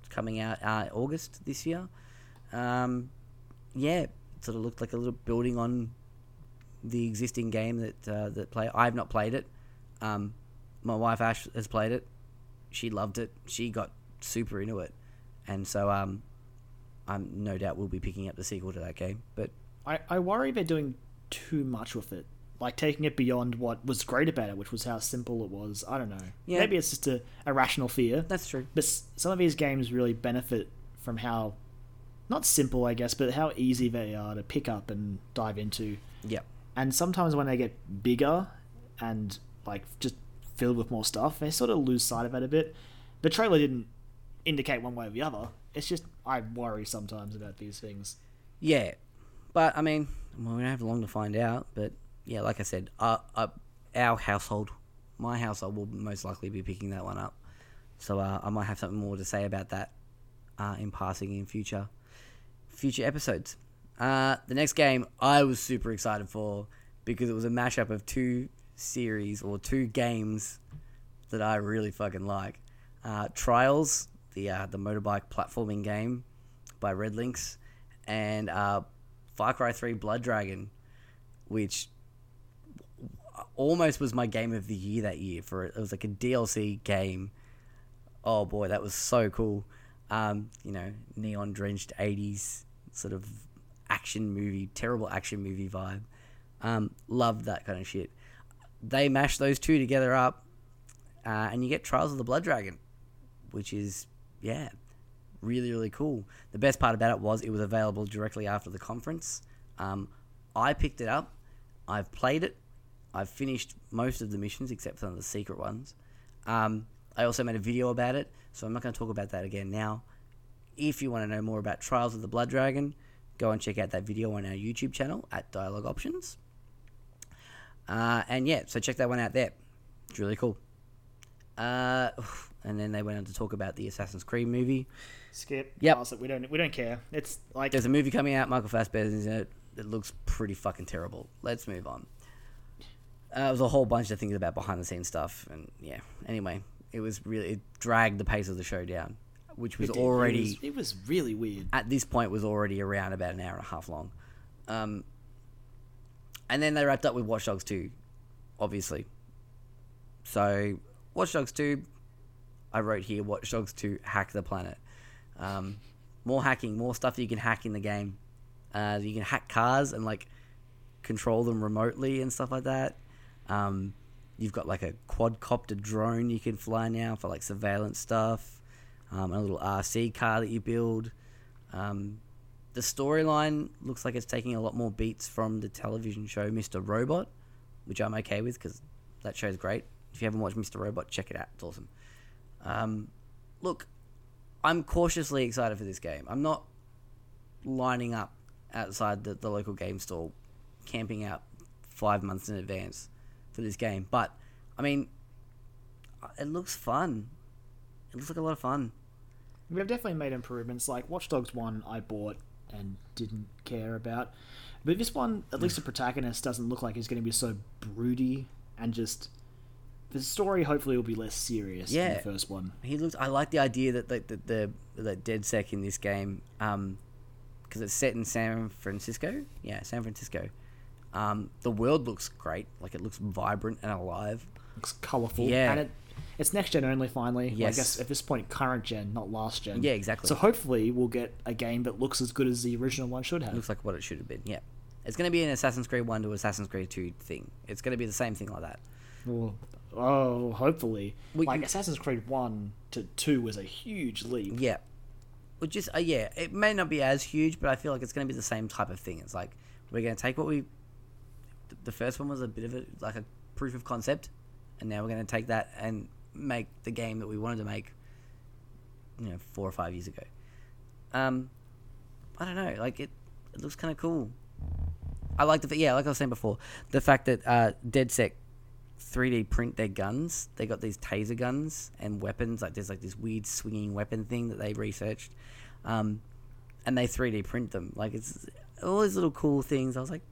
It's coming out uh, August this year. Um, yeah, sort of looked like a little building on the existing game that uh, that play. I've not played it. Um, my wife Ash has played it. She loved it. She got super into it, and so um, I'm no doubt we'll be picking up the sequel to that game. But I, I worry they're doing too much with it. Like taking it beyond what was great about it, which was how simple it was. I don't know. Yeah. Maybe it's just a irrational fear. that's true. But s- some of these games really benefit from how, not simple, I guess, but how easy they are to pick up and dive into. Yeah. And sometimes when they get bigger and like just filled with more stuff, they sort of lose sight of it a bit. The trailer didn't indicate one way or the other. It's just I worry sometimes about these things. Yeah, but I mean, well, we don't have long to find out. But yeah, like I said, uh, uh, our household, my household, will most likely be picking that one up. So uh, I might have something more to say about that uh, in passing in future future episodes. Uh, the next game I was super excited for because it was a mashup of two series or two games that I really fucking like. Uh, Trials, the the motorbike platforming game by RedLynx, and Far Cry 3 Blood Dragon, which almost was my game of the year that year. For it was like a DLC game. Oh boy, that was so cool. Um, you know, neon drenched 80s sort of action movie, terrible action movie vibe. Um, loved that kind of shit. They mashed those two together up, uh, and you get Trials of the Blood Dragon, which is yeah, really really cool. The best part about it was it was available directly after the conference. Um, I picked it up. I've played it. I've finished most of the missions except some of the secret ones. Um, I also made a video about it, so I'm not going to talk about that again now. If you want to know more about Trials of the Blood Dragon, go and check out that video on our YouTube channel at Dialogue Options. Uh, and yeah, so check that one out there. It's really cool. Uh, and then they went on to talk about the Assassin's Creed movie. Skip. It. We don't. We don't care. It's like There's a movie coming out. Michael Fassbender's in it. It looks pretty fucking terrible. Let's move on. Uh, there was a whole bunch of things about behind the scenes stuff, and yeah. Anyway, it was really it dragged the pace of the show down, which was it already It was, it was really weird. at this point was already around about an hour and a half long. Um, and then they wrapped up with Watch Dogs 2, obviously. So, Watch Dogs 2, I wrote here Watch Dogs 2 Hack the Planet. Um, more hacking, more stuff you can hack in the game. Uh, you can hack cars and like control them remotely and stuff like that. Um, you've got like a quadcopter drone you can fly now for like surveillance stuff. Um, a little RC car that you build. Um, the storyline looks like it's taking a lot more beats from the television show Mr. Robot, which I'm okay with because that show's great. If you haven't watched Mr. Robot, check it out. It's awesome. Um, look, I'm cautiously excited for this game. I'm not lining up outside the, the local game store, camping out five months in advance for this game. But, I mean, it looks fun. It looks like a lot of fun. We have definitely made improvements. Like Watch Dogs One, I bought and didn't care about, but this one, at least the protagonist doesn't look like he's going to be so broody and just. The story hopefully will be less serious than the first one. He looks. I like the idea that the the the, the DedSec in this game, um, because it's set in San Francisco. Yeah, San Francisco. Um, the world looks great. Like it looks vibrant and alive. Looks colourful. Yeah. And it, it's next gen only finally. Well, Yes. I guess at this point, current gen, not last gen. Yeah, exactly. So hopefully we'll get a game that looks as good as the original one should have. Looks like what it should have been. Yeah, it's gonna be an Assassin's Creed One to Assassin's Creed Two thing. It's gonna be the same thing like that. Well, oh, hopefully. Like Assassin's Creed 1 to 2 was a huge leap. Yeah. Which is, uh, yeah, it may not be as huge, but I feel like it's going to be the same type of thing. It's like, we're going to take what we. Th- The first one was a bit of a, like a proof of concept, and now we're going to take that and make the game that we wanted to make, you know, four or five years ago. Um, I don't know, like, it, it looks kind of cool. I like the, yeah, like I was saying before, the fact that uh, DedSec 3D print their guns. They got these taser guns and weapons. Like there's like this weird swinging weapon thing that they researched, um, and they 3D print them. Like it's all these little cool things. I was like,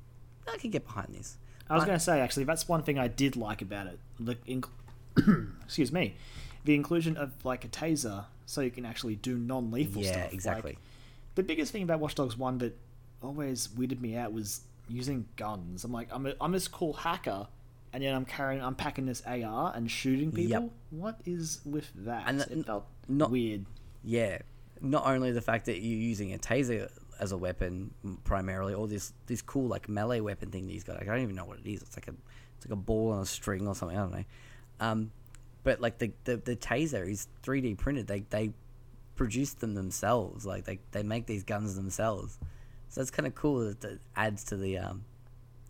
I could get behind this. I was going to say, actually, that's one thing I did like about it. The inc- Excuse me. The inclusion of, like, a taser so you can actually do non lethal Yeah, stuff. Like, exactly. the biggest thing about Watch Dogs 1 that always weirded me out was using guns. I'm like, I'm a, I'm this cool hacker, and yet I'm carrying, I'm packing this AR and shooting people. Yep. What is with that? And it felt not- weird. Yeah, not only the fact that you're using a taser as a weapon primarily, or this this cool like melee weapon thing that he's got. Like, I don't even know what it is. It's like a it's like a ball on a string or something. I don't know. Um, but like the, the the taser is 3D printed. They they produce them themselves. Like they they make these guns themselves. So that's kind of cool. That that adds to the um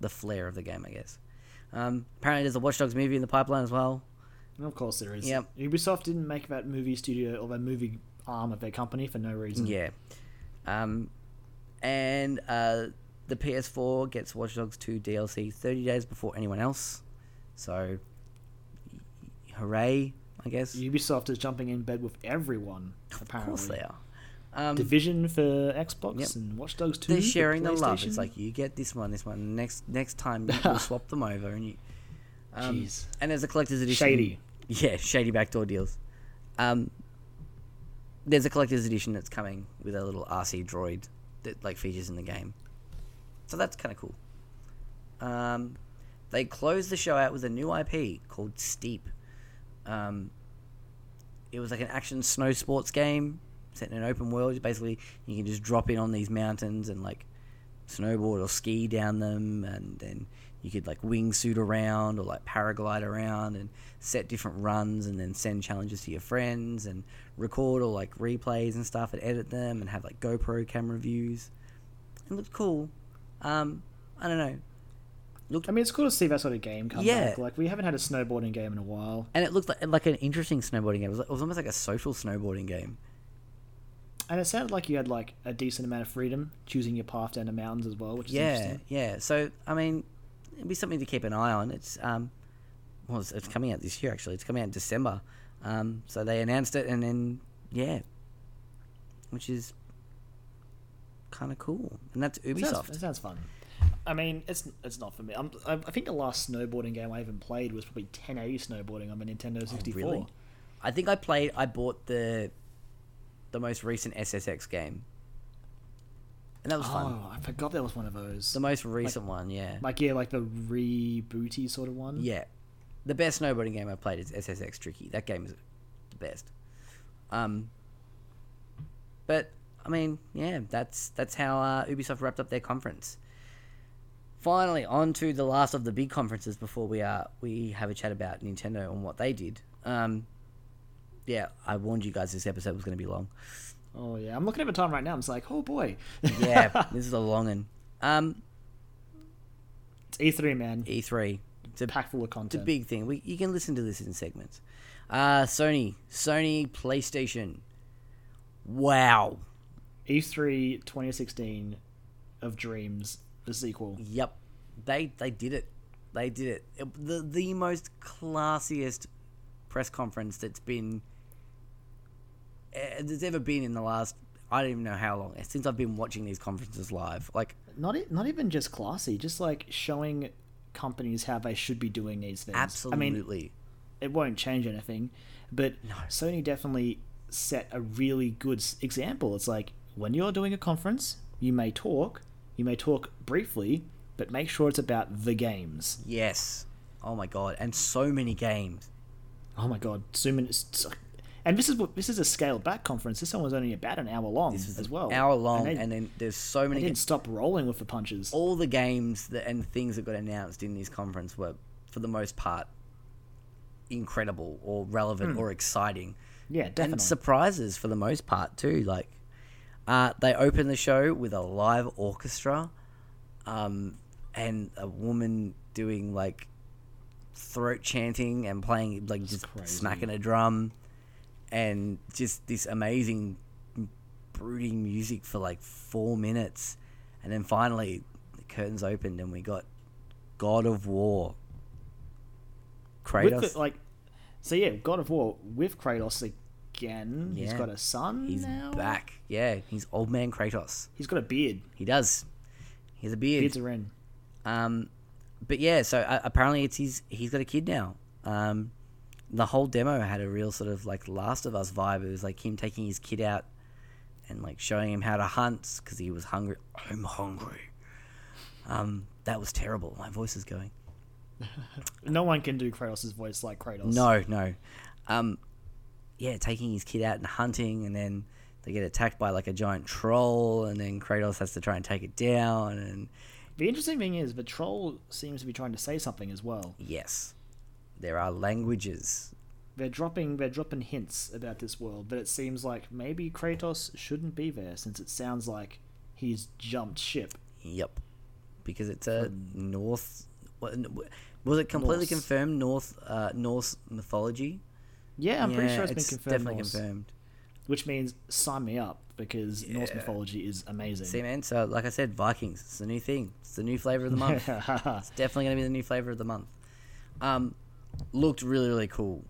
the flair of the game, I guess. Um, apparently, there's a Watch Dogs movie in the pipeline as well. Of course there is. Yep. Ubisoft didn't make that movie studio or that movie arm of their company for no reason. Yeah. Um, and uh, the PS4 gets Watch Dogs 2 DLC 30 days before anyone else. So, hooray, I guess. Ubisoft is jumping in bed with everyone. Apparently. of course they are. Um, Division for Xbox Yep. and Watch Dogs Two. they're sharing the love. It's like you get this one, this one. Next next time you will swap them over, and you. Um, Jeez. and there's a collector's edition. Shady. Yeah, shady backdoor deals. Um, there's a collector's edition that's coming with a little RC droid that like features in the game. So that's kind of cool. Um, they closed the show out with a new IP called Steep. Um, it was like an action snow sports game set in an open world. Basically, you can just drop in on these mountains and like snowboard or ski down them, and then you could like wingsuit around or like paraglide around and set different runs, and then send challenges to your friends and record or like replays and stuff and edit them and have like GoPro camera views. It looked cool. Um, I don't know. Looked I mean, it's cool to see that sort of game come Yeah. back. Like we haven't had a snowboarding game in a while, and it looked like, like an interesting snowboarding game. It was, it was almost like a social snowboarding game. and it sounded like you had like a decent amount of freedom choosing your path down the mountains as well, which is Yeah, interesting. yeah. So I mean, it'd be something to keep an eye on. It's um, well, it's, it's coming out this year actually. It's coming out in December. Um, so they announced it, and then yeah, which is kind of cool. And that's It Ubisoft. sounds, it sounds fun. I mean, it's it's not for me. I'm, I, I think the last snowboarding game I even played was probably 1080 snowboarding on a Nintendo 64. Oh, really? I think I played. I bought the the most recent SSX game, and that was fun. Oh, I forgot there was one of those. The most recent one, yeah, like yeah, like the rebooty sort of one. yeah. The best snowboarding game I've played is SSX Tricky. That game is the best. Um, but I mean, yeah, that's that's how uh, Ubisoft wrapped up their conference. Finally, on to the last of the big conferences before we uh, we have a chat about Nintendo and what they did. Um, yeah, I warned you guys this episode was going to be long. Oh yeah, I'm looking at the time right now. I'm just like, oh boy. Yeah, this is a long one. Um, it's E3 man, E3, it's a pack full of content. It's a big thing. We you can listen to this in segments. Uh, Sony, Sony PlayStation. Wow. E3 2016 of Dreams, the sequel. Yep. They they did it. They did it. It- The the most classiest press conference that's been uh, there's ever been in the last I don't even know how long since I've been watching these conferences live. Like Not not even just classy, just like showing companies how they should be doing these things. I mean, absolutely. it won't change anything, but No. Sony definitely set a really good example. It's like when you're doing a conference, you may talk, you may talk briefly, but make sure it's about the games. yes. Oh my god. And so many games. Oh my god, so many. s- And this is what this is a scaled back conference. This one was only about an hour long as an well. hour long, and and, then there's so many. they didn't stop rolling with the punches. all the games that, and things that got announced in this conference were, for the most part, incredible or relevant or exciting, Yeah, definitely. and surprises for the most part too. Like, uh, they opened the show with a live orchestra, um, and a woman doing like throat chanting and playing like just crazy. smacking a drum, and just this amazing brooding music for like four minutes, and then finally the curtains opened and we got God of War. Kratos, the, like, so yeah, God of War with Kratos again. He's got a son he's now. back. Yeah, he's old man Kratos. He's got a beard. He does. He has a beard. Beards are in. Um, but yeah, so uh, apparently it's his. He's got a kid now. Um, the whole demo had a real sort of like Last of Us vibe. It was like him taking his kid out and like showing him how to hunt because he was hungry. I'm hungry. Um, that was terrible. My voice is going. No one can do Kratos' voice like Kratos. No, no. Um, yeah, taking his kid out and hunting, and then they get attacked by like a giant troll, and then Kratos has to try and take it down. And The interesting thing is, the troll seems to be trying to say something as well. yes, there are languages. They're dropping they're dropping hints about this world, but it seems like maybe Kratos shouldn't be there since it sounds like he's jumped ship. Yep, because it's a North. Was it completely Norse. confirmed North uh, Norse mythology? Yeah, I'm pretty Yeah, sure it's been confirmed. Definitely Norse, confirmed. Which means sign me up because Norse mythology is amazing. See, man. So, like I said, Vikings. It's the new thing. It's the new flavor of the month. It's definitely going to be the new flavor of the month. Um, looked really, really cool.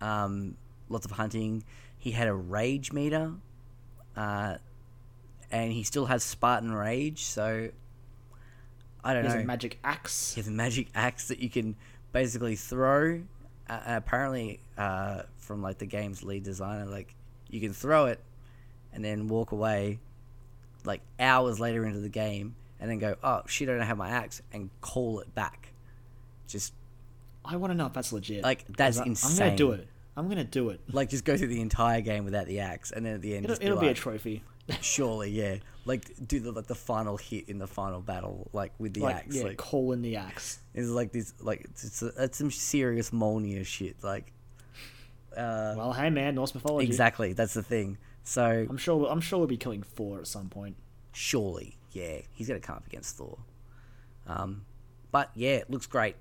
Um, lots of hunting. He had a rage meter, uh, and he still has Spartan rage. So I don't He has know. a magic axe. he has a magic axe that you can basically throw. Uh, apparently, uh, from like the game's lead designer, like you can throw it and then walk away, like hours later into the game, and then go, "Oh shit, I don't have my axe," and call it back. Just I want to know if that's legit. Like, that's I- I'm gonna do it. I'm gonna do it. like just go through the entire game without the axe, and then at the end, It'll, just be it'll be a trophy. surely, yeah, like do the like the final hit in the final battle, like with the like axe, yeah, like call in the axe. It's like this, like it's, some serious Molnir shit. Like, uh, Well, hey man, Norse mythology. exactly. That's the thing. So I'm sure. I'm sure we'll be killing Thor at some point. surely, yeah, he's gonna come up against Thor. Um, but yeah, it looks great.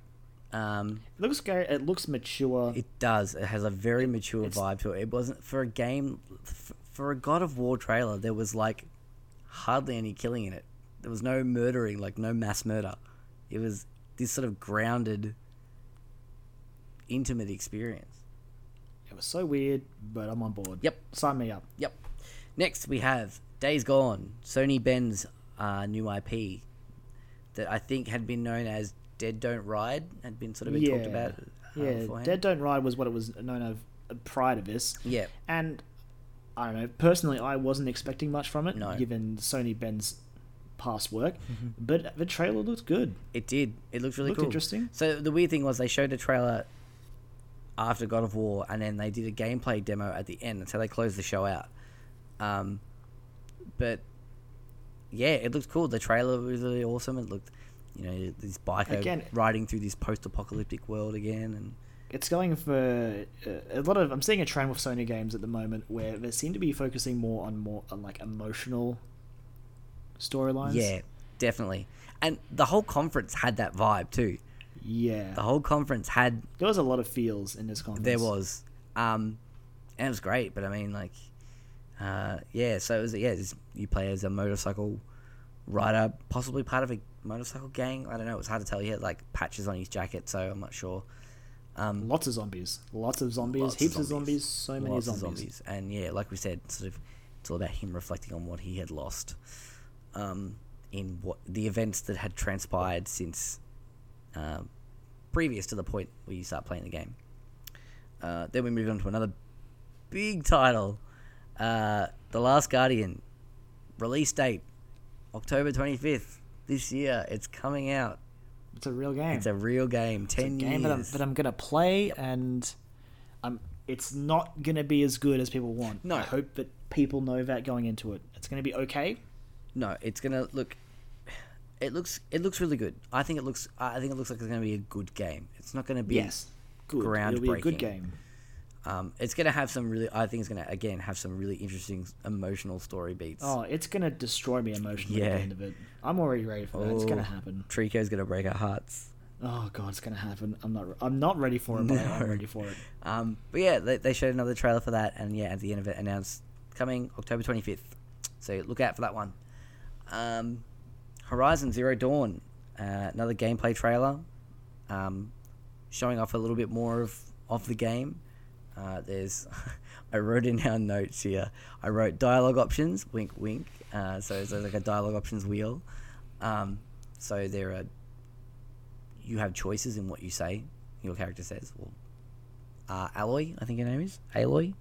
Um, It looks. It looks mature. it does. It has a very mature it's- vibe to it. It wasn't for a game, f- for a God of War trailer. There was like hardly any killing in it. There was no murdering, like no mass murder. It was this sort of grounded, intimate experience. It was so weird, but I'm on board. Yep. Sign me up. Yep. Next, we have Days Gone, Sony Bend's uh, new IP that I think had been known as Dead Don't Ride, had been sort of been talked about. Uh, Yeah, beforehand. Dead Don't Ride was what it was known of uh, prior to this. Yeah, And I don't know. Personally, I wasn't expecting much from it, No. Mm-hmm. given Sony Bend's past work. But the trailer looked good. it did. It looked really Looked cool. interesting. So the weird thing was they showed a trailer after God of War, and then they did a gameplay demo at the end. That's how they closed the show out. Um, but yeah, it looked cool. The trailer was really awesome. It looked, you know, this biker Again- riding through this post-apocalyptic world again, and It's going for uh, a lot of. I'm seeing a trend with Sony games at the moment where they seem to be focusing more on more on like emotional storylines. Yeah, definitely. And the whole conference had that vibe too. yeah. The whole conference had There was a lot of feels in this conference. there was, um, and it was great. But I mean, like, uh, yeah. So it was yeah. You play as a motorcycle rider, possibly part of a motorcycle gang. I don't know. It was hard to tell. He had like patches on his jacket, so I'm not sure. Um, Lots of zombies. Lots of zombies. Lots heaps of zombies. zombies. So many of zombies. and yeah, like we said, sort of, it's all about him reflecting on what he had lost, um, in what the events that had transpired since, um, previous to the point where you start playing the game. Uh, then we move on to another big title, uh, The Last Guardian, release date, October twenty fifth this year. It's coming out. It's a real game. It's a real game. It's a Ten game that I'm, that I'm gonna play, and I'm. It's not gonna be as good as people want. No. I hope that people know that going into it. It's gonna be okay. No, it's gonna look. It looks. It looks really good. I think it looks. I think it looks like it's gonna be a good game. It's not gonna be. Yes, good. It'll be a good game. Um, it's gonna have some really. I think it's gonna again have some really interesting emotional story beats. Oh, it's gonna destroy me emotionally at the end of it. I'm already ready for that. It's gonna Oh. happen. Trico's gonna break our hearts. Oh god, it's gonna happen. I'm not. I'm not ready for it, but No. I'm ready for it. Um, but yeah, they, they showed another trailer for that, and yeah, at the end of it, announced coming October twenty fifth. So look out for that one. Um, Horizon Zero Dawn, uh, another gameplay trailer, um, showing off a little bit more of of the game. Uh, there's, I wrote in our notes here. I wrote dialogue options, wink, wink. Uh, so it's like a dialogue options wheel. Um, so there are, you have choices in what you say. Your character says, well, uh, Alloy, I think her name is Aloy.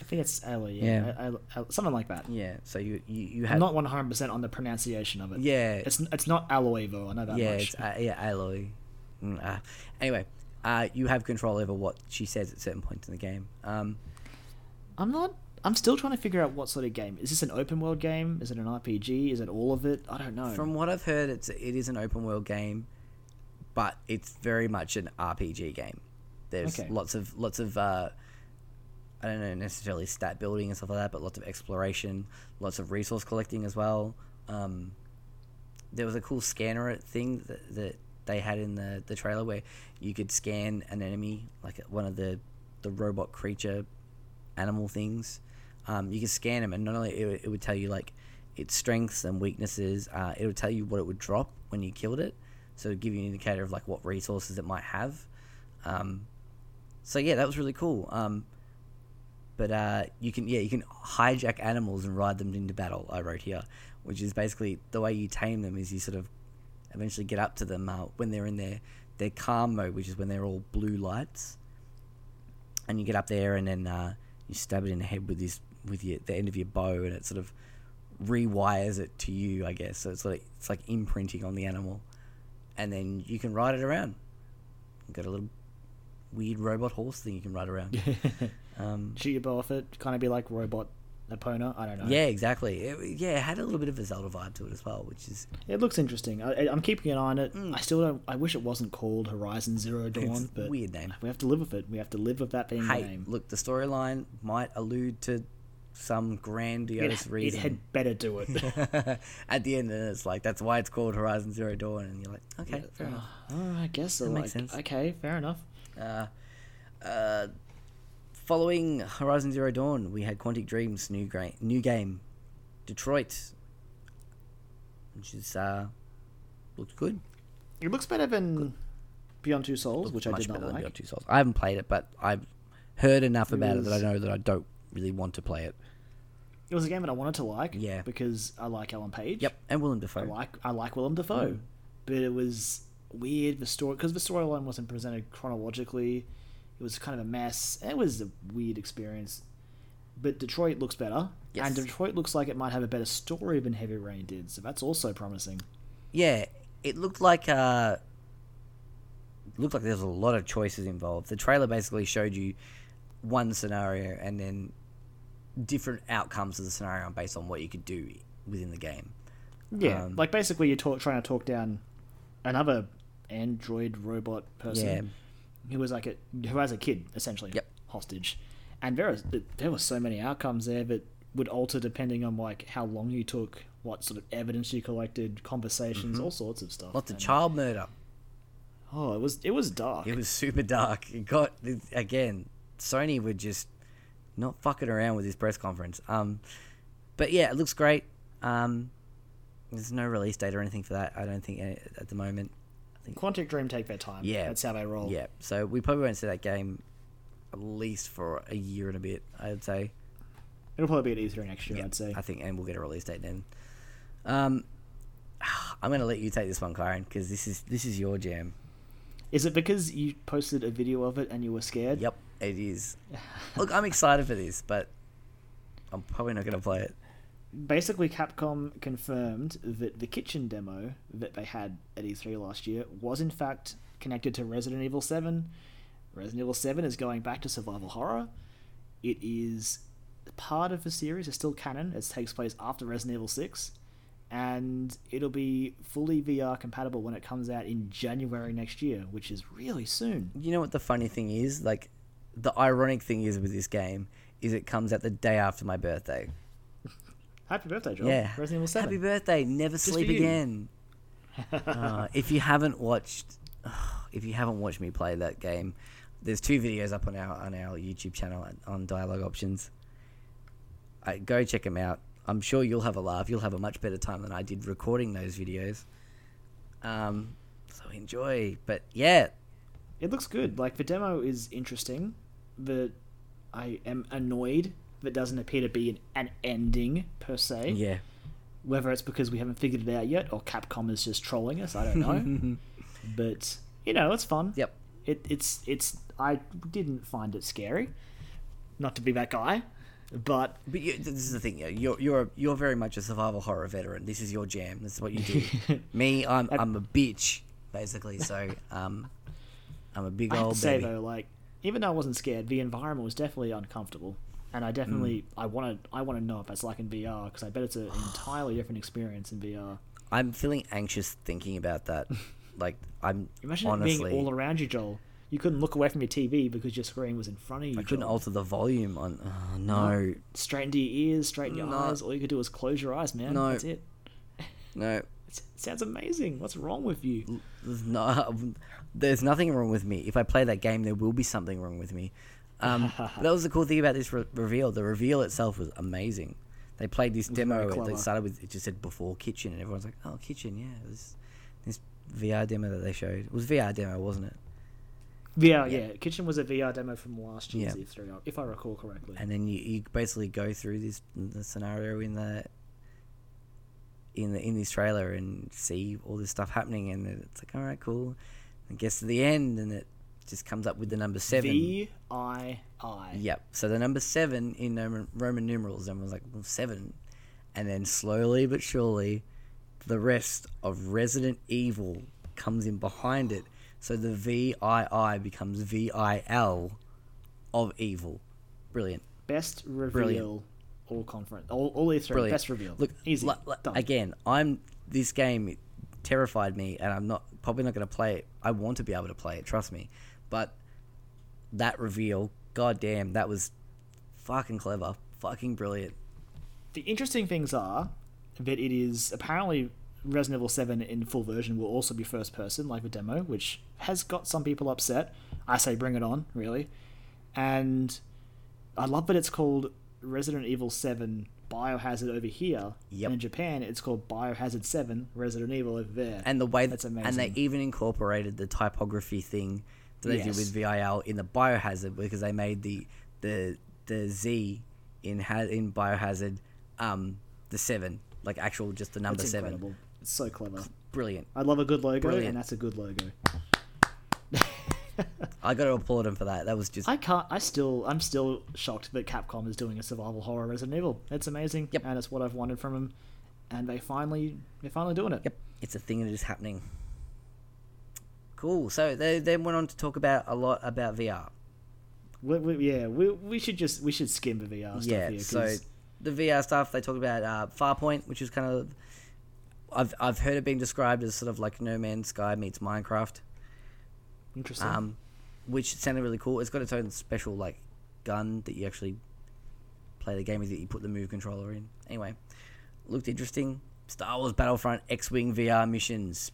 I think it's Aloy. Yeah, Yeah. Al- Al- something like that. Yeah. So you you, you I'm have not one hundred percent on the pronunciation of it. yeah it's it's not Alloy though. I know that yeah much. it's uh, yeah Aloy. Mm, uh, anyway, uh, you have control over what she says at certain points in the game. Um, I'm not. I'm still trying to figure out what sort of game. Is this an open world game? Is it an RPG? Is it all of it? I don't know. From what I've heard, it's it is an open world game, but it's very much an RPG game. There's Okay. lots of lots of uh, I don't know necessarily stat building and stuff like that, but lots of exploration, lots of resource collecting as well. Um, there was a cool scanner thing that, that they had in the, the trailer where you could scan an enemy, like one of the the robot creature animal things. Um, you could scan them, and not only it, it would tell you like its strengths and weaknesses. Uh, it would tell you what it would drop when you killed it, so give you an indicator of like what resources it might have. Um, so yeah, that was really cool. Um, but uh, you can yeah you can hijack animals and ride them into battle. I wrote here, which is basically the way you tame them is you sort of eventually get up to them uh, when they're in their their calm mode, which is when they're all blue lights, and you get up there and then uh, you stab it in the head with this with your the end of your bow, and it sort of rewires it to you, I guess. So it's like it's like imprinting on the animal, and then you can ride it around. You've got a little weird robot horse thing you can ride around. um, Shoot your bow off it. Kind of be like robot Epona. I don't know. yeah, exactly. It, yeah, it had a little bit of a Zelda vibe to it as well, which is It looks interesting. I, I'm keeping an eye on it. I still don't. I wish it wasn't called Horizon Zero Dawn, Mm. it's but weird name. we have to live with it. We have to live with that being the Hey, name. look, the storyline might allude to some grandiose it reason. It had better do it. At the end, it's like that's why it's called Horizon Zero Dawn, and you're like, okay, fair enough. Oh, I guess so. That makes like, sense. Okay, fair enough. Uh, uh, following Horizon Zero Dawn, we had Quantic Dreams' new gra- new game, Detroit, which is uh, looked good. It looks better than Beyond Two Souls, which I did not like. Beyond Two Souls. I haven't played it, but I've heard enough It about it that I know that I don't really want to play it. It was a game that I wanted to like. Yeah. Because I like Ellen Page. Yep, and Willem Dafoe. I like I like Willem Dafoe, Mm. but it was weird the story because the storyline wasn't presented chronologically. It was kind of a mess. It was a weird experience. But Detroit looks better, Yes. and Detroit looks like it might have a better story than Heavy Rain did. So that's also promising. Yeah, it looked like uh, looked like there was a lot of choices involved. The trailer basically showed you one scenario and then different outcomes of the scenario based on what you could do within the game. Yeah, Um, like basically you're talk, trying to talk down another android robot person Yeah. Who was like a who has a kid essentially Yep. hostage, and there was there were so many outcomes there that would alter depending on like how long you took, what sort of evidence you collected, conversations, all sorts of stuff. Mm-hmm. Lots of child murder. Oh, it was it was dark. It was super dark. It got again. Sony would just not fucking around with this press conference. Um, but yeah, it looks great. Um, there's no release date or anything for that. I don't think at the moment. Quantic Dream take their time. Yeah. that's how they roll. Yeah, so we probably won't see that game at least for a year and a bit. I'd say. it'll probably be at E3 next year. Yeah, I'd say. I think, and we'll get a release date then. Um, I'm gonna let you take this one, Kyron, because this is this is your jam. Is it because you posted a video of it and you were scared? Yep, it is. Look, I'm excited for this, but I'm probably not gonna play it. Basically capcom confirmed that the kitchen demo that they had at e3 last year was in fact connected to resident evil 7 resident evil 7 is going back to survival horror it is part of the series it's still canon it takes place after resident evil 6 and it'll be fully vr compatible when it comes out in january next year which is really soon You know what the funny thing is? Like, the ironic thing is with this game is it comes out the day after my birthday. Happy birthday joel Yeah. resident evil 7 Happy birthday. Never for sleep again. uh, if you haven't watched, if you haven't watched me play that game, there's two videos up on our on our YouTube channel on- Dialogue Options. I, go check them out. I'm sure you'll have a laugh. You'll have a much better time than I did recording those videos. Um, so enjoy. But yeah, It looks good. Like the demo is interesting, but I am annoyed that doesn't appear to be an, an ending per se. yeah. Whether it's because we haven't figured it out yet or Capcom is just trolling us, I don't know. but you know, it's fun. Yep. It, it's it's I didn't find it scary. Not to be that guy. But But you, this is the thing. You're you're you're very much a survival horror veteran. This is your jam. This is what you do. Me, I'm I'm a bitch basically. So um, I'm a big I old to say baby. though, like even though I wasn't scared, the environment was definitely uncomfortable, and I definitely Mm. I want to I want to know if that's like in VR because I bet it's an entirely different experience in VR. I'm feeling anxious thinking about that. Like I'm Imagine it honestly, being all around you, Joel. You couldn't look away from your TV because your screen was in front of you. I couldn't Joel. alter the volume on. Oh, no, Straighten to your ears, straight straighten your No. eyes. All you could do is close your eyes, man. No. That's it. no. It sounds amazing. What's wrong with you? There's no, there's nothing wrong with me. If I play that game, there will be something wrong with me. Um, that was the cool thing about this re- reveal. The reveal itself was amazing. They played this demo. It, they started with it just said before kitchen, and everyone's like, "Oh, kitchen, yeah." It was this VR demo that they showed. It was VR demo, wasn't it? VR, Yeah. yeah. Kitchen was a VR demo from last year's Yeah. E3, if I recall correctly. And then you, you basically go through this the scenario in the in the in this trailer and see all this stuff happening, and it's like, all right, cool. And gets to the end, and it just comes up with the number seven. V I I. Yep. So the number seven in Roman, numerals, and was like well, seven, and then slowly but surely, the rest of Resident Evil comes in behind it. So the VII becomes VIL of evil. Brilliant. Best reveal Brilliant. all conference. All, all E3. Brilliant. Best reveal. Look, Easy. li- Done. again, I'm this game terrified me, and I'm not probably not going to play it. I want to be able to play it, trust me, but that reveal, goddamn, that was fucking clever, fucking brilliant. The interesting things are that it is apparently Resident Evil 7 in full version will also be first person, like the demo, which has got some people upset. I say bring it on, really. And I love that it's called Resident Evil 7 Biohazard over here. Yep. And in Japan, it's called Biohazard 7 Resident Evil over there. And the way That's amazing. and they even incorporated the typography thing that they did with VIL in the Biohazard because they made the the the Z in ha- in Biohazard um the seven like actual just the number it's seven. It's so clever. Brilliant. I love a good logo, Brilliant. and that's a good logo. I got to applaud them for that. That was just I can't. I still. I'm still shocked that Capcom is doing a survival horror Resident Evil. It's amazing, Yep. and it's what I've wanted from them. And they finally, they're finally doing it. Yep, it's a thing that is happening. Cool. So they then went on to talk about a lot about VR. We, we, yeah, we, we should just we should skim the VR stuff yeah. here. So the VR stuff they talked about uh, Farpoint, which is kind of I've I've heard it being described as sort of like No Man's Sky meets Minecraft. interesting. Um, which sounded really cool. It's got its own special like gun that you actually play the game with. That you put the move controller in. Anyway, looked interesting. Star Wars Battlefront X-wing VR missions.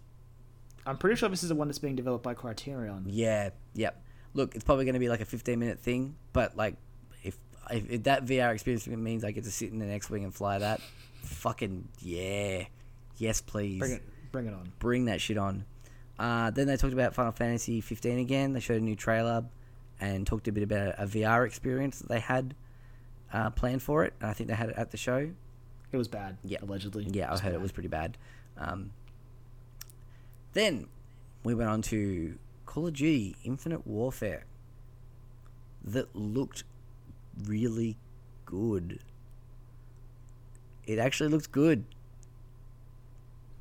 I'm pretty sure this is the one that's being developed by Criterion. Yeah, yep. Look, it's probably going to be like a 15 minute thing, but like if, if, if that VR experience means I get to sit in an X-wing and fly that, fucking yeah, yes please, Bring it, bring it on. bring that shit on. Uh, then they talked about Final Fantasy 15 again. They showed a new trailer and talked a bit about a VR experience that they had uh, planned for it. And I think they had it at the show. It was bad. Yeah. allegedly. Yeah, I heard it was pretty bad. Um, then we went on to Call of Duty Infinite Warfare that looked really good. It actually looked good.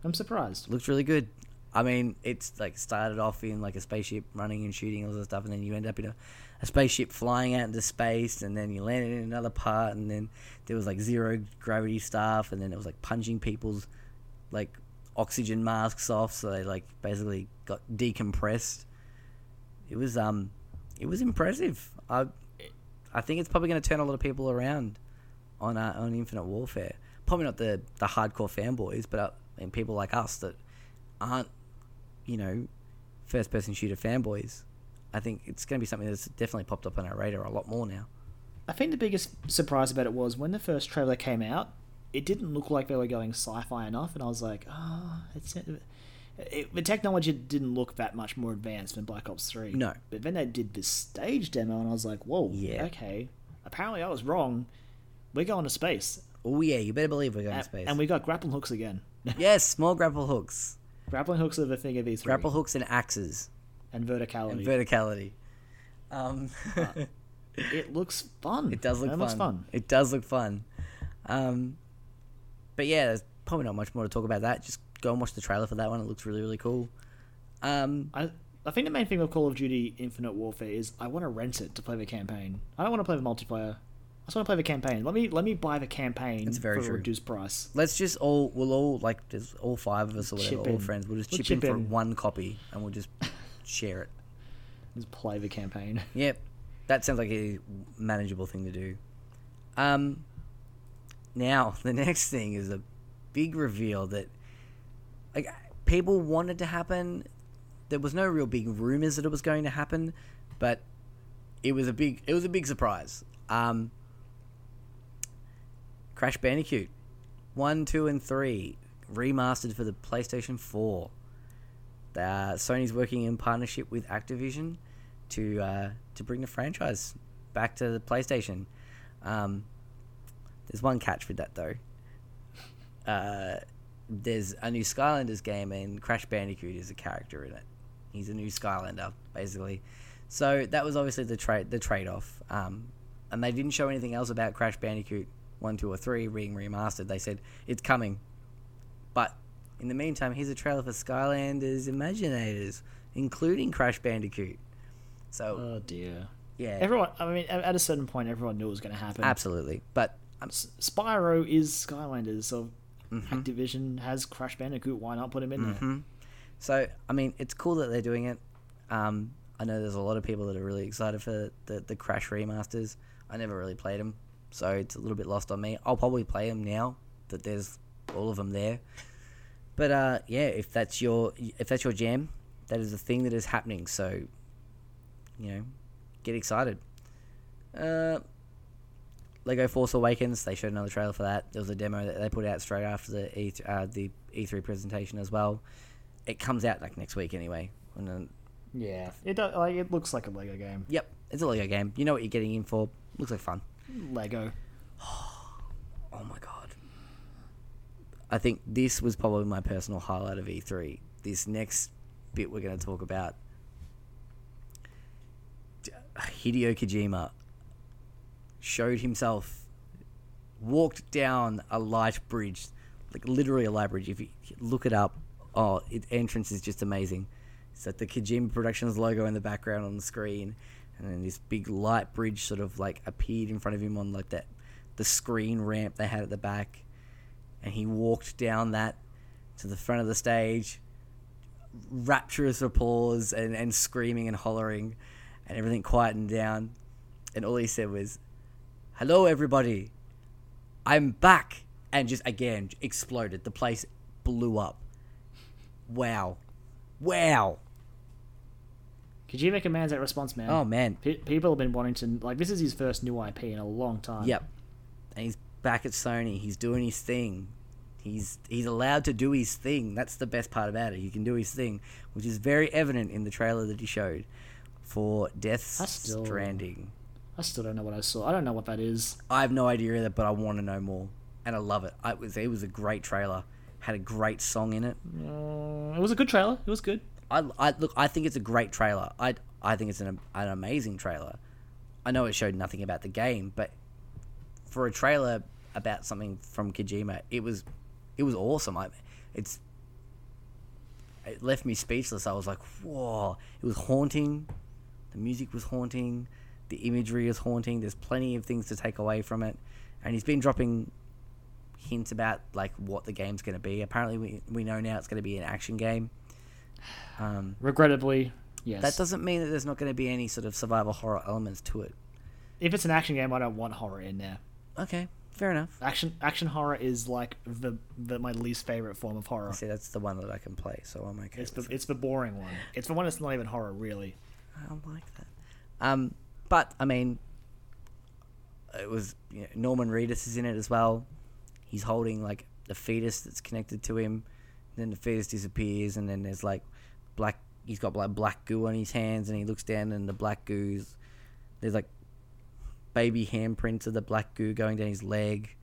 I'm surprised. Looks really good. I mean, it's like started off in like a spaceship running and shooting all this stuff, and then you end up in a, a spaceship flying out into space, and then you landed in another part, and then there was like zero gravity stuff, and then it was like punching people's like oxygen masks off, so they like basically got decompressed. It was um, it was impressive. I I think it's probably going to turn a lot of people around on uh, on Infinite Warfare. Probably not the the hardcore fanboys, but uh, I mean, people like us that aren't, you know, first person shooter fanboys. I think it's going to be something that's definitely popped up on our radar a lot more now. I think the biggest surprise about it was when the first trailer came out, it didn't look like they were going sci-fi enough, and I was like, oh, it's it, the technology didn't look that much more advanced than Black Ops Three. No. but then they did this stage demo, and I was like, whoa, Yeah. okay. Apparently, I was wrong. We're going to space, Oh yeah, you better believe we're going and, to space. and we got grappling hooks again. yes, small grapple hooks, grappling hooks are the thing of these grapple hooks and axes and verticality. and verticality. Um, it looks fun. It does look It fun. looks fun. It does look fun. Um, but yeah, there's probably not much more to talk about that. Just go and watch the trailer for that one. It looks really, really cool. Um, I I think the main thing with Call of Duty Infinite Warfare is I want to rent it to play the campaign. I don't want to play the multiplayer. I just want to play the campaign. Let me let me buy the campaign It's very for true. a reduced price. let's just all we'll all like there's all five of us or whatever, all friends. We'll just We'll chip, chip in for one copy and we'll just share it. Just play the campaign. Yep, that sounds like a manageable thing to do. Um, now the next thing is a big reveal that like people wanted to happen. There was no real big rumors that it was going to happen, but it was a big it was a big surprise. Um, Crash Bandicoot, one, two, and three remastered for the PlayStation Four. Uh, Sony's working in partnership with Activision to uh, to bring the franchise back to the PlayStation. Um, there's one catch with that though. Uh, there's a new Skylanders game, and Crash Bandicoot is a character in it. He's a new Skylander, basically. So that was obviously the trade the trade off. Um, and they didn't show anything else about Crash Bandicoot one, two, or three being remastered. They said it's coming, but in the meantime, here's a trailer for Skylanders Imaginators, including Crash Bandicoot. So Oh dear. yeah, Everyone. I mean, at at a certain point, everyone knew it was going to happen. absolutely. But S- Spyro is Skylanders, so Mm-hmm. Activision has Crash Bandicoot. Why not put him in there? So, I mean, it's cool that they're doing it. Um, I know there's a lot of people that are really excited for the, the Crash remasters. I never really played them, so it's a little bit lost on me. I'll probably play them now that there's all of them there. But uh, yeah, if that's your if that's your jam, that is a thing that is happening. So, you know, get excited. Uh, Lego Force Awakens. They showed another trailer for that. There was a demo that they put out straight after the E uh, the E3 presentation as well. It comes out like next week anyway. And then, Yeah, it does, like it looks like a Lego game. yep, it's a Lego game. You know what you're getting in for. Looks like fun. Lego. Oh my god. I think this was probably my personal highlight of E3. This next bit we're going to talk about. Hideo Kojima showed himself, walked down a light bridge, like literally a light bridge. If you look it up, oh, its entrance is just amazing. It's like the Kojima Productions logo in the background on the screen, and then this big light bridge sort of like appeared in front of him on like that, the screen ramp they had at the back, and he walked down that to the front of the stage, rapturous applause and, and screaming and hollering, and everything quietened down, and all he said was, "Hello, everybody, I'm back," and just again exploded. The place blew up. Wow, wow. Kojima commands that response, man. Oh man, Pe- people have been wanting to like this is his first new IP in a long time. Yep. And he's back at Sony. He's doing his thing. He's he's allowed to do his thing. That's the best part about it. He can do his thing, which is very evident in the trailer that he showed for Death Stranding. I still don't know what I saw. I don't know what that is. I have no idea either, but I want to know more, and I love it. I, it was it was a great trailer. Had a great song in it. Uh, it was a good trailer. It was good. I, I look. I think it's a great trailer. I I think it's an an amazing trailer. I know it showed nothing about the game, but for a trailer about something from Kojima, it was it was awesome. I it's it left me speechless. I was like, whoa! It was haunting. The music was haunting. The imagery is haunting. There's plenty of things to take away from it, and he's been dropping hints about like what the game's going to be. Apparently, we we know now it's going to be an action game. Um, Regrettably, yes. that doesn't mean that there's not going to be any sort of survival horror elements to it. if it's an action game, I don't want horror in there. Okay, fair enough. Action action horror is like the, the my least favorite form of horror. See, that's the one that I can play, so I'm okay. It's the it. it's the boring one. It's the one that's not even horror really. I don't like that. Um, but I mean, it was you know, Norman Reedus is in it as well. He's holding like a fetus that's connected to him. Then the fetus disappears, and then there's like black. He's got like black goo on his hands, and he looks down, and the black goo's there's like baby handprints of the black goo going down his leg,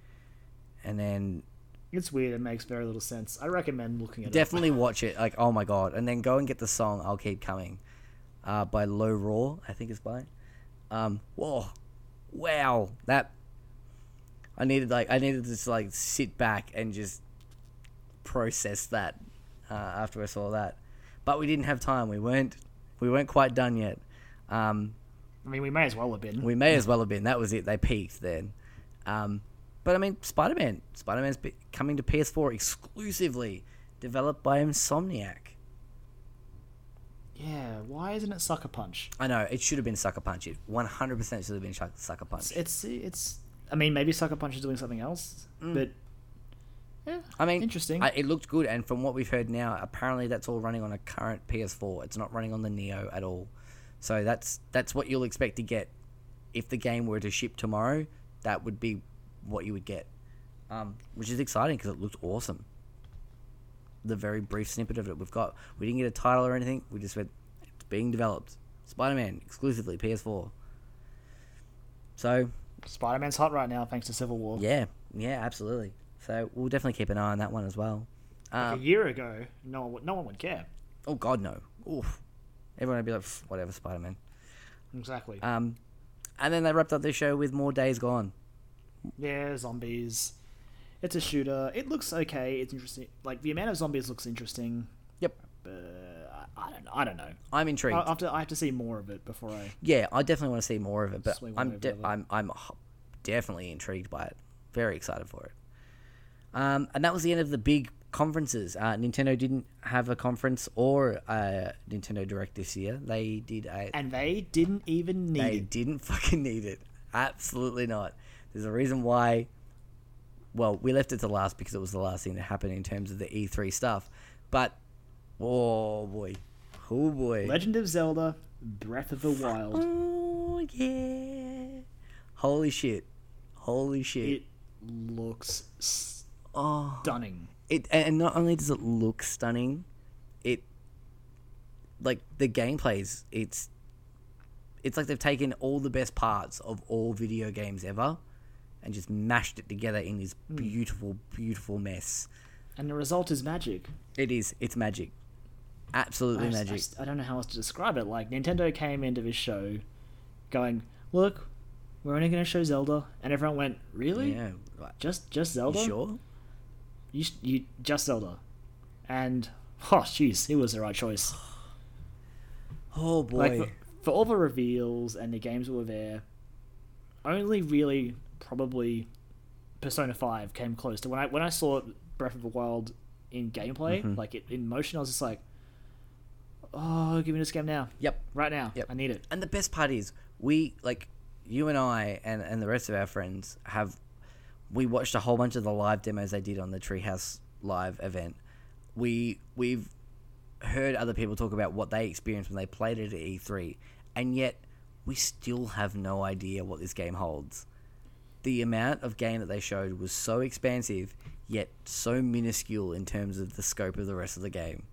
and then It's weird. It makes very little sense. I recommend looking at it. Definitely watch it. Like, oh my god! And then go and get the song "I'll Keep Coming," uh, by Low Roar. I think it's by. Um, whoa! wow, that I needed like I needed to just like sit back and just process that uh, after I saw that. But we didn't have time. We weren't we weren't quite done yet. Um, I mean, we may as well have been. we may as well have been. That was it. They peaked then. Um, but I mean, Spider Man. Spider Man's coming to PS4 exclusively, developed by Insomniac. Yeah, why isn't it Sucker Punch? I know it should have been Sucker Punch. It 100% should have been Sucker Punch. It's it's. I mean, maybe Sucker Punch is doing something else, but yeah, I mean, interesting. I, it looked good, and from what we've heard now, apparently that's all running on a current PS4. It's not running on the Neo at all. So that's that's what you'll expect to get if the game were to ship tomorrow. That would be what you would get, um, which is exciting because it looked awesome. The very brief snippet of it we've got, we didn't get a title or anything. We just went, it's being developed. Spider-Man exclusively PS4. So Spider Man's hot right now thanks to Civil War. yeah, yeah, absolutely. So we'll definitely keep an eye on that one as well. Like Um, a year ago, no one would, no one would care. Oh God, no. Oof. Everyone would be like, whatever, Spider Man. Exactly. Um, and then they wrapped up their show with more Days Gone. yeah, zombies. It's a shooter. It looks okay. It's interesting. Like the amount of zombies looks interesting. Yep, But I, I don't. I don't know. I'm intrigued. I, I have to. I have to see more of it before I. yeah, I definitely want to see more of it, but I'm de- I'm I'm definitely intrigued by it. Very excited for it. Um, and that was the end of the big conferences. Uh, Nintendo didn't have a conference or a Nintendo Direct this year. They did a And they didn't even need They it. didn't fucking need it. Absolutely not. There's a reason why. Well, we left it to last because it was the last thing that happened in terms of the E3 stuff. But, oh boy. Oh boy. Legend of Zelda: Breath of the Wild. Oh, yeah. Holy shit. Holy shit. It looks oh. stunning. It, and not only does it look stunning, it. Like, the gameplay's. It's. It's like they've taken all the best parts of all video games ever and just mashed it together in this hmm. beautiful, beautiful mess. And the result is magic. It is. It's magic. Absolutely I, just- I magic. I don't know how else to describe it. Like Nintendo came into this show, going, "Look, we're only going to show Zelda," and everyone went, "Really? yeah. Like, Just just you Zelda? sure? You, you just Zelda?" And oh, jeez, it was the right choice. Oh boy. Like for, for all the reveals and the games that were there, only really probably Persona Five came close to when I when I saw Breath of the Wild in gameplay, Mm-hmm. like it, in motion. I was just like, "Oh, give me this game now, yep. right now. Yep. I need it." And the best part is, we like you and I and and the rest of our friends have we watched a whole bunch of the live demos they did on the Treehouse live event. We we've heard other people talk about what they experienced when they played it at E3, and yet we still have no idea what this game holds. The amount of game that they showed was so expansive, yet so minuscule in terms of the scope of the rest of the game.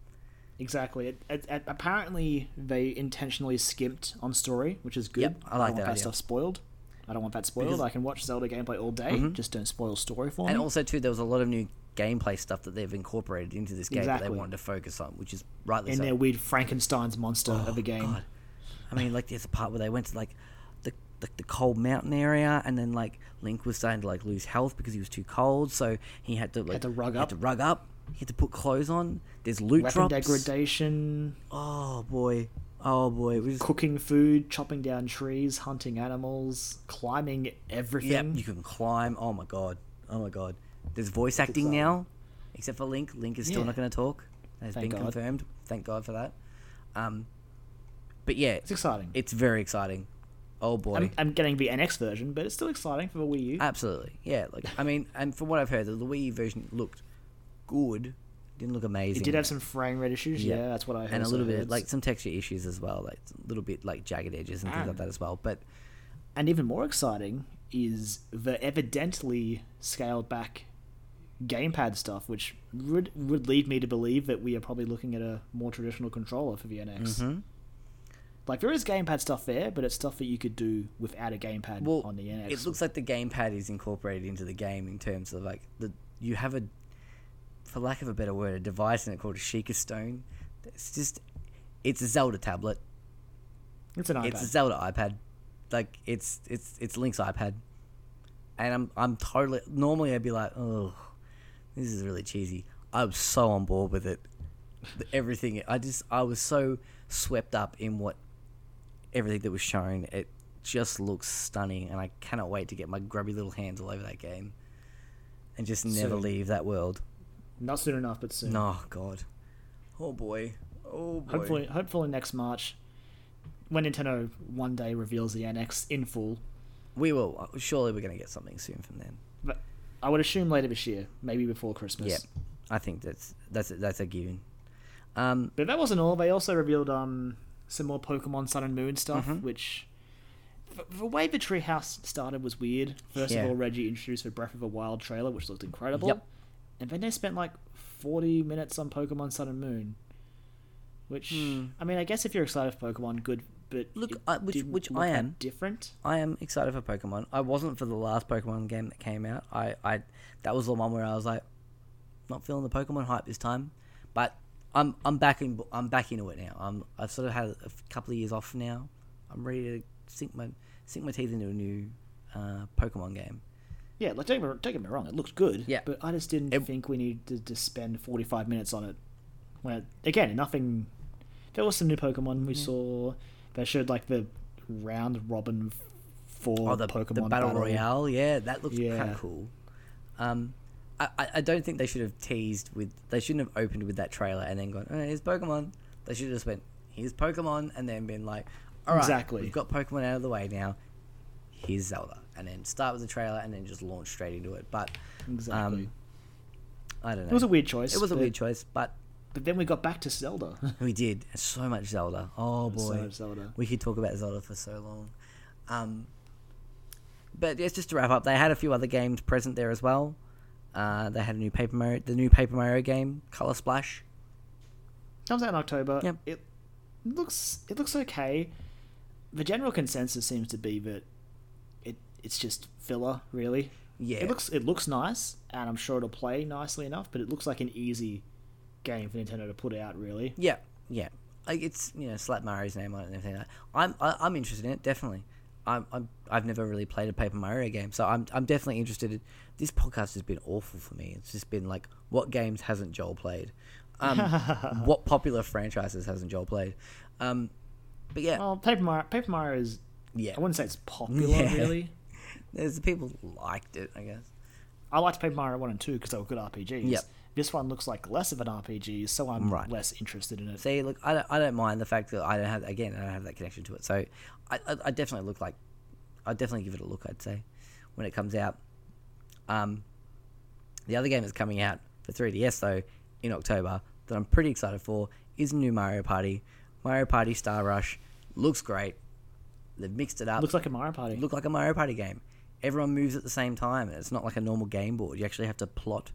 Exactly. It, it, it- apparently, they intentionally skimped on story, which is good. Yep, I like don't want that that stuff spoiled. I don't want that spoiled. Because- I can watch Zelda gameplay all day. Mhm. Just don't spoil story for me. And also too, there was a lot of new gameplay stuff that they've incorporated into this game that they wanted to focus on, which is rightly in so. their weird Frankenstein's monster of a game. Oh, God. I mean, like there's a part where they went to like the, the cold mountain area, and then like Link was starting to like lose health because he was too cold, so he had to like to rug Had up. to rug up. He had to put clothes on. There's loot Weapon drops. degradation, Oh boy. Oh boy. It was, cooking food, chopping down trees, hunting animals, climbing everything. you can climb. Oh my god. Oh my god. There's voice acting now, except for Link. Link is still Yeah. not going to talk. That has Thank been God. confirmed. Thank God for that. Um, but yeah, It's exciting. it's very exciting. Oh boy. I'm, I'm getting the NX version, but it's still exciting for the Wii U. Absolutely, yeah. Like I mean, and from what I've heard, the Wii U version looked good. Didn't look amazing. it did have some frame rate issues. Yeah. Yeah, that's what I heard. and a little bit like some texture issues as well, like a little bit like jagged edges and things like Ah. that as well. But And even more exciting is the evidently scaled back gamepad stuff, which would would lead me to believe that we are probably looking at a more traditional controller for the NX. Mhm. Like there is gamepad stuff there, but it's stuff that you could do without a gamepad well, on the NX. it looks like the gamepad is incorporated into the game in terms of like the you have a, for lack of a better word, a device in it called a Sheikah Stone. It's just, it's a Zelda tablet. it's an iPad. It's a Zelda iPad. like it's it's it's Link's iPad, and I'm I'm totally normally I'd be like, oh, this is really cheesy. I was so on board with it. Everything I just I was so swept up in what everything that was shown. It just looks stunning, and I cannot wait to get my grubby little hands all over that game, and just never Soon. leave that world. Not soon enough, but soon. No, God, oh boy, oh boy. Hopefully, hopefully next March, when Nintendo one day reveals the NX in full. we will. Surely we're gonna get something soon from them. But I would assume later this year, maybe before Christmas. Yeah, I think that's that's that's a given. Um, But that wasn't all. They also revealed um some more Pokemon Sun and Moon stuff, Mhm. which the, way the Treehouse started was weird. First Yeah. of all, Reggie introduced the Breath of the Wild trailer, which looked incredible. Yep. And then they spent like forty minutes on Pokemon Sun and Moon. Which Hmm. I mean, I guess if you're excited for Pokemon, good. But Look, I- which- which I am. different. I am excited for Pokemon. I wasn't for the last Pokemon game that came out. I, I that was the one where I was like, not feeling the Pokemon hype this time. But I'm I'm back in I'm back into it now. I'm I've sort of had a couple of years off now. I'm ready to sink my sink my teeth into a new uh, Pokemon game. Yeah, like don't get, me, don't get me wrong, it looks good. Yeah. but I just didn't It- think we needed to spend forty five minutes on it. When again, nothing. There was some new Pokemon we saw. They showed like the round robin for Oh, the, Pokemon the battle, royale, yeah, that looks kind of cool. Um, I, I don't think they should have teased with. They shouldn't have opened with that trailer and then gone, oh, here's Pokemon. They should have just went, here's Pokemon, and then been like, all right, Exactly. we've got Pokemon out of the way now. Here's Zelda, and then start with the trailer and then just launch straight into it. But Exactly. um, I don't know. it was a weird choice. It was a weird choice, but But then we got back to Zelda. we did so much Zelda. Oh So boy, much Zelda. we could talk about Zelda for so long. Um, but yes, just to wrap up, they had a few other games present there as well. Uh, they had a new Paper Mario, the new Paper Mario game, Color Splash. Comes out in October. Yep. It looks it looks okay. The general consensus seems to be that it it's just filler, really. Yeah, It looks it looks nice, and I'm sure it'll play nicely enough. But it looks like an easy game for Nintendo to put out. Really, yeah, yeah. Like it's you know slap Mario's name on it and everything. Like that. I'm I, I'm interested in it definitely. I'm, I'm I've never really played a Paper Mario game, so I'm I'm definitely interested. In, this podcast has been awful for me. It's just been like, what games hasn't Joel played? Um, what popular franchises hasn't Joel played? Um, but yeah, well, Paper Mario, Paper Mario is yeah. I wouldn't say it's popular Yeah. really. There's people liked it, I guess. I liked Paper Mario one and two because they were good RPGs. Yep. This one looks like less of an RPG, so I'm Right. less interested in it. See, look, I don't, I don't mind the fact that I don't have again, I don't have that connection to it. So, I, I, I definitely look like, I definitely give it a look. I'd say when it comes out. Um, the other game that's coming out for 3DS though in October that I'm pretty excited for is new Mario Party. Mario Party Star Rush looks great. They've mixed it up. Looks like a Mario Party. look like a Mario Party game. Everyone moves at the same time, and it's not like a normal game board. You actually have to plot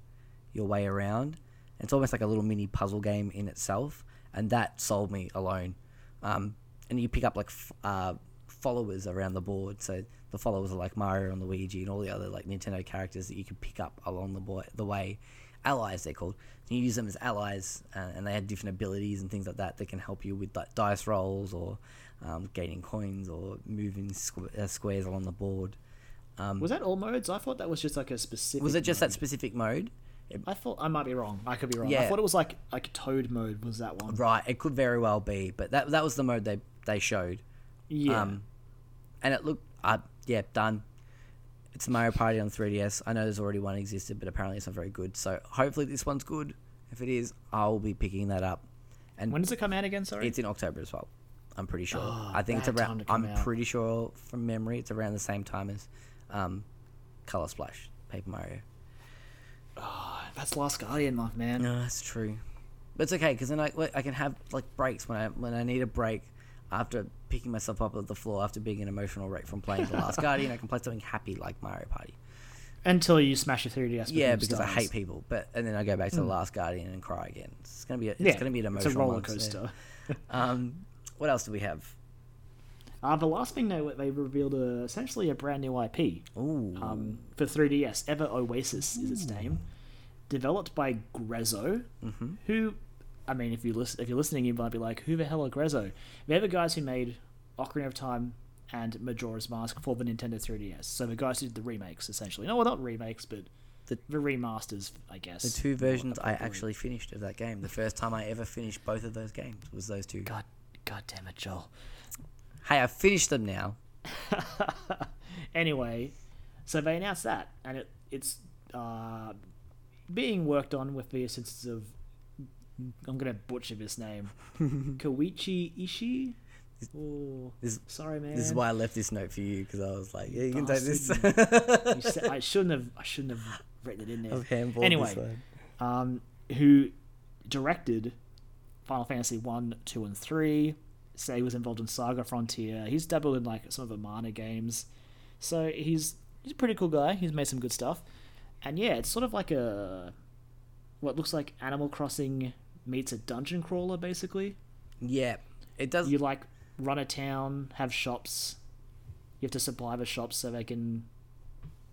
your way around. It's almost like a little mini puzzle game in itself, and that sold me alone. Um, and you pick up like f- uh, followers around the board, so the followers are like Mario and Luigi and all the other like Nintendo characters that you can pick up along the boy- the way. Allies, they're called. You use them as allies, uh, and they have different abilities and things like that that can help you with like dice rolls or um, gaining coins or moving squ- uh, squares along the board. Um, Was that all modes? I thought that was just like a specific. was it just that specific mode? I thought I might be wrong. I could be wrong. I thought it was like like Toad mode was that one. right, it could very well be, but that that was the mode they they showed. Yeah. Um, and it looked, uh, yeah, done. It's Mario Party on 3DS. I know there's already one existed, but apparently it's not very good. So hopefully this one's good. If it is, I'll be picking that up. And when does it come out again? Sorry. it's in October as well. I'm pretty sure. Oh, I think it's around. I'm out. pretty sure from memory it's around the same time as um, Color Splash, Paper Mario. That's Last Guardian month, man. No, that's true. But it's okay because then I, I can have like breaks when I when I need a break after picking myself up off the floor after being an emotional wreck from playing The Last Guardian. I can play something happy like Mario Party. Until you smash your 3DS. Yeah, because I hate people. But and then I go back to The Last Guardian and cry again. It's gonna be a, it's Yeah, gonna be an emotional roller coaster. Um, what else do we have? Uh, the last thing they they revealed uh, essentially a brand new IP Ooh, um, for 3DS. Ever Oasis is its name, developed by Grezzo, Mhm. who, I mean, if you listen, if you're listening, you might be like, who the hell are Grezzo? They're the guys who made Ocarina of Time, and Majora's Mask for the Nintendo 3DS. So the guys who did the remakes, essentially. No, well, not remakes, but The- the, remasters, I guess. The two versions I actually finished of that game. The first time I ever finished both of those games was those two. God, God damn it, Joel. Hey, I finished them now. anyway, so they announced that, and it it's uh, being worked on with the assistance of I'm gonna butcher this name, Koichi Ishii. Oh, This- sorry, man. This is why I left this note for you because I was like, yeah, you can take this. Said- I shouldn't have. I shouldn't have written it in there. I've handballed Anyway, this one. um, who directed Final Fantasy one, two, and three. Say he was involved in Saga Frontier. He's dabbled in like some of the Mana games, so he's he's a pretty cool guy. He's made some good stuff, and yeah, it's sort of like a what looks like Animal Crossing meets a dungeon crawler, basically. Yeah, it does. You like run a town, have shops. You have to supply the shops so they can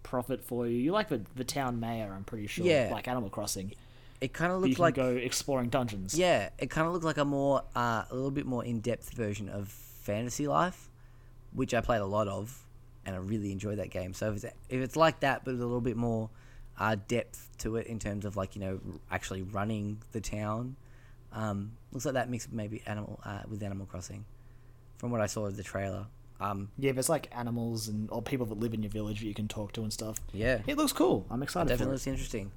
profit for you. You like the the town mayor, I'm pretty sure. Yeah. Like Animal Crossing. It kind of But you looks can like go exploring dungeons. yeah, it kind of looked like a more uh, a little bit more in depth version of Fantasy Life, which I played a lot of, and I really enjoyed that game. So if it's, if it's like that, but a little bit more uh, depth to it in terms of like you know actually running the town, um, looks like that mix maybe animal uh, with Animal Crossing, from what I saw of the trailer. Um, Yeah, there's like animals and or people that live in your village that you can talk to and stuff. yeah, It looks cool. I'm excited definitely for looks interesting.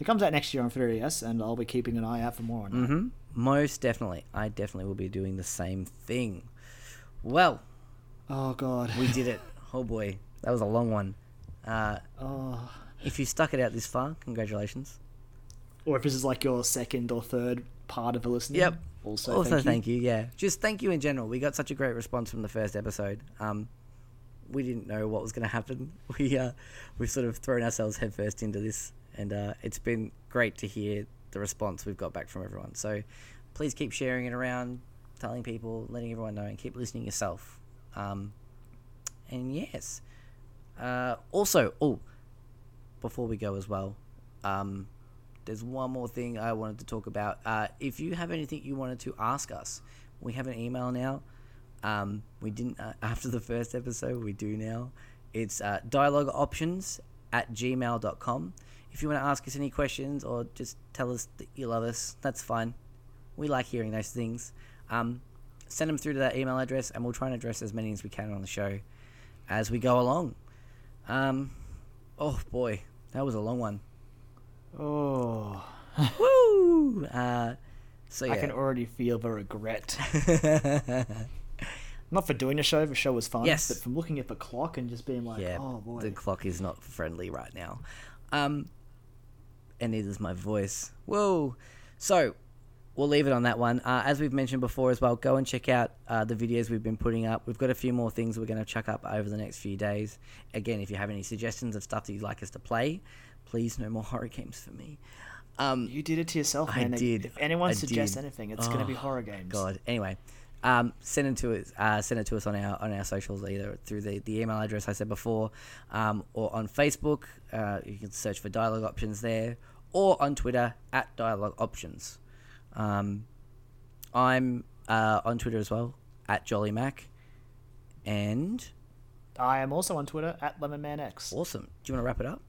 It. Comes out next year on 3DS, and I'll be keeping an eye out for more on that. hmm Most definitely, I definitely will be doing the same thing. Well, Oh god. we did it. oh boy, that was a long one. Uh, Oh. if you stuck it out this far, congratulations. Or if this is like your second or third part of a listening. Yep. Also, also, thank, you. Yeah, just thank you in general. We got such a great response from the first episode. Um, we didn't know what was going to happen. We uh, we've sort of thrown ourselves headfirst into this, and uh, it's been great to hear the response we've got back from everyone. So please keep sharing it around, telling people, letting everyone know, and keep listening yourself. Um, and yes, uh, also, oh, before we go as well, um, there's one more thing I wanted to talk about. Uh, if you have anything you wanted to ask us, we have an email now. Um, we didn't uh, after the first episode, we do now. It's uh, dialogueoptions at gmail.com. If you want to ask us any questions or just tell us that you love us, that's fine. We like hearing those things. Um, send them through to that email address, and we'll try and address as many as we can on the show as we go along. Um, oh boy, that was a long one. Oh. Woo! Uh, so yeah. I can already feel the regret. Not for doing the show, the show was fun. Yes. But from looking at the clock and just being like, yeah, oh boy. the clock is not friendly right now. Um, and neither is my voice. Whoa! So we'll leave it on that one. Uh, as we've mentioned before as well, go and check out uh, the videos we've been putting up. We've got a few more things we're going to chuck up over the next few days. Again, if you have any suggestions of stuff that you'd like us to play, please no more horror games for me. Um, You did it to yourself, man. I did. If anyone I suggests did. anything, it's going to be Oh, horror games. God. Anyway, um, send it to us. Uh, send it to us on our on our socials, either through the, the email address I said before, um, or on Facebook. Uh, you can search for Dialogue Options there, or on Twitter at Dialogue Options. Um, I'm uh, on Twitter as well at Jolly Mac, and I am also on Twitter at LemonManX. awesome. Do you want to wrap it up?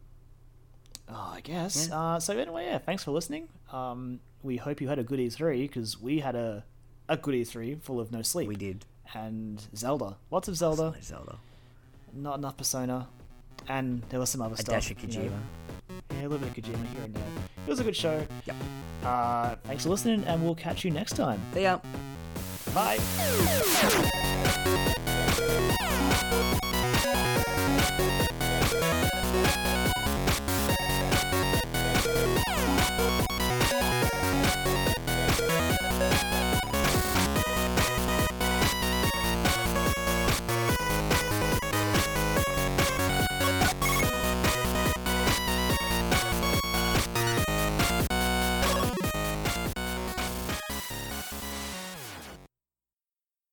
Oh, I guess. Yeah. Uh, so anyway, yeah, thanks for listening. Um, we hope you had a good E3 because we had a a good E3 full of no sleep We did. and Zelda, lots of Zelda, Zelda. Zelda. not enough Persona, and there was some other A stuff. dash of you know. Kojima. Yeah, a little bit of Kojima here and there. It was a good show. Yep. Uh, thanks for listening, and we'll catch you next time. See ya. Bye.